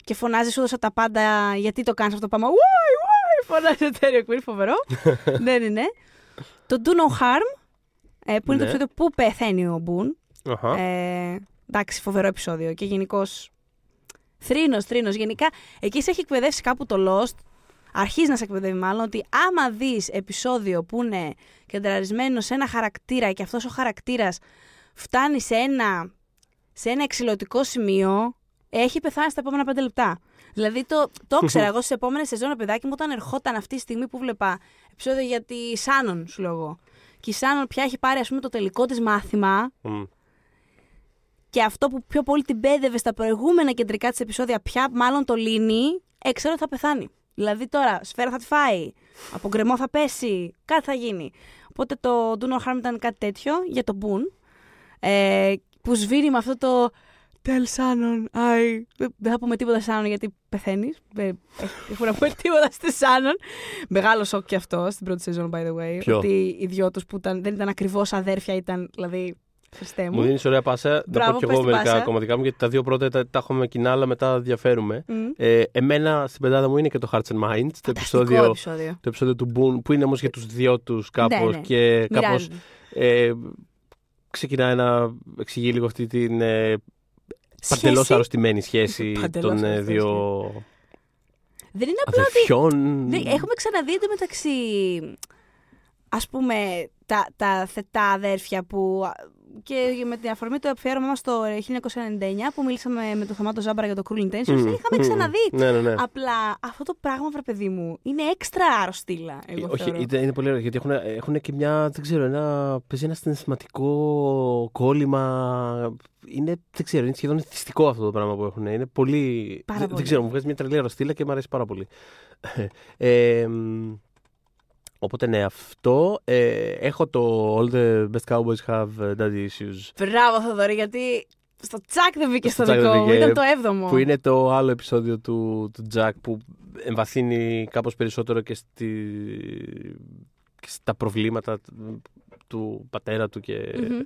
και φωνάζεις, σου έδωσα τα πάντα, γιατί το κάνεις αυτό το πράγμα. Why, why, φωνάζει ο Τέριο Κουίν, φοβερό. ναι, ναι, ναι. Το Do No Harm, ε, που είναι το Ναι. επεισόδιο που πεθαίνει ο Μπουν. Αχα. Ε, εντάξει, φοβερό επεισόδιο. Και γενικώς. Θρήνος, θρήνος. Γενικά, εκεί σε έχει εκπαιδεύσει κάπου το Lost. Αρχίζει να σε εκπαιδεύει μάλλον ότι άμα δεις επεισόδιο που είναι κεντραρισμένο σε ένα χαρακτήρα και αυτός ο χαρακτήρας φτάνει σε ένα, σε ένα εξηλωτικό σημείο, έχει πεθάνει στα επόμενα πέντε λεπτά. Δηλαδή το, το ήξερα εγώ στις επόμενες σεζόν, παιδάκι μου, όταν ερχόταν αυτή τη στιγμή που βλέπα επεισόδιο για τη Σάνον, σου λέω εγώ. Και η Σάνον πια έχει πάρει, ας πούμε, το τελικό της μάθημα Μμ. και αυτό που πιο πολύ την πέδευε στα προηγούμενα κεντρικά της επεισόδια, πια μάλλον το λύνει, ε, ξέρω ότι θα πεθάνει. Δηλαδή τώρα, σφαίρα θα τη φάει, από γκρεμό θα πέσει, κάτι θα γίνει. Οπότε το Do No Harm ήταν κάτι τέτοιο για τον Boone, ε, που σβήνει με αυτό το Tell Shannon, I... Δεν θα πούμε τίποτα Shannon γιατί πεθαίνεις. Δεν έχω να πούμε τίποτα στη Shannon. Μεγάλο σοκ και αυτό στην πρώτη σεζόν, by the way. Ποιο; Ότι οι δυο τους που ήταν, δεν ήταν ακριβώς αδέρφια, ήταν δηλαδή. Χριστέ Μου μου. δίνεις ωραία πάσα. Να Μπράβο, πω κι πες εγώ την μερικά πάσα. κομματικά μου, γιατί τα δύο πρώτα τα, τα έχουμε κοινά, αλλά μετά διαφέρουμε. Μμ. Ε, εμένα στην πεντάδα μου είναι και το Hearts and Minds, το Φανταστικό επεισόδιο, επεισόδιο. το επεισόδιο του Boone, που είναι όμως για τους δυο τους κάπως Ναι, ναι. και κάπως. Μοιράζονται. Ε, ξεκινάει να εξηγεί λίγο αυτή την ε, παντελώς Σχέση. αρρωστημένη σχέση Παντελώς των ε, αρρωστημένη, δύο Δεν είναι απλά ότι. αδερφιών. Ναι, έχουμε ξαναδεί εντωμεταξύ. Ας πούμε, τα, τα θετά αδέρφια που. α, Και με την αφορμή του αφιέρωμα μας το 1999 που μίλησαμε με το Θωμάτο Ζάμπαρα για το Cruel Intentions, Μμ, είχαμε μμ, ξαναδεί. Ναι, ναι, ναι. Απλά αυτό το πράγμα, βρε παιδί μου, είναι έξτρα αρρωστήλα. Εγώ Όχι, θεωρώ. είναι, είναι πολύ ωραίο γιατί έχουν, έχουν και μια, δεν ξέρω, ένα, παίζει ένα συναισθηματικό κόλλημα. Είναι, δεν ξέρω, είναι σχεδόν εθιστικό αυτό το πράγμα που έχουν. Είναι πολύ. Πάρα δεν, πολύ. δεν ξέρω, μου βγάζει μια τρελή αρρωστήλα και μου αρέσει πάρα πολύ. ε, μ, οπότε ναι, αυτό. Ε, έχω το All the best cowboys have daddy issues. Μπράβο, Θοδωρή, γιατί στο τσακ δεν μπήκε στο, Στο τσακ δεν δικό μου. μπήκε, Ήταν το έβδομο. Που είναι το άλλο επεισόδιο του, του Jack που εμβαθύνει κάπως περισσότερο και, στη, και στα προβλήματα του, του πατέρα του και... Μμμ.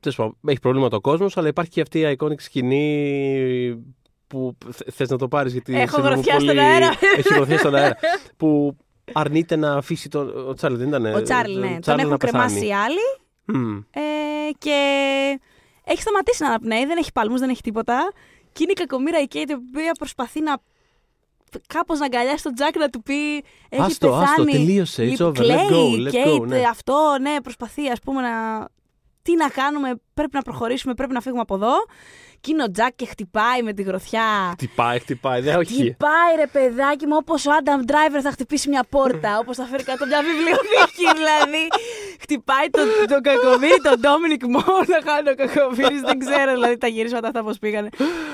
Τέλος πάντων, έχει προβλήματα ο κόσμος, αλλά υπάρχει και αυτή η iconic σκηνή που θε- θες να το πάρεις γιατί... Έχω σε βλέπω γροθιά στον αέρα. Έχει γροθιά στον αέρα. που αρνείται να αφήσει τον... Ο Τσάρλι δεν ήταν... Ο Τσάρλι, ναι. Τον Τσάρλι έχουν να πεθάνει. κρεμάσει οι άλλοι. Μμ. Ε, και έχει σταματήσει να αναπνέει, δεν έχει παλμούς, δεν έχει τίποτα. Και είναι η κακομήρα η Κέιτ, η οποία προσπαθεί να κάπως να αγκαλιάσει τον Τζακ να του πει έχει Άστο, πεθάνει. άστο, τελείωσε, it's Λείπει- over, let κλαίει go, η let Kate, go, ναι. αυτό, ναι, προσπαθεί ας πούμε να... Τι να κάνουμε, πρέπει να προχωρήσουμε, πρέπει να φύγουμε από εδώ. Και είναι ο Τζακ και χτυπάει με τη γροθιά. Χτυπάει, χτυπάει, δεν όχι. Χτυπάει ρε παιδάκι μου, όπως ο Άνταμ Driver θα χτυπήσει μια πόρτα, όπως θα φέρει κάτω μια βιβλιοθήκη δηλαδή. χτυπάει τον, τον κακομίρι, τον Ντόμινικ Μόναχαν, ο κακομίρι. δεν ξέρω δηλαδή τα γυρίσματα αυτά πώς πήγανε.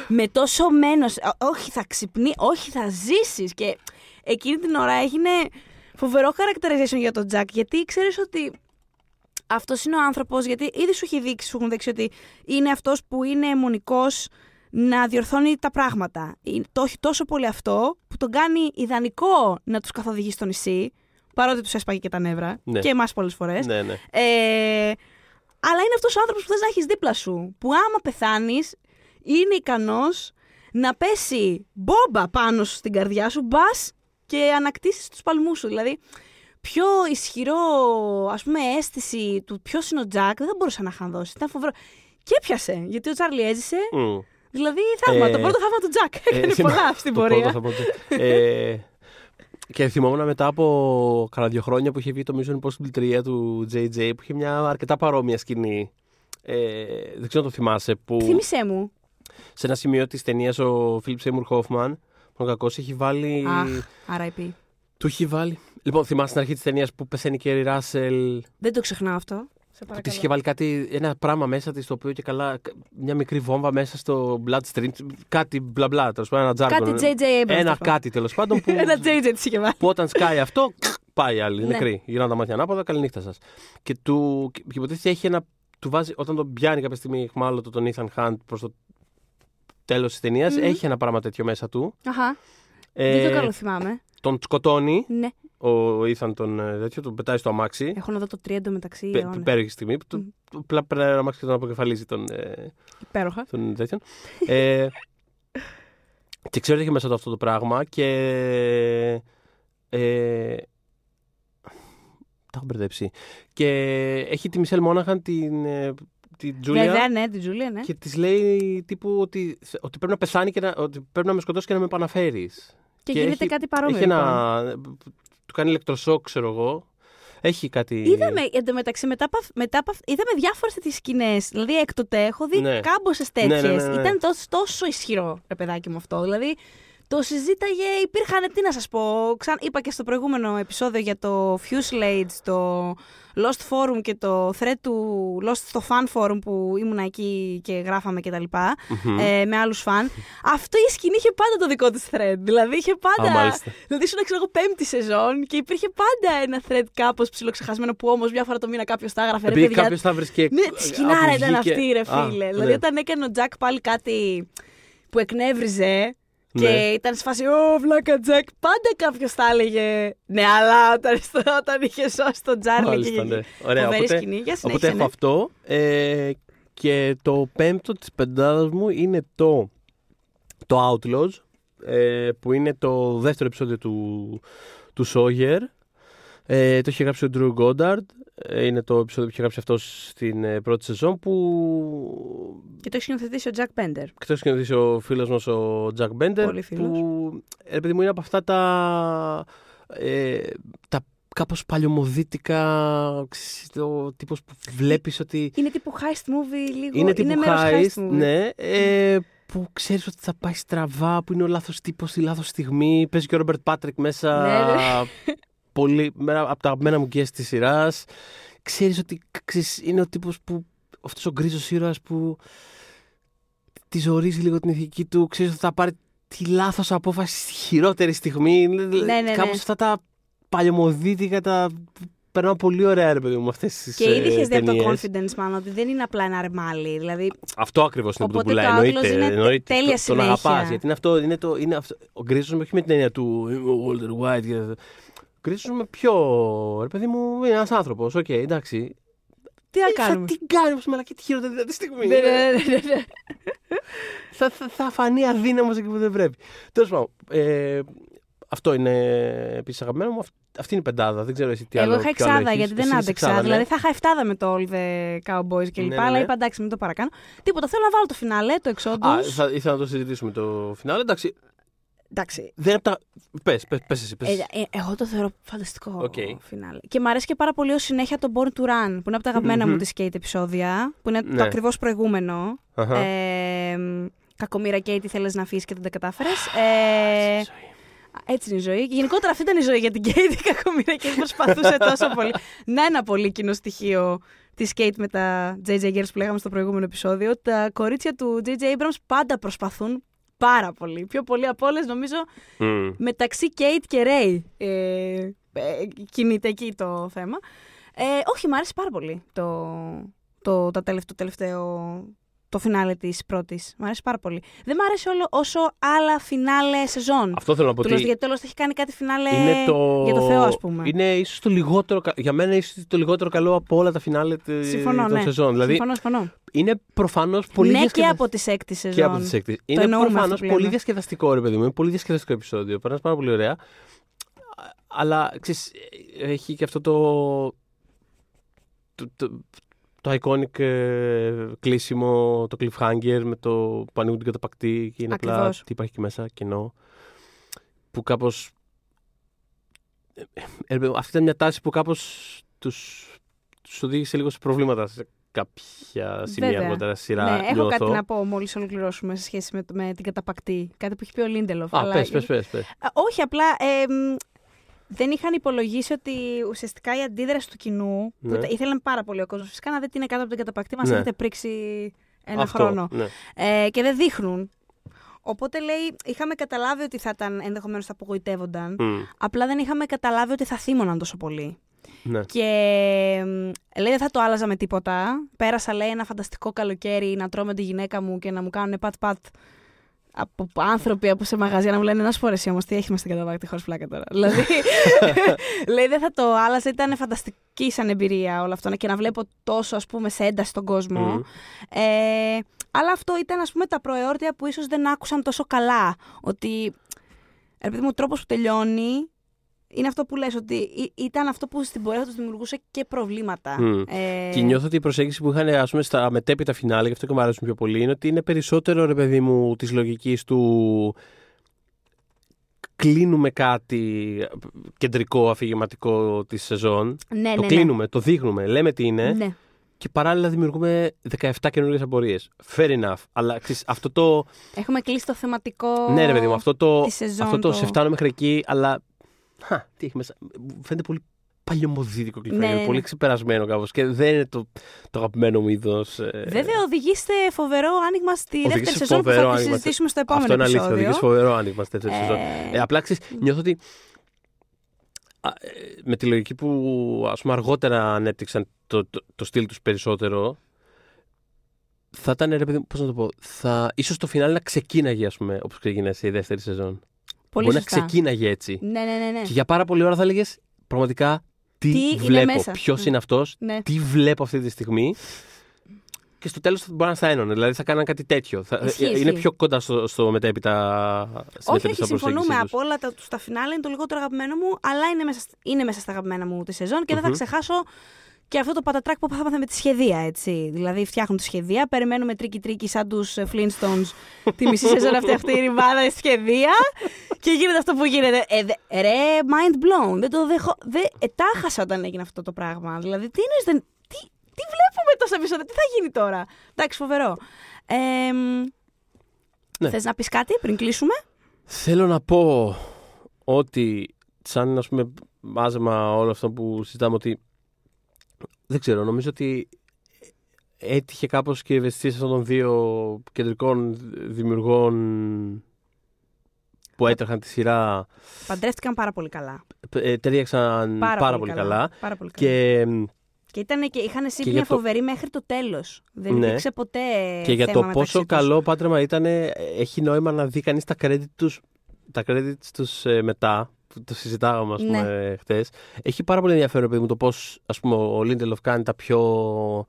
Με τόσο μένος. Όχι, θα ξυπνεί, όχι, θα ζήσεις. Και εκείνη την ώρα έγινε φοβερό characterization για τον Τζακ, γιατί ξέρεις ότι αυτός είναι ο άνθρωπος, γιατί ήδη σου, έχει δείξει, σου έχουν δείξει ότι είναι αυτός που είναι αιμονικός να διορθώνει τα πράγματα. Το έχει τόσο πολύ αυτό που τον κάνει ιδανικό να τους καθοδηγεί στο νησί, παρότι τους έσπαγε και τα νεύρα. Ναι. Και εμάς πολλές φορές. Ναι, ναι. Ε, αλλά είναι αυτός ο άνθρωπος που θε να έχεις δίπλα σου. Που άμα πεθάνεις, είναι ικανός να πέσει μπόμπα πάνω σου στην καρδιά σου, μπας και ανακτήσεις τους παλμούς σου. Δηλαδή, πιο ισχυρό ας πούμε, αίσθηση του ποιος είναι ο Τζακ δεν θα μπορούσα να είχαν δώσει. Ήταν φοβερό. Και έπιασε, γιατί ο Τσάρλι έζησε. Μμ. Δηλαδή, θαύμα. Ε, το πρώτο θαύμα του Τζακ. Ε, Έκανε θυμά- πολλά στην το πορεία. πρώτο θα πω, ε, και θυμόμουν μετά από κάνα δύο χρόνια που είχε βγει το Mission Impossible 3 του JJ που είχε μια αρκετά παρόμοια σκηνή. Ε, δεν ξέρω αν το θυμάσαι. Που Θύμησέ μου. σε ένα σημείο της ταινίας ο Philip Seymour Hoffman, ο κακός, έχει βάλει. Αχ, RIP. Του έχει βάλει. Λοιπόν, θυμάσαι στην αρχή της ταινίας που πεθαίνει και η Ράσελ; Δεν το ξεχνάω αυτό. Σε Που της παρακαλώ. είχε βάλει κάτι, ένα πράγμα μέσα της, το οποίο και καλά. Μια μικρή βόμβα μέσα στο bloodstream. Κάτι μπλα μπλα, τέλος πάντων, ένα jargon. Κάτι JJ Abrams. Ένα αυτό. κάτι τέλος πάντων που, Ένα JJ της είχε βάλει. που όταν σκάει αυτό, πάει η άλλη. Ναι. Νεκρή. Γυρνάνε τα μάτια ανάποδα, καληνύχτα σας. Και του και υποτίθεται έχει ένα. Του βάζει, όταν τον πιάνει κάποια στιγμή εχμάλωτο τον Ethan Hunt προς το τέλος της ταινίας, Μμμ. έχει ένα πράγμα τέτοιο μέσα του. Αχα. Ε, Δεν το καλό θυμάμαι. Τον σκοτώνει Ναι. ο Ethan τον ε, τέτοιο, τον πετάει στο αμάξι. Έχω να δω το 3 μεταξύ. Πε- αιώνες. Υπέροχη στιγμή. που του- του- Απλά περνάει ένα αμάξι και τον αποκεφαλίζει τον, ε, Υπέροχα. των τέτοιων. ε, και ξέρω ότι έχει μέσα του αυτό το πράγμα και. Ε, τα έχω μπερδέψει. Και έχει τη Μισελ Μόναχαν την, ε, την Τζούλια. Βέβαια, ναι, την Τζούλια, ναι. Και της λέει τύπου ότι, ότι πρέπει να πεθάνει και να, ότι πρέπει να με σκοτώσει και να με επαναφέρεις. Και, και γίνεται έχει- κάτι παρόμοιο. Έχει λοιπόν. ένα. Του κάνει ηλεκτροσόκ, ξέρω εγώ. Έχει κάτι. Είδαμε εντωμεταξύ μετά από, αυ- μετά από, αυ- είδαμε διάφορες τέτοιες σκηνές. Δηλαδή έκτοτε έχω δει Ναι. κάμποσες Ναι, τέτοιες. ναι, ναι, ναι. Ήταν τόσο, τόσο ισχυρό, ρε παιδάκι μου αυτό. Δηλαδή το συζήταγε, υπήρχαν, τι να σας πω. Ξαν, είπα και στο προηγούμενο επεισόδιο για το Fuselage, το Lost Forum και το thread του Lost στο Fan Forum που ήμουν εκεί και γράφαμε κτλ. Μμμ. Ε, με άλλους φαν. Αυτό η σκηνή είχε πάντα το δικό της thread. Δηλαδή είχε πάντα. Α, μάλιστα. Δηλαδή ήσουν, ξέρω εγώ, πέμπτη σεζόν και υπήρχε πάντα ένα thread κάπως ψιλοξεχασμένο που όμως μια φορά το μήνα κάποιος τα έγραφε. Ρε, Επειδή παιδιά, κάποιος θα βρίσκε. ναι, τη σκηνάρα ήταν βγήκε- αυτή, ρε Α, φίλε. ναι. Δηλαδή, όταν έκανε ο Τζακ πάλι κάτι που εκνεύριζε και Ναι. ήταν σε φάση Ω, βλάκα Τζακ, πάντα κάποιος θα έλεγε Ναι, αλλά όταν, όταν είχε σώσει τον Τζάρλι. Μάλιστα, και... ναι. Ωραία, Φοβερή οπότε, σκηνή. Για συνέχισε, οπότε έχω ναι. αυτό. Ε, και το πέμπτο της πεντάδας μου είναι το, το Outlaws, ε, που είναι το δεύτερο επεισόδιο του, του Sawyer. Ε, το είχε γράψει ο Drew Goddard. Ε, είναι το επεισόδιο που είχε γράψει αυτός στην ε, πρώτη σεζόν που Και το έχει σκηνοθετήσει ο Τζακ Πέντερ. Εκτός και να δεις ο φίλος μας ο Jack Bender Πολύ φίλος. που ρε παιδί μου είναι από αυτά τα ε, τα κάπως παλιωμοδίτικα ξέρεις, το τύπος που βλέπεις ότι Είναι τύπου heist movie λίγο. είναι τύπου μέρος heist, movie. ναι, ε, που ξέρεις ότι θα πάει στραβά, που είναι ο λάθος τύπος στη λάθος στιγμή. Παίζει και ο Ρόμπερτ Πάτρικ μέσα. Ναι, ναι. πολύ, μέρα από τα αγαπημένα μου guest της σειράς. Ξέρεις ότι ξέρεις, είναι ο τύπος που, αυτός ο γκρίζος ήρωας που της ζορίζει λίγο την ηθική του. Ξέρεις ότι θα πάρει τη λάθος απόφαση στη χειρότερη στιγμή. ναι, ναι. Κάπως αυτά τα παλιωμοδίτικα, τα περνάω πολύ ωραία ρε παιδί μου με αυτές τις Και ήδη ε, είχες δει από το ταινίες. confidence, μάλλον, ότι δεν είναι απλά ένα αρμάλι. Δηλαδή, Αυτό ακριβώς είναι που τον Οπότε πουλάει. το Εννοείται. Outlaws είναι εννοείται. τέλεια Το- τον συνέχεια. αγαπάς. Γιατί είναι αυτό. Είναι το, είναι αυτό ο γκρίζος όχι με την έννοια του «Είμαι ο Walter White. και- Ο γκρίζος με πιο. Ρε παιδί μου, είναι ένας άνθρωπος. Οκ, εντάξει. Τι να Ε, κάνουμε; Θα την κάνει όμως μαλακία τη χειρότερη δυνατή στιγμή. Ναι, ναι, ναι, ναι, ναι. θα, θα, θα φανεί αδύναμος εκεί που δεν πρέπει. Τέλος πάντων. Ε, αυτό είναι επίσης αγαπημένο μου. Αυ- Αυτή είναι η πεντάδα. Δεν ξέρω εσύ τι άλλο. Εγώ είχα ποιο άλλο εξάδα έχεις. γιατί δεν Εσύ είσαι άντεξα. εξάδα, ναι. Δηλαδή θα είχα εφτάδα με το All the Cowboys κλπ. Ναι, ναι, Αλλά ναι. είπα εντάξει, μην το παρακάνω. Τίποτα, θέλω να βάλω το φινάλε, το εξόντου. Α, θα, ήθελα να το συζητήσουμε το φινάλε. Εντάξει. Εντάξει. Δεν είναι από τα. Πες, πες, πες εσύ. Πες. Ε, ε, εγώ το θεωρώ φανταστικό Οκ. φινάλε. Και μου αρέσει και πάρα πολύ ως συνέχεια το Born to Run, που είναι από τα αγαπημένα Μμμ. μου της Kate επεισόδια, που είναι το Ναι. ακριβώς προηγούμενο. Αχα. Ε, Κακομήρα Kate, τι θέλεις να αφήσεις και δεν τα κατάφερες. Ε, Έτσι είναι η ζωή. Και γενικότερα αυτή ήταν η ζωή για την Κέιτ. Η κακομοίρα και προσπαθούσε τόσο πολύ. Να ένα πολύ κοινό στοιχείο της Κέιτ με τα J.J. Girls που λέγαμε στο προηγούμενο επεισόδιο. Τα κορίτσια του J.J. Abrams πάντα προσπαθούν πάρα πολύ. Πιο πολύ από όλες, νομίζω, Μμ. μεταξύ Κέιτ και Ρέι ε, ε, κινείται εκεί το θέμα. Ε, όχι, μου άρεσε πάρα πολύ το, το, το, τελευταίο, το τελευταίο το φινάλε της πρώτης. Μ' αρέσει πάρα πολύ. Δεν μ' άρεσε όλο όσο άλλα φινάλε σεζόν. Αυτό θέλω να πω. Τουλάχιστον Ότι γιατί τέλο έχει κάνει κάτι φινάλε είναι το... για το Θεό, ας πούμε. Είναι ίσως το λιγότερο. κα- Για μένα ίσως το λιγότερο καλό από όλα τα φινάλε τε- Συμφωνώ, των ναι. σεζόν. Δηλαδή Συμφωνώ, συμφωνώ. είναι προφανώς πολύ ναι, και διασκεδα- από τις έκτη σεζόν. και από τις έκτη. Είναι εννοούμε προφανώς αυτό που πολύ λέμε. διασκεδαστικό, ρε παιδί μου. Είναι πολύ διασκεδαστικό επεισόδιο. Περνάς πάρα πολύ ωραία. Α- Αλλά ξέρεις, ε, έχει και αυτό το. το, το, το iconic ε, κλείσιμο, το cliffhanger με το που ανοίγουν την καταπακτή και είναι απλά Ακριβώς. τι υπάρχει εκεί μέσα, κοινό. Που κάπως. αυτή ήταν μια τάση που κάπως τους τους οδήγησε λίγο σε προβλήματα σε κάποια σημεία Βέβαια. αργότερα στη σειρά. Ναι, έχω νιώθω. κάτι να πω μόλις ολοκληρώσουμε σε σχέση με, το- με την καταπακτή. Κάτι που έχει πει ο Λίντελοφ. Α, αλλά- πες, πες, πες, πες. Α, Όχι, απλά ε, μ, δεν είχαν υπολογίσει ότι ουσιαστικά η αντίδραση του κοινού. Που Ναι. τα- ήθελαν πάρα πολύ ο κόσμος. Φυσικά να δει τι είναι κάτω από την καταπακτή, μας Ναι. έχετε πρίξει ένα Αυτό, χρόνο. ναι. Ε, και δεν δείχνουν. Οπότε λέει, είχαμε καταλάβει ότι θα ήταν ενδεχομένως θα απογοητεύονταν. Μμ, Απλά δεν είχαμε καταλάβει ότι θα θύμωναν τόσο πολύ. ναι. Και μ, λέει δεν θα το άλλαζα με τίποτα. Πέρασα λέει ένα φανταστικό καλοκαίρι να τρώω με τη γυναίκα μου και να μου κάνουν πατ-πατ από άνθρωποι από σε μαγαζιά να μου λένε ένα σου εσύ όμως τι έχει μες στην καταβάκτη χωρίς πλάκα τώρα. δηλαδή. λέει δεν θα το άλλαζα, ήταν φανταστική σαν εμπειρία όλο αυτό και να βλέπω τόσο ας πούμε σε ένταση τον κόσμο. Μμ. Ε, αλλά αυτό ήταν ας πούμε τα προεόρτια που ίσως δεν άκουσαν τόσο καλά. Ότι, επειδή μου ο τρόπος που τελειώνει είναι αυτό που λες, ότι ή- ήταν αυτό που στην πορεία θα τους δημιουργούσε και προβλήματα. Μμ. Ε, Και νιώθω ότι η προσέγγιση που είχαν ας πούμε, στα μετέπειτα φινάλε, γι' αυτό και μου αρέσουν πιο πολύ, είναι ότι είναι περισσότερο ρε παιδί μου της λογικής του. Κλείνουμε κάτι κεντρικό, αφηγηματικό της σεζόν. ναι, το ναι, κλείνουμε, το δείχνουμε, λέμε τι είναι. Ναι. ναι. Και παράλληλα δημιουργούμε 17 καινούριε απορίες. Fair enough. Αλλά ξέρεις, αυτό το. Έχουμε κλείσει το θεματικό Ναι, ρε παιδί μου, αυτό το. της σεζόν. Αυτό το, το- σε φτάνω μέχρι εκεί, αλλά. Χα, τι έχει μέσα. Μου Φαίνεται πολύ παλιωμοδίτικο cliffhanger. Ναι, ναι, ναι. Πολύ ξεπερασμένο κάπως. Και δεν είναι το, το αγαπημένο μου είδος. Βέβαια, οδηγήστε φοβερό άνοιγμα στη Οδηγεί δεύτερη σε σεζόν που θα φοβερό τη άνοιγμα. συζητήσουμε στο Αυτό επόμενο είναι αλήθεια. επεισόδιο. Οδηγεί φοβερό άνοιγμα στη δεύτερη σεζόν. Ε, Ε, απλά ξέρεις, νιώθω ότι α, ε, με τη λογική που ας πούμε αργότερα ανέπτυξαν το, το, το στυλ τους περισσότερο θα ήταν ρε παιδί μου, πώς να το πω θα, ίσως το φινάλε να ξεκίναγε ας πούμε όπως ξεκίνησε η δεύτερη σεζόν Πολύ Μπορεί σωστά. να ξεκίναγε έτσι Ναι, ναι, ναι. ναι. και για πάρα πολλή ώρα θα έλεγες πραγματικά τι, Τι είναι βλέπω, μέσα. ποιος Ναι. είναι αυτός ναι. τι βλέπω αυτή τη στιγμή και στο τέλος θα μπορεί να θα ένωνε. Δηλαδή θα κάναν κάτι τέτοιο. Θα, Ισχύει, είναι ισχύει. πιο κοντά στο, στο μετέπειτα. στη Όχι, μετέπειτα όχι, συμφωνούμε. προσέγγιση τους. Από όλα τα, τα φινάλε είναι το λιγότερο αγαπημένο μου, αλλά είναι μέσα, σ- είναι μέσα στα αγαπημένα μου τη σεζόν και δεν θα Μμμ. ξεχάσω και αυτό το πατατράκ που πάθαμε με τη σχεδία, έτσι. Δηλαδή, φτιάχνουν τη σχεδία, περιμένουμε τρίκι-τρίκι σαν τους Flintstones τη μισή σεζόν αυτή, αυτή η ρημάδα η σχεδία και γίνεται αυτό που γίνεται. Ε, δε- ρε, mind blown. Δεν το δεχω... Δε, ε, τα χάσα όταν έγινε αυτό το πράγμα. Δηλαδή, τι είναι, δεν... τι, τι βλέπουμε τόσα επεισόδια, τι θα γίνει τώρα; Εντάξει, φοβερό. Ε, Ναι. Θες να πεις κάτι πριν κλείσουμε; Θέλω να πω ότι σαν ας πούμε μάζεμα όλο αυτό που συζητάμε ότι δεν ξέρω, νομίζω ότι έτυχε κάπως και η ευαισθησία αυτών των δύο κεντρικών δημιουργών που έτρεχαν τη σειρά Παντρεύτηκαν πάρα πολύ καλά. ε, ταιριάξαν πάρα, πολύ καλά. Πάρα πολύ καλά. Και, Και, ήταν και είχαν και σύμπνοια για το- φοβερή μέχρι το τέλος. Δεν Ναι. υπήρξε ποτέ. και για θέμα το μεταξύ πόσο τους. καλό πάτρεμα ήταν, έχει νόημα να δει κανείς τα credit τους, τα credits τους ε, μετά, που το συζητάγαμε ας Ναι. πούμε χτες. Έχει πάρα πολύ ενδιαφέρον παιδί μου το πώς ας πούμε ο Lindelof κάνει τα πιο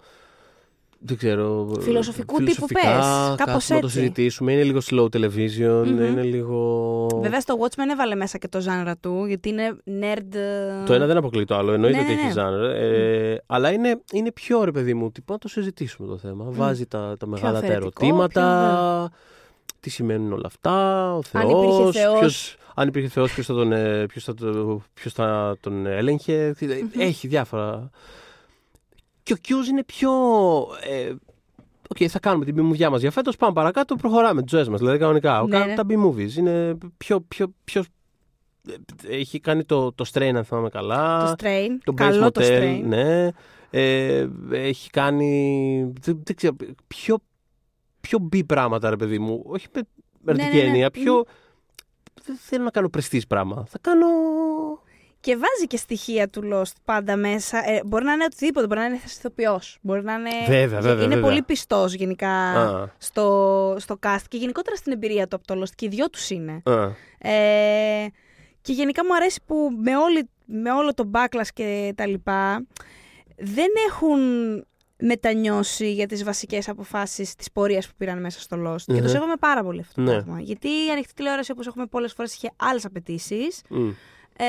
δεν ξέρω. Φιλοσοφικού τύπου φιλοσοφικά, πες, κάπως κάθομαι να το έτσι. συζητήσουμε. Είναι λίγο slow television, Μμμ. είναι λίγο. Βέβαια στο Watchmen έβαλε μέσα και το ζάνρα του, γιατί είναι nerd. ε, Το ένα δεν αποκλείει το άλλο. Εννοείται Ναι, ότι ναι, έχει ναι. ζάνερ. Ε, αλλά είναι, είναι πιο ρε παιδί μου. Τι να το συζητήσουμε το θέμα. Βάζει τα, τα μεγάλα τα αφαιρετικό, ερωτήματα. Τι σημαίνουν όλα αυτά. Ο Αν Θεός, υπήρχε Θεός. ποιος- αν υπήρχε Θεός, ποιος θα τον, ε, ποιος θα, το- ποιος θα τον έλεγχε. Έχει διάφορα. Και ο Κιούζ είναι πιο. Ε, Οκ, θα κάνουμε την B-movie μας για φέτος. Πάμε παρακάτω, προχωράμε τις ζωές μας. Δηλαδή, κανονικά. Ναι, Ναι, ναι. Τα B-movies είναι πιο, πιο, πιο έχει κάνει το, το Strain, αν θυμάμαι καλά. Το Strain. Το Καλό Bates το Motel, Strain. ναι. Ε, έχει κάνει. Δεν, δεν ξέρω. Πιο, πιο μπει πράγματα, ρε παιδί μου. Όχι με με Ναι, ερωτική ναι, ναι. έννοια. Πιο. Δεν θέλω να κάνω πρεστής πράγμα. Θα κάνω. Και βάζει και στοιχεία του Lost πάντα μέσα. Ε, μπορεί να είναι οτιδήποτε. Μπορεί να είναι ηθοποιό. Μπορεί να είναι. Βέβαια, βέβαια, Είναι βέβαια. πολύ πιστός γενικά Α. στο, στο cast και γενικότερα στην εμπειρία του από το Lost. Και οι δυο τους είναι. Α, Ε, και γενικά μου αρέσει που με, όλη, με όλο το backlash και τα λοιπά δεν έχουν μετανιώσει για τις βασικές αποφάσεις της πορείας που πήραν μέσα στο Lost. Και το Μμμ. σέβομαι πάρα πολύ αυτό το Ναι. πράγμα. Γιατί η ανοιχτή τηλεόραση όπως έχουμε πολλές φορές είχε άλλες απαιτήσεις. μ. Ε,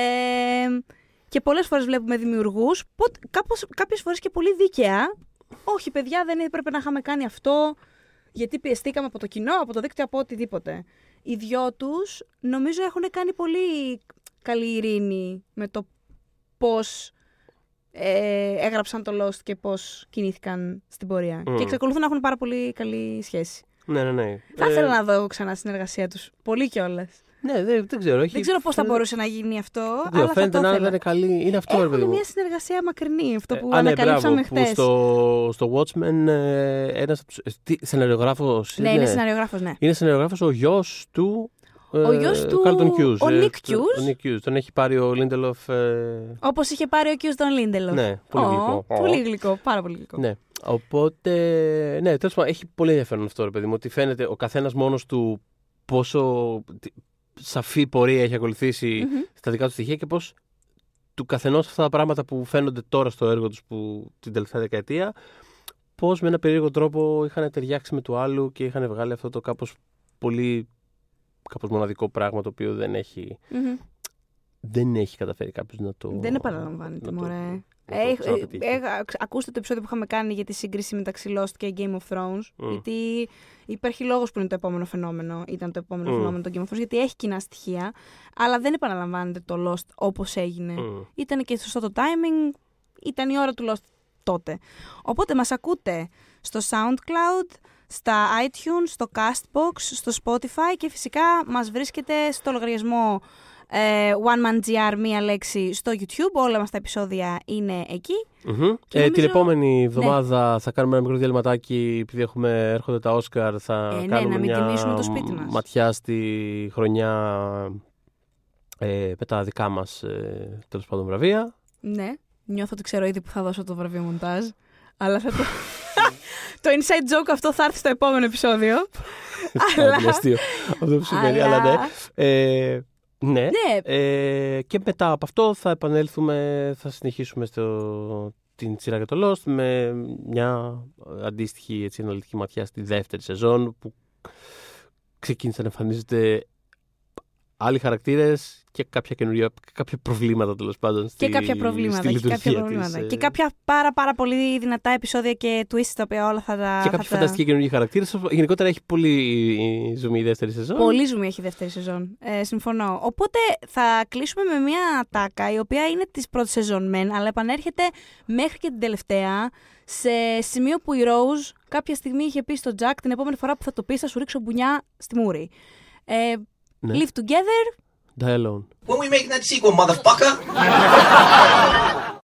και πολλές φορές βλέπουμε δημιουργούς, πότε- κάπως, κάποιες φορές και πολύ δίκαια. Όχι παιδιά δεν έπρεπε να είχαμε κάνει αυτό γιατί πιεστήκαμε από το κοινό, από το δίκτυο, από οτιδήποτε. Οι δυο τους νομίζω έχουν κάνει πολύ καλή ειρήνη με το πώς ε, έγραψαν το Lost και πώς κινήθηκαν στην πορεία. Μμ. Και εξακολουθούν να έχουν πάρα πολύ καλή σχέση. Ναι, ναι, ναι. Θα Ε, ήθελα να δω ξανά συνεργασία τους. Πολύ κιόλας. Ναι, δεν, δεν ξέρω. Έχει, Δεν ξέρω πώς θα φαίνεται- μπορούσε να γίνει αυτό, δεν ξέρω, αλλά θα φαίνεται το να ήθελα. είναι καλή. Είναι αυτό, ρε παιδί Έχουν μου. μια συνεργασία μακρινή, αυτό που Ε, α, ναι, ανακαλύψαμε μπράβο, που χθες. στο, στο Watchmen ε, ένας από τους... ε, τι, σεναριογράφος Ναι, είναι σεναριογράφος, ναι. Είναι σεναριογράφος ο γιος του... ε, Ο γιος του- Carlton Hughes, ο ε, Nick το- Hughes. Ο Nick Hughes. Τον έχει πάρει ο Lindelof. ε, Όπως είχε πάρει ο κ. Τον Λίντελο. Ναι, πολύ γλυκό. Πολύ γλυκό, πάρα πολύ γλυκό. Ναι. Οπότε, ναι, τέλος πάντων, έχει πολύ ενδιαφέρον αυτό, ρε παιδί μου, ότι φαίνεται ο καθένας μόνος του πόσο τι- σαφή πορεία έχει ακολουθήσει Μμμ. στα δικά του στοιχεία και πώς του καθενός αυτά τα πράγματα που φαίνονται τώρα στο έργο τους που, την τελευταία δεκαετία, πώς με ένα περίεργο τρόπο είχαν ταιριάξει με του άλλου και είχαν βγάλει αυτό το κάπως πολύ κάπως μοναδικό πράγμα το οποίο δεν έχει, Μμμ. δεν έχει καταφέρει κάποιος να το... Δεν επαναλαμβάνεται, να το- μωρέ. να το Ε, ξαναπετύχει. ε, ε, ακούστε το επεισόδιο που είχαμε κάνει για τη σύγκριση μεταξύ Lost και Game of Thrones. Μμ. Γιατί υπάρχει λόγος που είναι το επόμενο φαινόμενο. Ήταν το επόμενο Μμ. φαινόμενο το Game of Thrones. Γιατί έχει κοινά στοιχεία. Αλλά δεν επαναλαμβάνεται το Lost όπως έγινε. Μμ. Ήταν και σωστό το timing. Ήταν η ώρα του Lost τότε. Οπότε μας ακούτε στο SoundCloud, στα iTunes, στο Castbox, στο Spotify και φυσικά μας βρίσκεται στο λογαριασμό ε, One Man GR, μία λέξη, στο YouTube. Όλα μας τα επεισόδια είναι εκεί. Μμμ. Και Ε, νομίζω- Ναι. Την επόμενη εβδομάδα θα κάνουμε ένα μικρό διαλυματάκι επειδή έχουμε, έρχονται τα Όσκαρ. Θα Ε, ναι, κάνουμε να μην μια τιμήσουμε το σπίτι μας. ματιά στη χρονιά ε, με τα δικά μας ε, τέλος πάντων βραβεία. Ναι, νιώθω ότι ξέρω ήδη που θα δώσω το βραβείο μοντάζ. Αλλά θα το... το inside joke αυτό θα έρθει στο επόμενο επεισόδιο. Πάρα πολύ αστείο αυτό που συμβαίνει, αλλά ναι. Ε, ναι. Ναι, Ε, και μετά από αυτό θα επανέλθουμε, θα συνεχίσουμε στο, την σειρά για το Lost με μια αντίστοιχη έτσι, αναλυτική ματιά στη δεύτερη σεζόν που ξεκίνησαν να εμφανίζονται άλλοι χαρακτήρες και κάποια καινούργια, κάποια προβλήματα τέλος πάντων στη, και κάποια προβλήματα. στη Και λειτουργία κάποια της, προβλήματα. ε, Και κάποια πάρα πάρα πολύ δυνατά επεισόδια και twists τα οποία όλα θα τα. και θα κάποιοι τα- φανταστικοί καινούργιοι χαρακτήρες. Γενικότερα έχει πολύ ζουμί η δεύτερη σεζόν. Πολύ ζουμί έχει η δεύτερη σεζόν. Ε, συμφωνώ. Οπότε θα κλείσουμε με μια τάκα η οποία είναι της πρώτης σεζόν μεν, αλλά επανέρχεται μέχρι και την τελευταία. Σε σημείο που η Rose κάποια στιγμή είχε πει στον Jack την επόμενη φορά που θα το πει θα σου ρίξω μπουνιά στη μούρη. Ε, Ναι. Live together. Die alone. When we making that sequel, motherfucker?